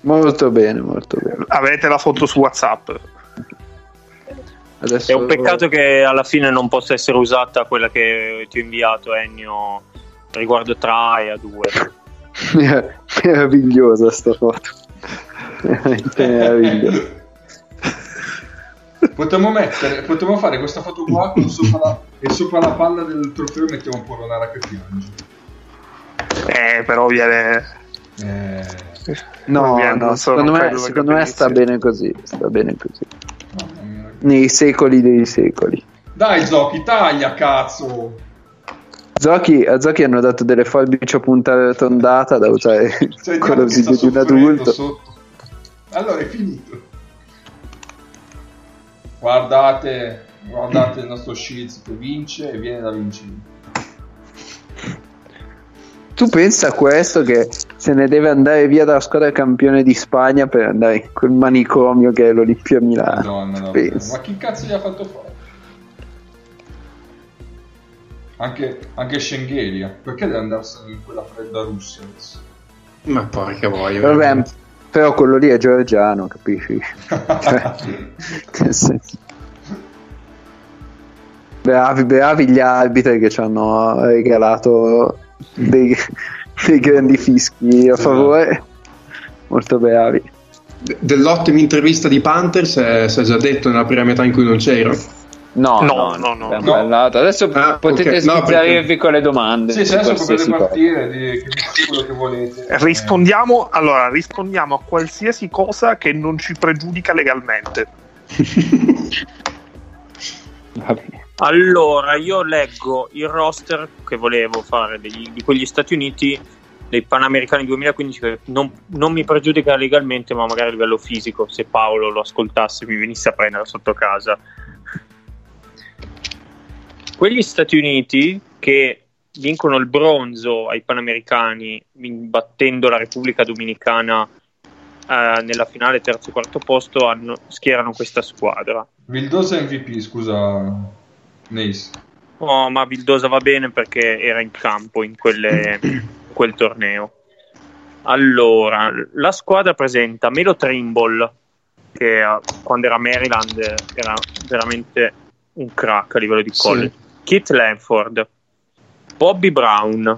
Molto bene, molto bene. Avete la foto su WhatsApp. Adesso... È un peccato che alla fine non possa essere usata quella che ti ho inviato, Ennio, riguardo Trae a due. meravigliosa sta foto. Veramente meravigliosa. Potremmo mettere, potremmo fare questa foto qua con sopra la, e sopra la palla del trofeo mettiamo Polonara che piange. Eh, però viene. Eh, No, no, secondo me, secondo me sta bene così, sta bene così. Nei secoli dei secoli. Dai Zocchi, taglia cazzo! Zocchi, a Zocchi hanno dato delle forbici a punta arrotondata da usare Cioè, con video di un adulto. sotto. Allora è finito. Guardate, guardate il nostro Shields che vince e viene da vincente. Tu pensa a questo che se ne deve andare via dalla squadra campione di Spagna per andare in quel manicomio che è l'Olimpia Milano. Madonna, davvero. Pensa. ma chi cazzo gli ha fatto fare? Anche, anche Schengelia, perché deve andarsene in quella fredda Russia adesso? Ma porca voglia. Vabbè, però quello lì è georgiano, capisci? Cioè, nel senso- Bravi, bravi gli arbitri che ci hanno regalato dei, dei grandi fischi a Sì. favore. Molto bravi. De- dell'ottima intervista di Panthers eh, si è già detto nella prima metà in cui non c'ero. No, No, no, no, no. Adesso Ah, potete ok. No, sbizzarrirvi con le domande. Sì, adesso potete partire, di, quello che volete. Rispondiamo, allora, rispondiamo a qualsiasi cosa che non ci pregiudica legalmente. Allora, io leggo il roster che volevo fare degli- di quegli Stati Uniti dei Panamericani 2015 che non, non mi pregiudica legalmente, ma magari a livello fisico, se Paolo lo ascoltasse mi venisse a prendere sotto casa. Quegli Stati Uniti che vincono il bronzo ai Panamericani battendo la Repubblica Dominicana eh, nella finale terzo e quarto posto hanno- schierano questa squadra. Vildosa MVP, scusa, Nace. Oh, ma Vildosa va bene perché era in campo in, quelle- in quel torneo. Allora, la squadra presenta Melo Trimble, che eh, quando era Maryland era veramente un crack a livello di Sì. Kit Lanford, Bobby Brown,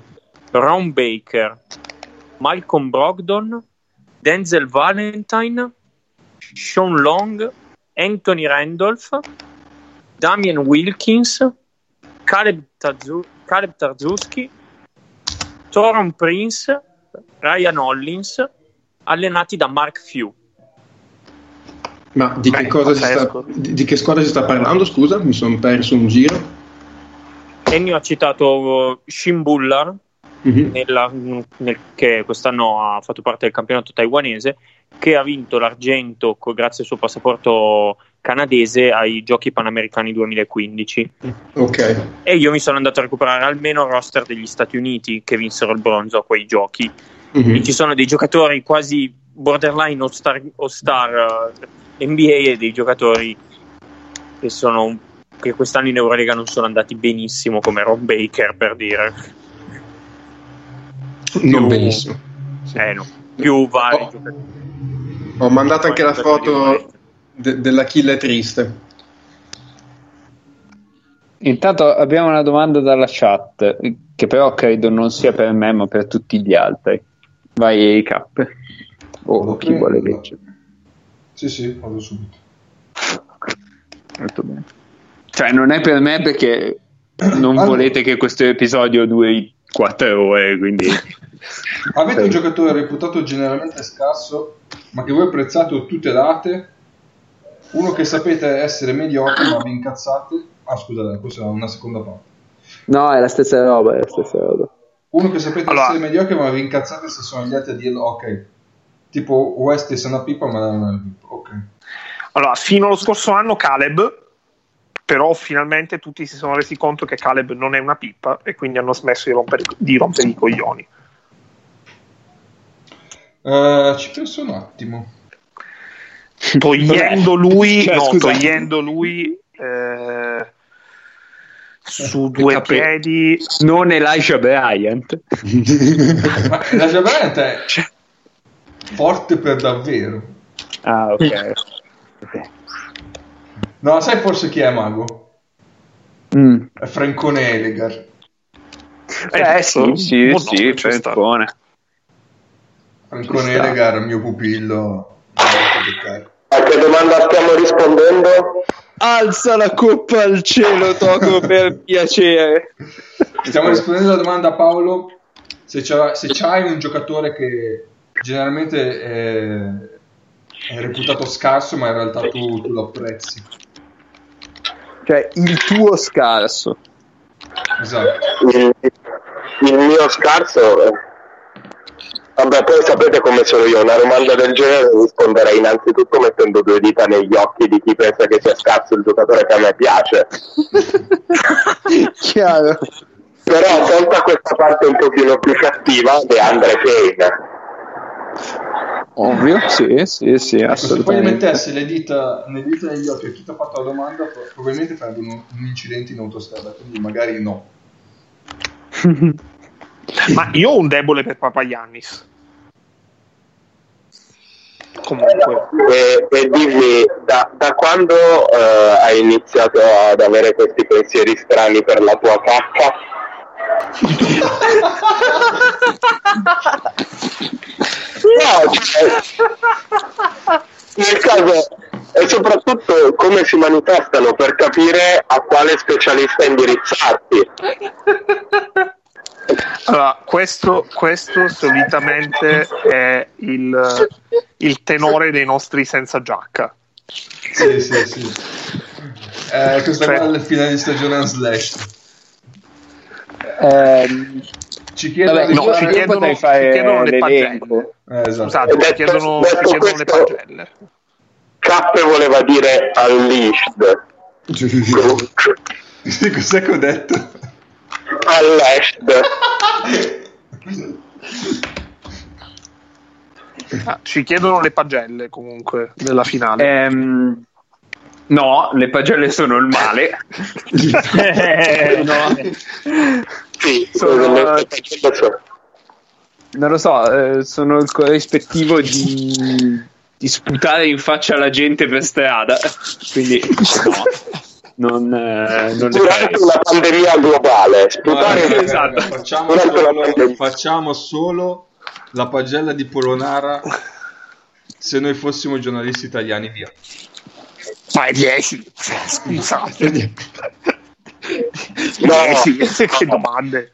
Ron Baker, Malcolm Brogdon, Denzel Valentine, Sean Long, Anthony Randolph, Damian Wilkins, Caleb, Tarzuski, Toron Prince, Ryan Hollins, allenati da Mark Few. Ma di che, si sta, di, di che squadra si sta parlando? Scusa, mi sono perso un giro. Ennio ha citato uh, Shin Bullar, Mhm. nella- nel- che quest'anno ha fatto parte del campionato taiwanese, che ha vinto l'argento grazie al suo passaporto canadese ai Giochi Panamericani 2015. Ok. E io mi sono andato a recuperare almeno il roster degli Stati Uniti che vinsero il bronzo a quei giochi. Mhm. E ci sono dei giocatori quasi borderline all-star, all-star, eh, NBA e dei giocatori che, sono, che quest'anno in Eurolega non sono andati benissimo come Ron Baker per dire Non più- benissimo. eh, no, più vari Oh. giocatori Ho mandato anche la foto de- dell'Achille triste. Intanto abbiamo una domanda dalla chat, che però credo non sia per me, ma per tutti gli altri. Vai, K. O chi vuole leggere. Sì, sì, vado subito. Molto bene. Cioè, non è per me perché non Allora. volete che questo episodio duri 4 ore, quindi... Avete un giocatore reputato generalmente scarso, ma che voi apprezzate o tutelate? Uno che sapete essere mediocre, ma vi incazzate? Ah, scusate, questa è una seconda parte. No, è la stessa roba, è la stessa roba. Uno che sapete Allora- essere mediocre, ma vi incazzate se sono gli altri a dirlo, ok. Tipo West è una pipa, ma non è una pipa. Ok. Allora, fino allo scorso anno Caleb, però finalmente tutti si sono resi conto che Caleb non è una pippa e quindi hanno smesso di rompere, di rompere i coglioni. Eh, ci penso un attimo. Togliendo lui, Cioè, no, togliendo lui eh, su due Capri- piedi. Non Elijah Bryant. La Bryant è forte per davvero. Ah, ok. No, sai forse chi è Mago? Mm. È Francone Elegar. Eh sì, sì, sì, sta. Francone. Francone. Elegar, mio pupillo. A che domanda stiamo rispondendo? Alza la coppa al cielo, Toco, per piacere. Stiamo rispondendo alla domanda Paolo se, c'ha- se c'hai un giocatore che generalmente è, è reputato scarso ma in realtà tu, tu lo apprezzi. Cioè, il tuo scarso. Esatto. Il, il mio scarso. Vabbè, poi sapete come sono io. Una domanda del genere risponderei innanzitutto mettendo due dita negli occhi di chi pensa che sia scarso il giocatore che a me piace. Chiaro. Però tolta questa parte un pochino più cattiva di Andre Kane. Ovvio, sì, sì, sì, Ecco, se poi assolutamente. mettessi le dita, le dita negli occhi a chi ti ha fatto la domanda, pro- probabilmente farebbe un, un incidente in autostrada, quindi magari no. Ma io ho un debole per Papagiannis. Comunque, E, e dimmi, da, da quando eh, hai iniziato ad avere questi pensieri strani per la tua cacca? No, cioè, nel caso e soprattutto come si manifestano per capire a quale specialista indirizzarti. Allora, questo, questo solitamente è il, il tenore dei nostri senza giacca. Sì, sì, sì. Eh, questa Cioè- qua è la fine di stagione Unslash. Ehm, Ci chiedono vabbè, no, ci chiedono- ci chiedono le l'elenco. Eh, esatto. Scusate, ci Detto- chiedono, ci detto chiedono le pagelle. Cappe voleva dire unleashed. Cos'è che ho detto? Unleashed. Ah, ci chiedono le pagelle comunque della finale. Ehm, no, le pagelle sono il male. Eh, no. Sì, Sono- le Non lo so, eh, sono il corrispettivo di, di sputare in faccia alla gente per strada. Quindi no, non, eh, non Durante una pandemia globale, sputare Guarda, Esatto. raga, facciamo, la solo, facciamo solo la pagella di Polonara se noi fossimo giornalisti italiani via. Ma è 10. Scusate. No. 10. Che domande.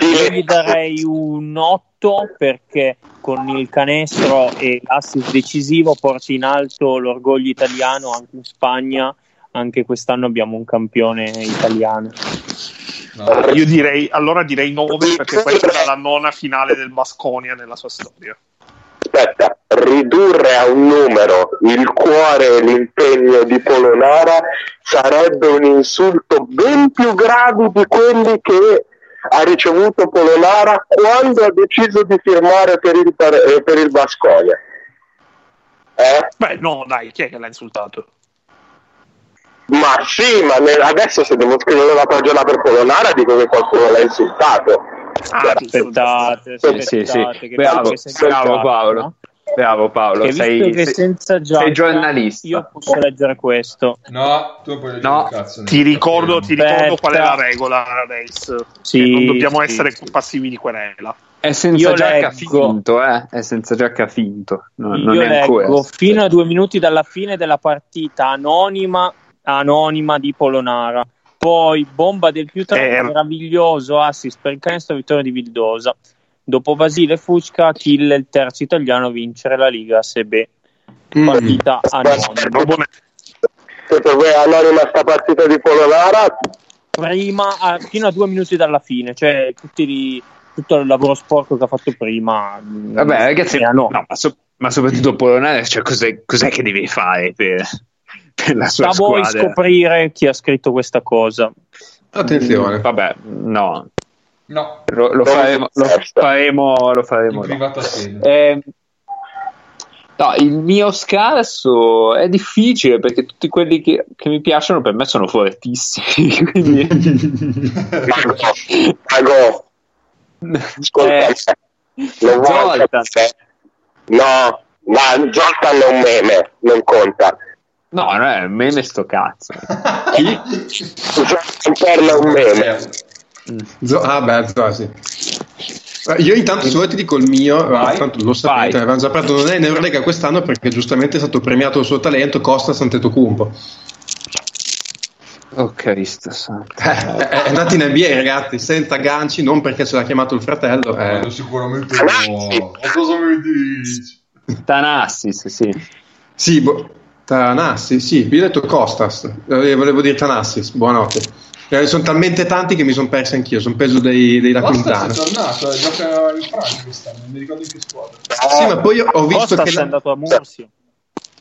Io gli darei un 8 perché con il canestro e l'assist decisivo porta in alto l'orgoglio italiano anche in Spagna. Anche quest'anno abbiamo un campione italiano. No. Io direi, allora direi 9 perché questa era la nona finale del Basconia nella sua storia. Aspetta, ridurre a un numero il cuore e l'impegno di Polonara sarebbe un insulto ben più grave di quelli che ha ricevuto Polonara quando ha deciso di firmare per il, eh, per il Basconia. Eh? Beh, no, dai, chi è che l'ha insultato? Ma sì, ma adesso se devo scrivere una pagina per Polonara dico che qualcuno l'ha insultato. Ah. Aspettate, Sì, aspettate. sì, sì. che Bravo, bravo Paolo. no? Bravo Paolo, Che sei, che sei- senza giacca sei giornalista. io posso leggere questo. No, tu puoi leggere No, un cazzo. Ti ricordo, ti ricordo qual è la regola, Race. Sì, Che non dobbiamo sì, essere sì. passivi di querela. È senza Io giacca leggo. finto, eh? È senza giacca finto. No, non Io è ancora. leggo fino a due minuti dalla fine della partita anonima, anonima di Polonara. Poi bomba del più Eh. meraviglioso assist per il canestro ritorno di Vildosa. Dopo Vasile Fucca, Kill il terzo italiano a vincere la Liga SB. Mm. Partita per voi è anonima sta partita di Polonara, Prima, a- fino a due minuti dalla fine, cioè tutti tutto il lavoro sporco che ha fatto prima. Vabbè, ragazzi, è anonimo. no, ma, so- ma soprattutto Polonare, cioè, cos'è, cos'è che devi fare per, per la sua Sta a voi squadra? scoprire chi ha scritto questa cosa. Attenzione. Vabbè, no, No, lo, lo faremo, lo faremo, lo faremo sede. Eh, no, il mio scarso è difficile perché tutti quelli che, che mi piacciono per me sono fortissimi. Quindi, Mago, ascolta, Eh, vuoi capire? No, ma Zoltan è un meme, non conta. No, non è un meme sto cazzo. Zoltan è un meme. Zo- ah, beh, zo- sì. Eh, Io intanto se vuoi ti dico il mio, Vai. eh, tanto lo sapete, avevamo già parlato, non è in Eurolega quest'anno perché giustamente è stato premiato il suo talento Costa Santetocumpo. Oh Cristo santo. Eh, è andato in NBA ragazzi, senza ganci, non perché ce l'ha chiamato il fratello. eh. Sicuramente no. Ma cosa mi dici? Tanassis, sì. Sì, bo- Tanassi, sì, io ho detto Costas, eh, volevo dire Tanassis, buonanotte. Eh, sono talmente tanti che mi sono perso anch'io, sono peso dei, dei La Basta, Quintana. è tornato, eh, gioca in Francia quest'anno, non mi ricordo in che squadra. Sì, ma poi ho visto Costa che è andato a Murcia.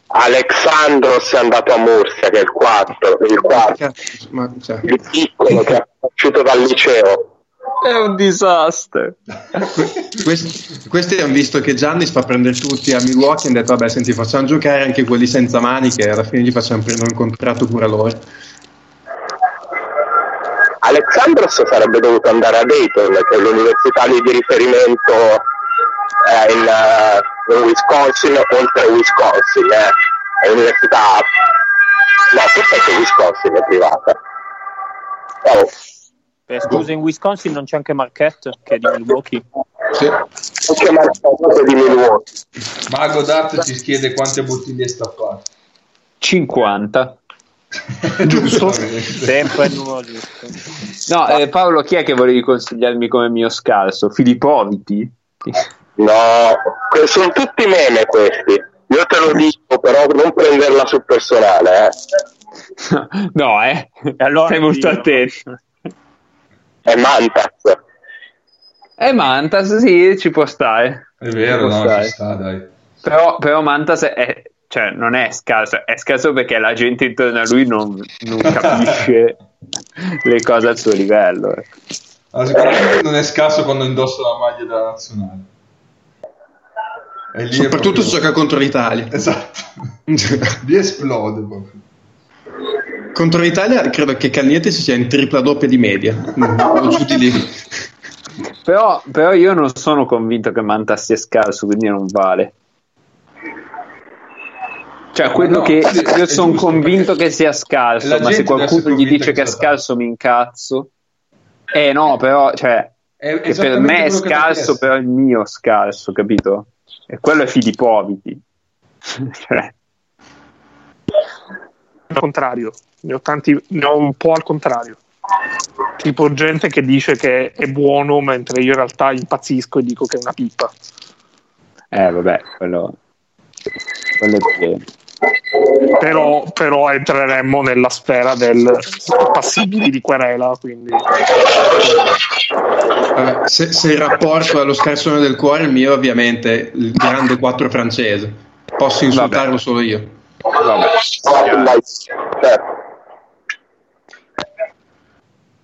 Alexandros è andato a Murcia, che è il 4, il 4, Cazzo, ma, cioè, il piccolo che è uscito dal liceo. È un disastro. que- questi, questi hanno visto che Giannis fa prendere tutti a Milwaukee e hanno detto vabbè senti facciamo giocare anche quelli senza maniche e alla fine gli facciamo prendere un contratto pure a loro. Alexandros sarebbe dovuto andare a Dayton, che è l'università lì di riferimento eh, in, eh, in Wisconsin, oltre a Wisconsin, eh. è l'università, no, forse anche Wisconsin è privata. Oh, Eh, scusa, in Wisconsin non c'è anche Marquette, che è di Milwaukee. Sì. Anche Marco di Milwaukee. Mago Dart ci chiede quante bottiglie sta qua. 50. Giusto? Sempre il numero giusto. No, eh, Paolo, chi è che volevi consigliarmi come mio scalzo? Filipoviti? No, sono tutti meme questi. Io te lo dico, però non prenderla sul personale, eh. no, eh. Allora Stai molto attento. È Mantas. Eh, Mantas, sì, ci può stare. È vero, no, stare. ci sta, dai. Però, però Mantas è, cioè, non è scarso, è scarso perché la gente intorno a lui non, non capisce le cose al suo livello. Allora, sicuramente non è scarso quando indossa la maglia della nazionale. Lì è Soprattutto se proprio- gioca contro l'Italia. Esatto. Lì esplode proprio. Contro l'Italia credo che Cagnete si sia in tripla doppia di media. O giù di lì. Però, però io non sono convinto che Mantas sia scarso, quindi non vale. Cioè, quello no, che sì, io è sono convinto che sia scarso, ma se qualcuno gli dice che è scarso, mi incazzo. Eh no, però, cioè, È che per me è scarso, però il mio è scarso, capito? E quello è Filipoviti. cioè, Al contrario, ne ho tanti, ne ho un po' al contrario. Tipo gente che dice che è buono, mentre io in realtà impazzisco e dico che è una pippa. eh, vabbè, quello, quello è pieno. Però, però entreremmo nella sfera del passibili di querela, quindi Vabbè, se, se il rapporto è lo scarsone del cuore, il mio ovviamente il grande 4 francese. Posso insultarlo solo io. Vabbè.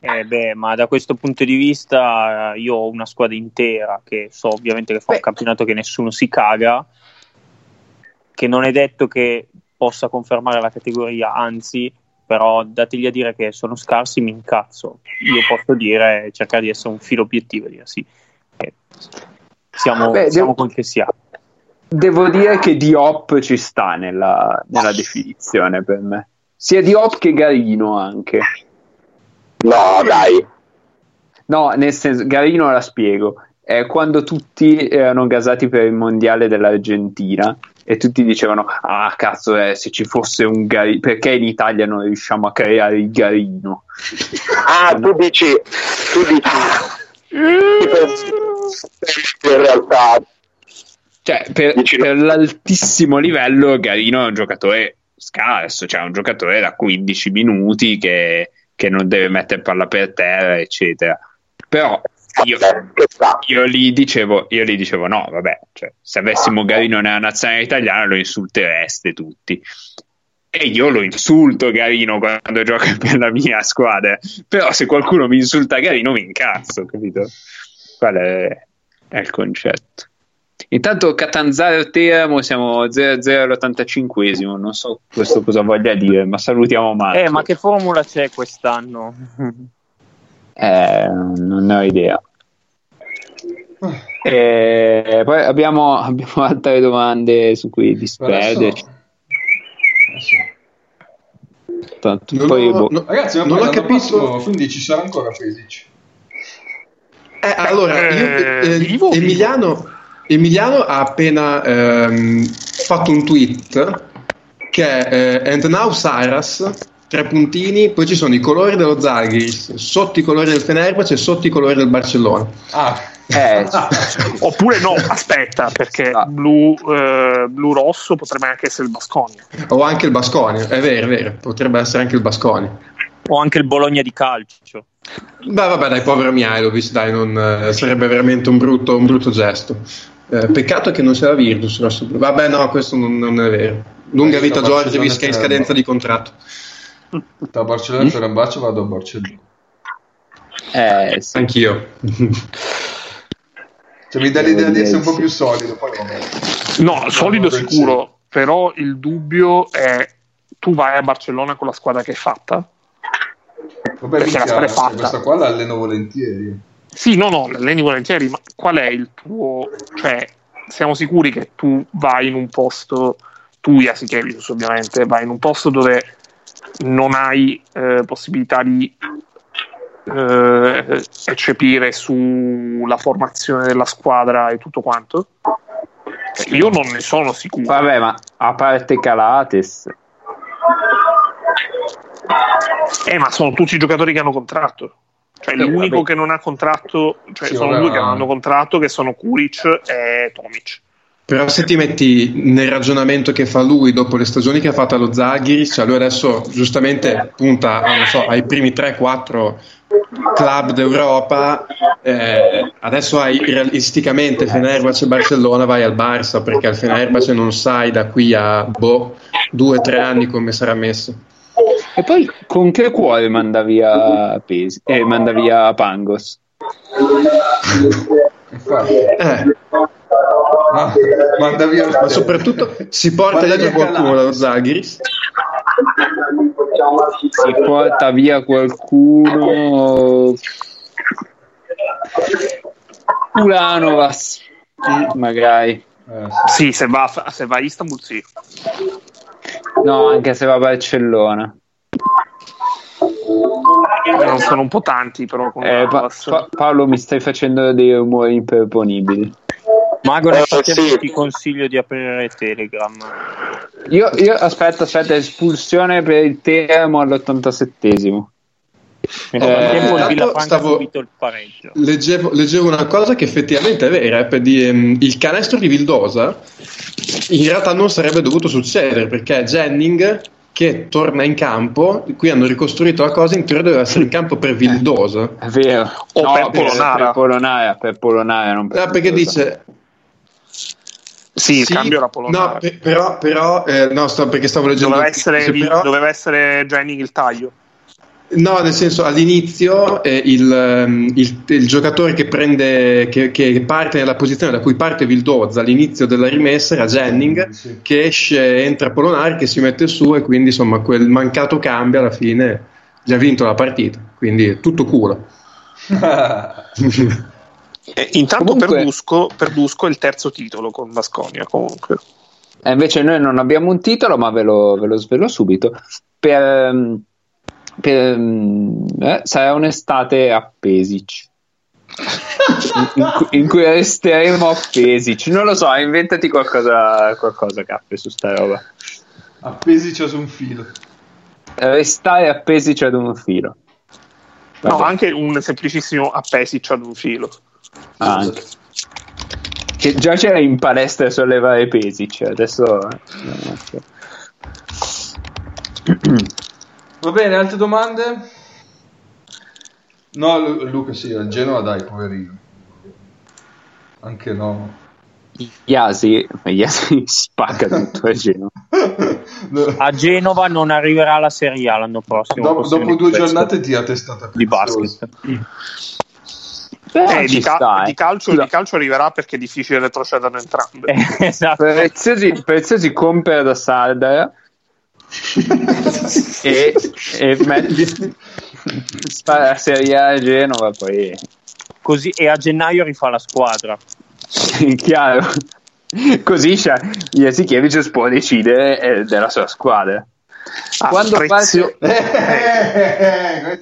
Eh beh, ma da questo punto di vista io ho una squadra intera che so ovviamente che fa un campionato che nessuno si caga, che non è detto che possa confermare la categoria, anzi, però dategli a dire che sono scarsi mi incazzo. Io posso dire, cercare di essere un filo obiettivo e dire sì, eh, siamo, Beh, siamo devo- quel che siamo. Devo dire che Diop ci sta nella, nella definizione per me. Sia Diop che Garino anche. No, dai. No, nel senso, Garino la spiego. È quando tutti erano gasati per il mondiale dell'Argentina e tutti dicevano: Ah, cazzo, eh, se ci fosse un Garino, perché in Italia non riusciamo a creare il Garino? Ah, tu dici, tu dici, in realtà, Cioè, per, per l'altissimo livello, Garino è un giocatore scarso, cioè un giocatore da 15 minuti che, che non deve mettere palla per terra, eccetera. Però io, io lì dicevo, io lì dicevo no, vabbè, cioè, se avessimo Garino nella nazionale italiana lo insultereste tutti. E io lo insulto Garino quando gioca per la mia squadra. Però se qualcuno mi insulta Garino mi incazzo, capito? Qual è, è il concetto. Intanto Catanzaro Teramo siamo 0-0 all'85esimo, non so questo cosa voglia dire, ma salutiamo Marco. Eh, ma che formula c'è quest'anno? Eh, non ne ho idea. Eh, poi abbiamo, abbiamo altre domande su cui disperderci. Tanto, Non poi, ho- boh. no- Ragazzi, ma Non ho capito- prossimo, quindi ci sarà ancora Pesic. Eh, allora, io- Eh, eh, vivo Emiliano, Emiliano ha appena ehm, fatto un tweet che è eh, And now Saras, tre puntini, poi ci sono i colori dello Zagris, sotto i colori del Fenerbahce e sotto i colori del Barcellona. Ah, Eh, Oppure no, aspetta, perché Ah. blu, eh, blu-rosso potrebbe anche essere il Basconia. O anche il Basconia, è vero, è vero, potrebbe essere anche il Basconia. O anche il Bologna di calcio. Beh, vabbè, dai, povero Mihailovic, dai, non, eh, sarebbe veramente un brutto, un brutto gesto. Eh, peccato che non sia la Virtus blu. Vabbè, no, questo non, non è vero. Lunga vita che è in scadenza di contratto. da Barcellona per un bacio vado a Barcellona. eh, sì. Anch'io. Cioè, mi dà l'idea di essere un po' più solido. Poi. No, solido sicuro, però il dubbio è tu vai a Barcellona con la squadra che è fatta? Vabbè, Perché la minchia, squadra è cioè, fatta. questa qua l'alleno volentieri. Sì, no, no, l'alleni volentieri, ma qual è il tuo... cioè, siamo sicuri che tu vai in un posto, tu Jasikevicius ovviamente, vai in un posto dove non hai eh, possibilità di eh, eccepire sulla formazione della squadra e tutto quanto? Io non ne sono sicuro. Vabbè, ma a parte Calates, Eh, ma sono tutti giocatori che hanno contratto. Cioè, Sì, l'unico vabbè. che non ha contratto, cioè, Sì, sono due che non hanno contratto, che sono Kuric e Tomic. Però se ti metti nel ragionamento che fa lui dopo le stagioni che ha fatto allo Zaghiris, cioè lui adesso giustamente punta a, non so, ai primi 3-4 club d'Europa, eh, adesso hai realisticamente Fenerbahce e Barcellona, vai al Barça perché al Fenerbahce non sai da qui a boh, 2-3 anni come sarà messo. E poi con che cuore manda via Pesi? Eh, manda via Pangos? Eh, Ma, manda via ma soprattutto si porta via qualcuno dallo Zaghiris. Si porta via qualcuno. Ulanovas, magari. Eh, sì. Sì, se va, a- se va a Istanbul, sì. No, anche se va a Barcellona. Non sono un po' tanti, però. Con Eh, Pa-. Pa- Paolo, mi stai facendo dei rumori improponibili. Mago, Eh, sì. ti consiglio di aprire Telegram. Io, io aspetta, aspetta, espulsione per il Teramo all'87esimo. Nel Eh, frattempo il intanto Villafranca ha subito il pareggio. Leggevo, leggevo una cosa che effettivamente è vera, eh, per di- ehm, il canestro di Vildosa in realtà non sarebbe dovuto succedere perché Jennings che torna in campo, qui hanno ricostruito la cosa, in teoria doveva essere in campo per Vildosa. È vero. O per Polonara. Per Polonara, per Polonara, non per Ah, perché dice Sì, il sì, cambio era Polonara. No, pe- però, però eh, no, sto- perché stavo leggendo Doveva essere, però- doveva essere Jennings il taglio. No, nel senso all'inizio eh, il, ehm, il- il giocatore che prende che, che parte nella posizione da cui parte Vildoza all'inizio della rimessa era Jennings Sì. che esce, entra Polonari che si mette su e quindi insomma quel mancato cambio alla fine gli ha vinto la partita, quindi tutto culo. E intanto Comunque- Perdusco, Perdusco è il terzo titolo con Vasconia comunque. E invece noi non abbiamo un titolo, ma ve lo, ve lo svelo subito. Per, ehm, per, ehm, eh, sarà un'estate a Pesic. In, in cui- in cui resteremo a Pesic. Non lo so, inventati qualcosa, qualcosa Cappe, su sta roba. Appesici su un filo. Restare a Pesic ad un filo. No, Vabbè, anche un semplicissimo appesic ad un filo. anche. Che già c'era in palestra a sollevare Pesic, adesso... eh, Va bene, altre domande? No, Lu- Luca, sì, a Genova dai, poverino. Anche no. Iasi, Iasi spacca tutto a Genova. No. A Genova non arriverà la Serie A l'anno prossimo. Dopo, possiamo dopo due giornate ti ha testata di basket. Però Eh, ci di, ca- sta, eh. di calcio, di calcio arriverà perché è difficile retrocedano entrambe. Eh, esatto. Preziosi, preziosi compra da Sardara e, e metti spara la Serie A a Genova poi Così, e a gennaio rifà la squadra. chiaro così Jasikevicius può decidere eh, della sua squadra A quando parte,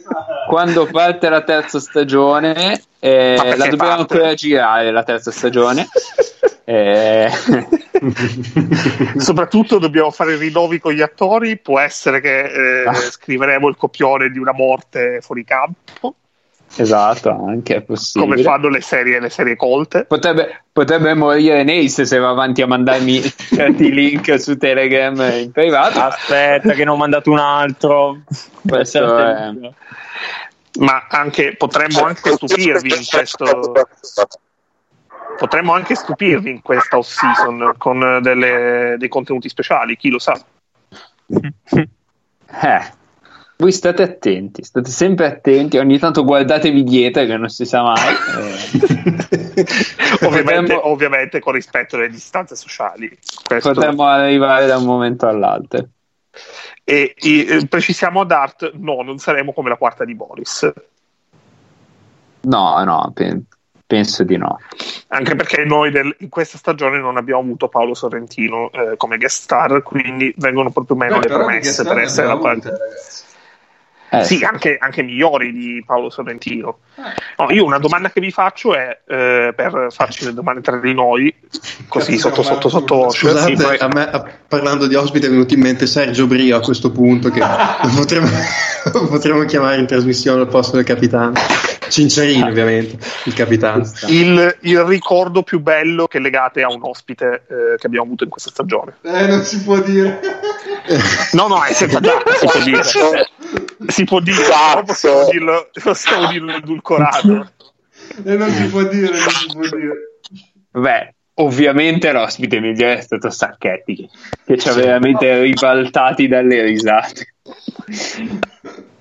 quando parte la terza stagione eh, la dobbiamo parte? ancora girare la terza stagione eh, Soprattutto dobbiamo fare rinnovi con gli attori. Può essere che eh, Ah. scriveremo il copione di una morte fuori campo, esatto anche è possibile come fanno le serie, le serie colte. Potrebbe, potrebbe morire Nace se va avanti a mandarmi certi link su Telegram in privato. Aspetta, che ne ho mandato un altro. Questo è- Ma anche, potremmo anche stupirvi in questo. Potremmo anche stupirvi in questa off season con eh, delle- dei contenuti speciali, chi lo sa. Eh, voi state attenti, state sempre attenti. Ogni tanto guardatevi dietro che non si sa mai. Eh, ovviamente, Potremmo- ovviamente con rispetto alle distanze sociali. Questo- potremmo arrivare da un momento all'altro. E, e, eh, precisiamo ad Art: no, non saremo come la quarta di Boris. No, no, penso di no. Anche perché noi del- in questa stagione non abbiamo avuto Paolo Sorrentino eh, come guest star, quindi vengono proprio meno Beh, le promesse per essere la parte. ragazzi. Eh, sì, anche, anche migliori di Paolo Sorrentino. No, io una domanda che vi faccio è eh, per farci le domande tra di noi, così Cazzo, sotto sotto sotto. Scusate, Sì, poi- a me, a- parlando di ospite è venuto in mente Sergio Brio a questo punto che potremmo, potremmo chiamare in trasmissione al posto del capitano. Cincerini ovviamente, il capitano. il, il ricordo più bello che legate a un ospite eh, che abbiamo avuto in questa stagione. Eh, non si può dire. No, no, è senza già, si può dire. Si può dire, però possiamo dirlo, possiamo dirlo edulcorato. Eh, non si può dire, non si può dire. Beh, ovviamente l'ospite migliore è stato Sacchetti, che, che ci ha veramente ribaltati dalle risate.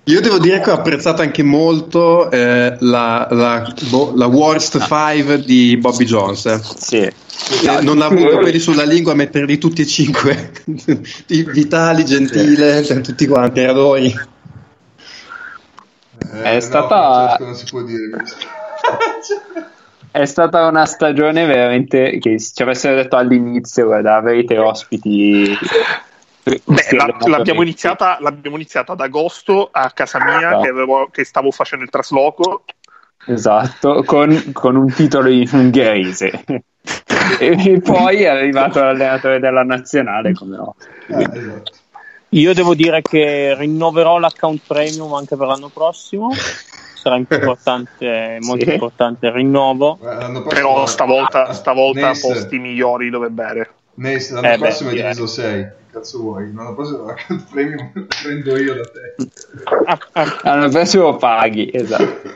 Io devo dire che ho apprezzato anche molto eh, la, la, boh, la Worst 5 di Bobby Jones. eh. Sì. Eh, non avevo quelli sulla lingua a metterli tutti e cinque vitali, gentile, cioè, tutti quanti, adori. Eh, È no, stata- Francesco, non si può dire. È stata una stagione veramente che se ci avessero detto all'inizio, guarda, avrete ospiti. Beh, la- abbiamo l'abbiamo, iniziata, l'abbiamo iniziata ad agosto a casa mia, No. che, avevo- che stavo facendo il trasloco. Esatto, con, con un titolo in ungherese. e poi è arrivato l'allenatore della nazionale come no. Ah. Io devo dire che rinnoverò l'account premium anche per l'anno prossimo. Sarà importante, molto Sì. importante il rinnovo. Però stavolta, stavolta Ness- posti migliori dove bere. Ness, l'anno Eh, beh, prossimo è direi. diviso 6. Che cazzo vuoi? L'anno prossimo l'account premium lo prendo io da te. L'anno prossimo paghi, esatto.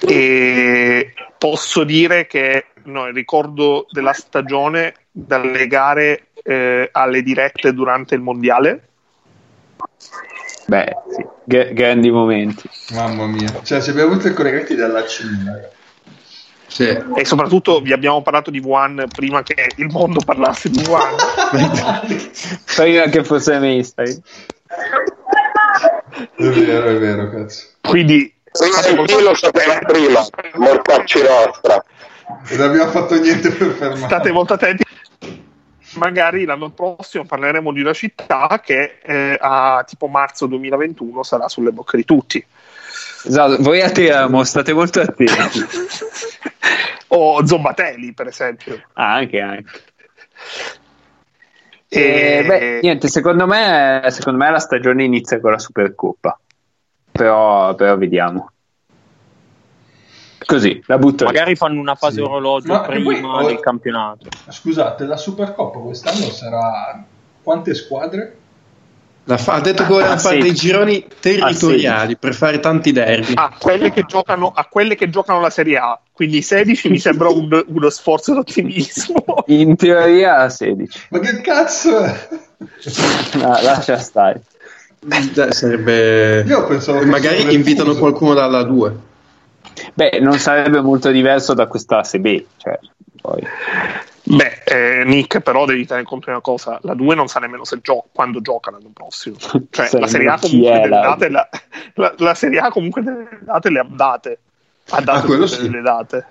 E posso dire che no, il ricordo della stagione dalle gare eh, alle dirette durante il mondiale. Beh, sì, gra- grandi momenti. Mamma mia. Cioè, ci abbiamo avuto i collegamenti dalla Cina. Sì. E soprattutto vi abbiamo parlato di Wuhan prima che il mondo parlasse di Wuhan. Prima che fosse mainstream. È vero, è vero, cazzo. Quindi chi lo sapeva prima, mortacci nostra. Non abbiamo fatto niente per fermarlo. state molto attenti. Magari l'anno prossimo parleremo di una città che eh, a tipo marzo 2021 sarà sulle bocche di tutti. Esatto, voi a Teramo state molto attenti. O Zombatelli, per esempio. Ah, anche, anche. E- Eh, beh, niente, secondo me, secondo me la stagione inizia con la Supercoppa. Però, però vediamo. Così, la butto lì. magari fanno una fase Sì. orologio Ma che poi- prima del campionato. Scusate, la Supercoppa quest'anno sarà quante squadre? La fa- ha detto che voleva Ah, fare sì. dei gironi territoriali per fare tanti derby. a quelle che giocano, a quelle che giocano la Serie A, quindi 16 mi sembra un- uno sforzo d'ottimismo. In teoria 16. Ma che cazzo è? Ah, lascia stare. Sarebbe... Io pensavo Magari invitano refuso. qualcuno dalla 2. Beh, non sarebbe molto diverso da questa classe B. Cioè, poi. Beh, eh, Nick, però devi tenere conto di una cosa: la 2 non sa nemmeno se gio- quando gioca l'anno prossimo. Cioè, la Serie A comunque delle la- date, la, la- la Serie A comunque delle date le ha date. Ha dato Ah, sì. le date.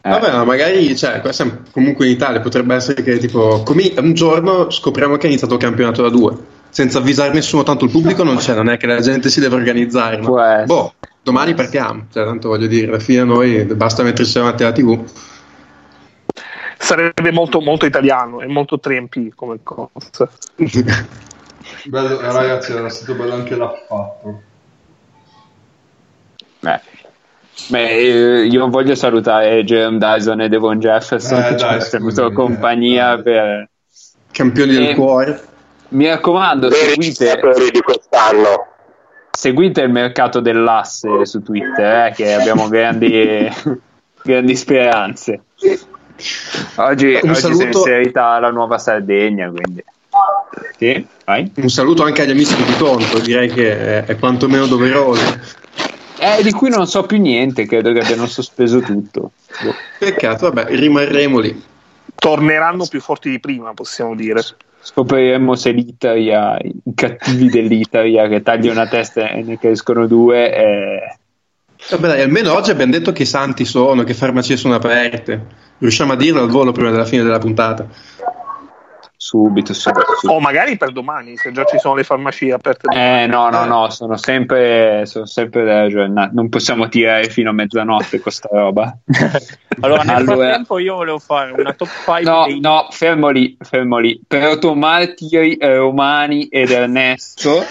Eh, Vabbè, ma magari, cioè, qua siamo comunque in Italia, potrebbe essere che tipo, come un giorno scopriamo che è iniziato il campionato da 2. Senza avvisare nessuno, tanto il pubblico non c'è, non è che la gente si deve organizzare. essere. Boh, domani partiamo. Cioè, tanto voglio dire, alla fine a noi basta mettersi davanti alla TV. Sarebbe molto, molto italiano e molto 3MP come cosa. Bello, eh, ragazzi, era stato bello anche l'affatto. beh. Beh, eh, io voglio salutare Jerome Dyson e Devon Jefferson Eh, che ci hanno tenuto scusami, compagnia eh, per... Campioni del Eh, cuore. Mi raccomando, seguite, di quest'anno. seguite il mercato dell'asse su Twitter, eh, che abbiamo grandi, grandi speranze. Oggi, Un oggi si è saluto- inserita la nuova Sardegna, quindi... Sì, vai. Un saluto anche agli amici di Tonto, direi che è, quantomeno doveroso. Eh, di cui non so più niente, credo che abbiano sospeso tutto. Peccato, vabbè, rimarremo lì. Torneranno più forti di prima, possiamo dire. Scopriremo se l'Italia, i cattivi dell'Italia che taglia una testa e ne crescono due, eh, Vabbè, dai, almeno oggi abbiamo detto che santi sono, che farmacie sono aperte. Riusciamo a dirlo al volo prima della fine della puntata. subito, subito, subito. O magari per domani, se già ci sono le farmacie aperte. Eh no, no, no, sono sempre, sono sempre della giornata. Non possiamo tirare fino a mezzanotte con sta roba. Allora, nel Allora- frattempo io volevo fare una top 5 No, dei... no, fermo lì, fermo lì. Protomartiri eh, Romani ed Ernesto.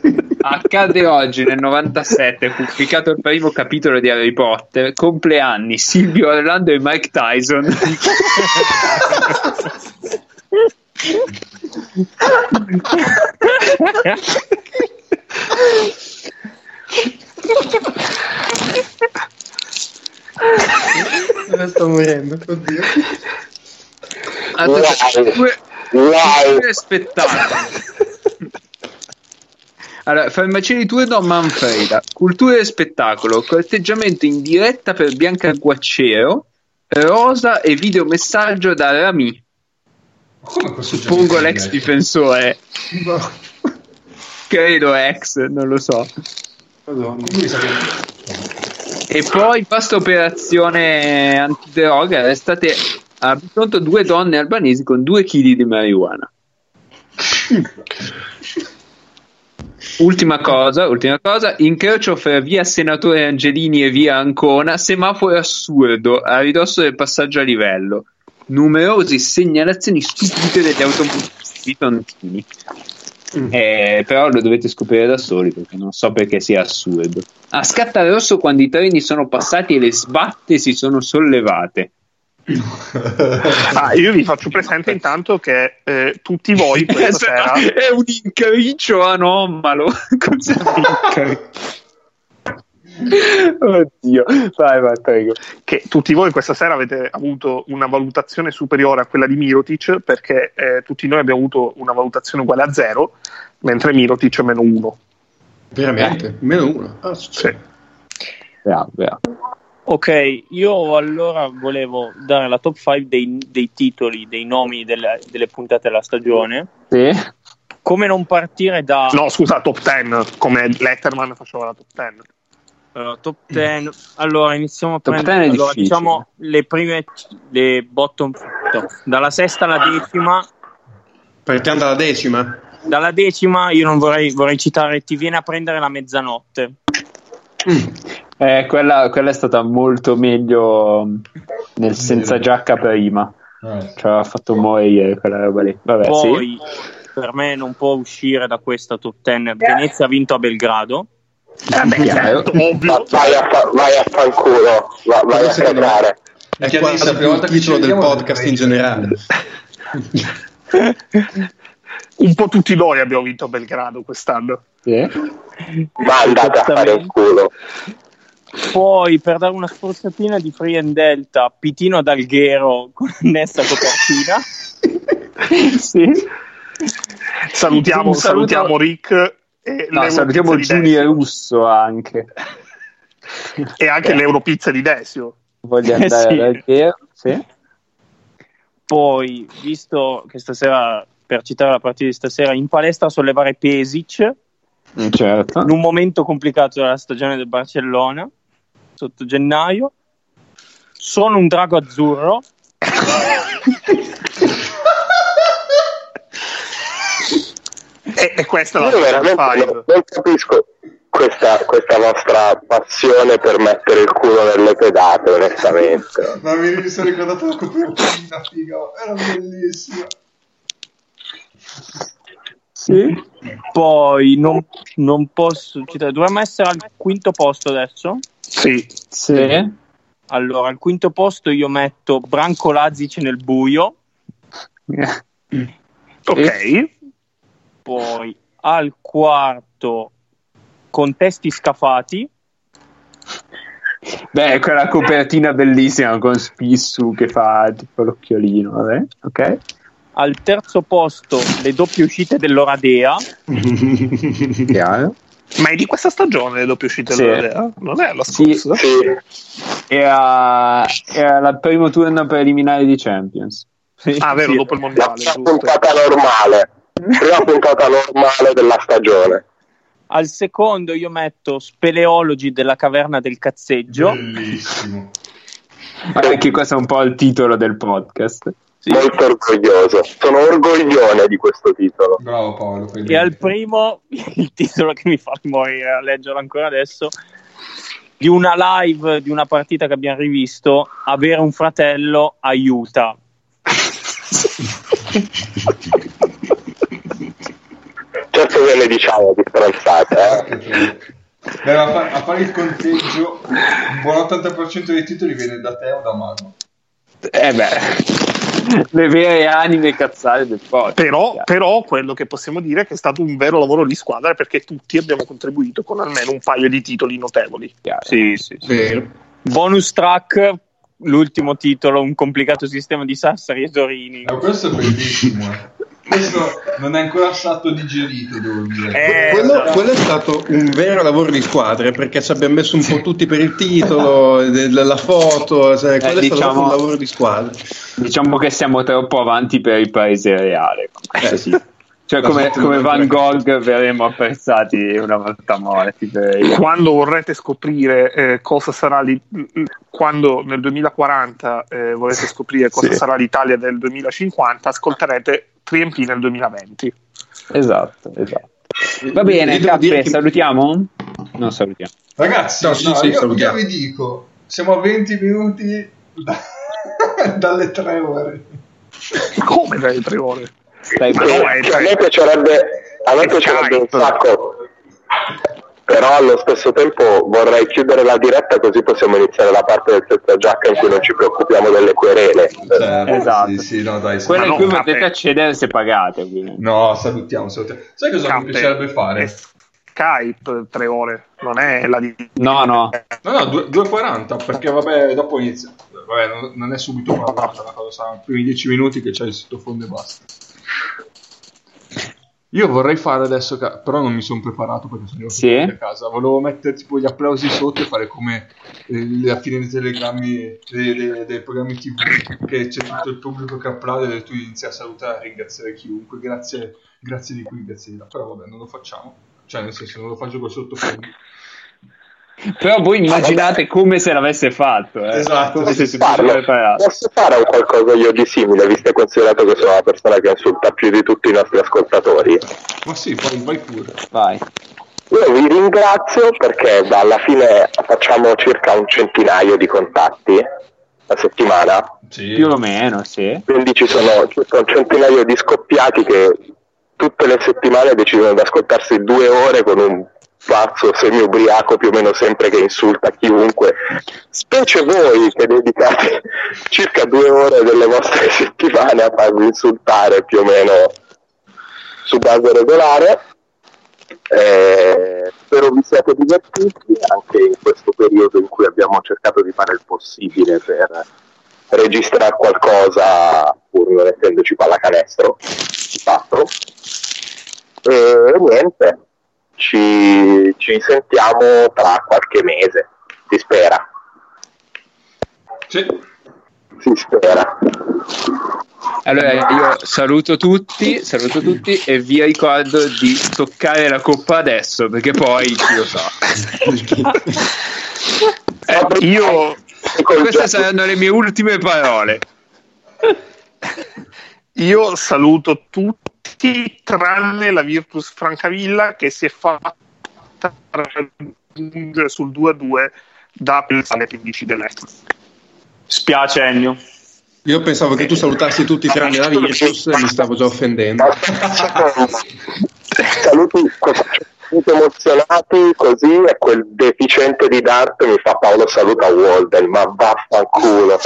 Accade oggi nel 97, pubblicato il primo capitolo di Harry Potter. Compleanni Silvio Orlando e Mike Tyson. Sto morendo, oddio. Aspetta, due, Wow. due spettacoli. Allora, farmacie tour Don Manfreda, cultura e spettacolo, corteggiamento in diretta per Bianca Guaccero, rosa e videomessaggio da Rami. Suppongo l'ex di difensore, credo ex, non lo so. Madonna. E poi, basta operazione antidroga, arrestate a Bitonto due donne albanesi con due kg di marijuana. Ultima cosa, ultima cosa, incrocio fra via Senatore Angelini e via Ancona, semaforo assurdo a ridosso del passaggio a livello. Numerose segnalazioni stupide degli automobilisti bitontini. Eh, però lo dovete scoprire da soli perché non so perché sia assurdo. A scatta rosso quando i treni sono passati e le sbatte si sono sollevate. Ah, io vi faccio presente intanto che eh, tutti voi questa sera È un incapriccio anomalo. Cos'è un incapriccio? Oddio, vai, vai, prego. che tutti voi questa sera avete avuto una valutazione superiore a quella di Mirotic perché eh, tutti noi abbiamo avuto una valutazione uguale a zero mentre Mirotic è meno uno Veramente? Meno uno. Ah, sì. Bravo, bravo. Ok, io allora volevo dare la top 5 dei, dei titoli, dei nomi delle, delle puntate della stagione. Sì. Come non partire da no scusa top 10 come Letterman faceva la top 10 Allora, top 10. Allora, iniziamo a Top prendere 10 è allora, diciamo le prime le bottom dalla sesta alla decima. Partiamo dalla decima. Dalla decima io non vorrei, vorrei citare Ti viene a prendere la mezzanotte. Eh, quella, quella è stata molto meglio nel senza giacca prima. Eh. Ci aveva fatto morire quella roba lì. Vabbè, Poi sì. per me non può uscire da questa top 10. Venezia ha vinto a Belgrado. Chiaro. ovvio Va- vai, a fa- vai a fanculo, va- vai a cagare. È Chiarissimo, quasi la prima il volta che ci titolo del podcast in generale. un po' tutti noi abbiamo vinto a Belgrado quest'anno Sì. Ma andate a fare il culo. Poi per dare una sforzatina di Free and Delta, Pitino ad Alghero con annessa copertina. sì. salutiamo, salutiamo Rick e, No, salutiamo Giulia. Russo anche. e anche l'Europizza di Desio Voglio Eh, andare sì. ad Alghero. Sì. Poi, visto che stasera, per citare la partita di stasera, in palestra a sollevare Pesic, Certo. in un momento complicato della stagione del Barcellona, sotto gennaio. Sono un drago azzurro. e, e questa è la Io veramente non, non capisco questa, questa vostra passione per mettere il culo nelle pedate, onestamente. Ma mi sono ricordato la copertina, figa, era bellissima. Sì. Poi non, non posso citare, dovremmo essere al quinto posto adesso. Sì Sì. Allora, al quinto posto io metto Branco Lazic nel buio. ok Poi al quarto contesti scafati. Beh, quella copertina bellissima con Spissu che fa tipo l'occhiolino, vabbè, ok. Al terzo posto le doppie uscite dell'Oradea. Chiaro. Ma è di questa stagione le doppie uscite Sì. non è la Sì. scorsa Sì, Era, era il primo turno preliminare di Champions. ah vero Sì. dopo il la mondiale giusto. puntata normale. Prima puntata normale della stagione. Al secondo io metto Speleologi della caverna del cazzeggio. Bellissimo. Anche questo è un po' il titolo del podcast. Molto orgoglioso. Sono orgoglione di questo titolo. Bravo Paolo. fai E bene. al primo, il titolo che mi fa morire a leggerlo ancora adesso, di una live, di una partita che abbiamo rivisto, avere un fratello aiuta. Certo che ne diciamo di stronzate, eh. Beh, a, fa- a fare il conteggio, un buon 80% dei titoli viene da te o da Mago. Eh beh, le vere anime cazzate del podcast. Però, però quello che possiamo dire è che è stato un vero lavoro di squadra perché tutti abbiamo contribuito con almeno un paio di titoli notevoli. Chiaro. Sì, sì, sì. Vero. Bonus track, l'ultimo titolo, un complicato sistema di Sassari e Torini. Eh, questo è bellissimo. Eh. Questo non è ancora stato digerito, devo dire. Eh, quello, esatto. quello è stato un vero lavoro di squadra perché ci abbiamo messo un po' tutti per il titolo, de- la foto, cioè, quello è stato diciamo- proprio un lavoro di squadra. Diciamo che siamo troppo avanti per il paese reale. Questo sì. Cioè, come, Esatto, come Van Gogh verremo apprezzati una volta morti. Quando vorrete scoprire eh, cosa sarà l'I- quando nel 2040 eh, vorrete scoprire cosa Sì. sarà l'Italia del 2050, ascolterete 3MP nel 2020. Esatto, esatto. Va bene, Io devo Cappe, che- salutiamo? Non salutiamo. Ragazzi, No, sì, no, sì, io, salutiamo. io vi dico, siamo a 20 minuti da- dalle 3 ore. Come dalle tre ore? Stai bene. no, è- a me piacerebbe, a me piacerebbe un sacco, però allo stesso tempo vorrei chiudere la diretta così possiamo iniziare la parte del senza giacca in cui non ci preoccupiamo delle querele. Certo, Esatto. Sì, sì, no, dai. Quello Ma in cui potete accedere se pagate. quindi. No, salutiamo, salutiamo. Sai cosa mi Cappe, piacerebbe fare? Skype tre ore, non è la di... No, no. No, no, due- 2.40, perché vabbè, dopo inizia. Vabbè, non, non è subito parlata, la cosa sarà i primi 10 minuti che c'è il sottofondo e basta. Io vorrei fare adesso, ca- però non mi sono preparato perché sono arrivato Sì? a casa. Volevo mettere tipo gli applausi sotto e fare come eh, la fine dei telegrammi, dei, dei- dei programmi TV, che c'è tutto il pubblico che applaude e tu inizi a salutare e ringraziare chiunque. Grazie, grazie di qui, grazie di là. Però vabbè, non lo facciamo. Cioè, nel senso, non lo faccio col sottofondo. Però voi immaginate come se l'avesse fatto. Eh. Esatto, Come se si fosse posso fare un qualcosa io di simile, visto e considerato che sono la persona che insulta più di tutti i nostri ascoltatori? Ma sì, vai, vai pure. Vai. Io vi ringrazio perché alla fine facciamo circa un centinaio di contatti a settimana, Sì. Più o meno, sì. quindi ci sono circa un centinaio di scoppiati che tutte le settimane decidono di ascoltarsi due ore con un pazzo semi-ubriaco più o meno sempre che insulta chiunque, specie voi che dedicate circa due ore delle vostre settimane a farvi insultare più o meno su base regolare. Eh, spero vi siate divertiti anche in questo periodo in cui abbiamo cercato di fare il possibile per registrare qualcosa pur non essendoci pallacanestro di fatto. E niente ci, ci sentiamo tra qualche mese si spera Sì. si spera Allora io saluto tutti, saluto tutti e vi ricordo di toccare la coppa adesso perché poi chi lo sa. Eh, io, Queste saranno le mie ultime parole. io saluto tutti tranne la Virtus Francavilla che si è fatta raggiungere sul 2-2 da pensare 15 dell'Est. Spiace Ennio. Io pensavo che tu salutassi tutti tranne la Virtus e mi stavo già offendendo. saluti tutti emozionati così e quel deficiente di Dart mi fa Paolo saluta Walden ma vaffanculo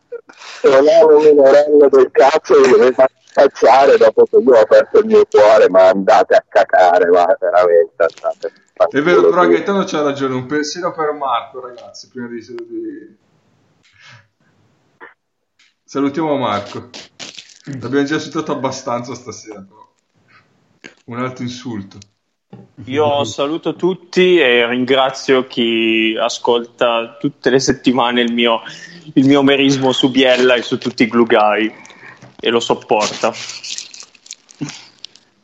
Milano Milano minorello del cazzo mi doveva cazzare dopo che io ho aperto il mio cuore ma andate a cacare ma veramente andate È vero, però Gaetano c'ha ragione, un pensiero per Marco, ragazzi, prima di... di- Salutiamo Marco. L'abbiamo già citato abbastanza stasera, però. Un altro insulto. Io saluto tutti e ringrazio chi ascolta tutte le settimane il mio, il mio merismo su Biella e su tutti i glugai e lo sopporta.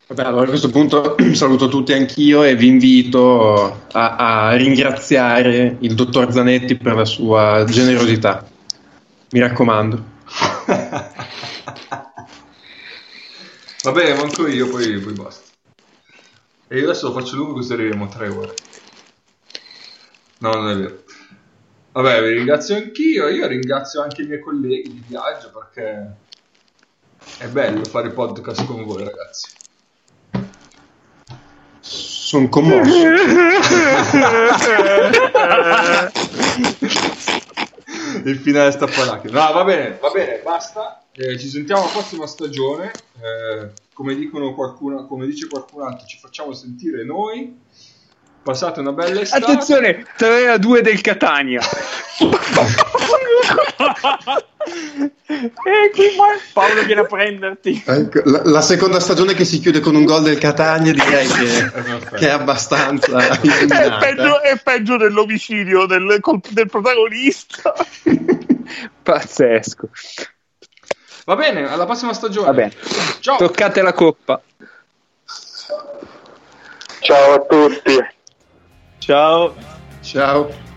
Vabbè, allora a questo punto saluto tutti anch'io e vi invito a, a ringraziare il dottor Zanetti per la sua generosità. Mi raccomando. Va bene, manco io, poi, poi basta. E io adesso lo faccio lungo così arriviamo a tre ore. No, non è vero. Vabbè, vi ringrazio anch'io. Io ringrazio anche i miei colleghi di viaggio perché è bello fare podcast con voi, ragazzi. Sono commosso. Il finale sta parlando. No, va bene, va bene, basta. Eh, ci sentiamo alla prossima stagione. Eh, come, dicono qualcuno, come dice qualcun altro, ci facciamo sentire noi. Passate una bella estate. Attenzione, 3 a 2 del Catania. e qui Paolo viene a prenderti. Ecco, la, la seconda stagione che si chiude con un gol del Catania direi che, che è abbastanza È peggio, è peggio dell'omicidio del, del protagonista. Pazzesco. Va bene, alla prossima stagione. Va bene. Ciao. Toccate la coppa. Ciao a tutti. Ciao. Ciao.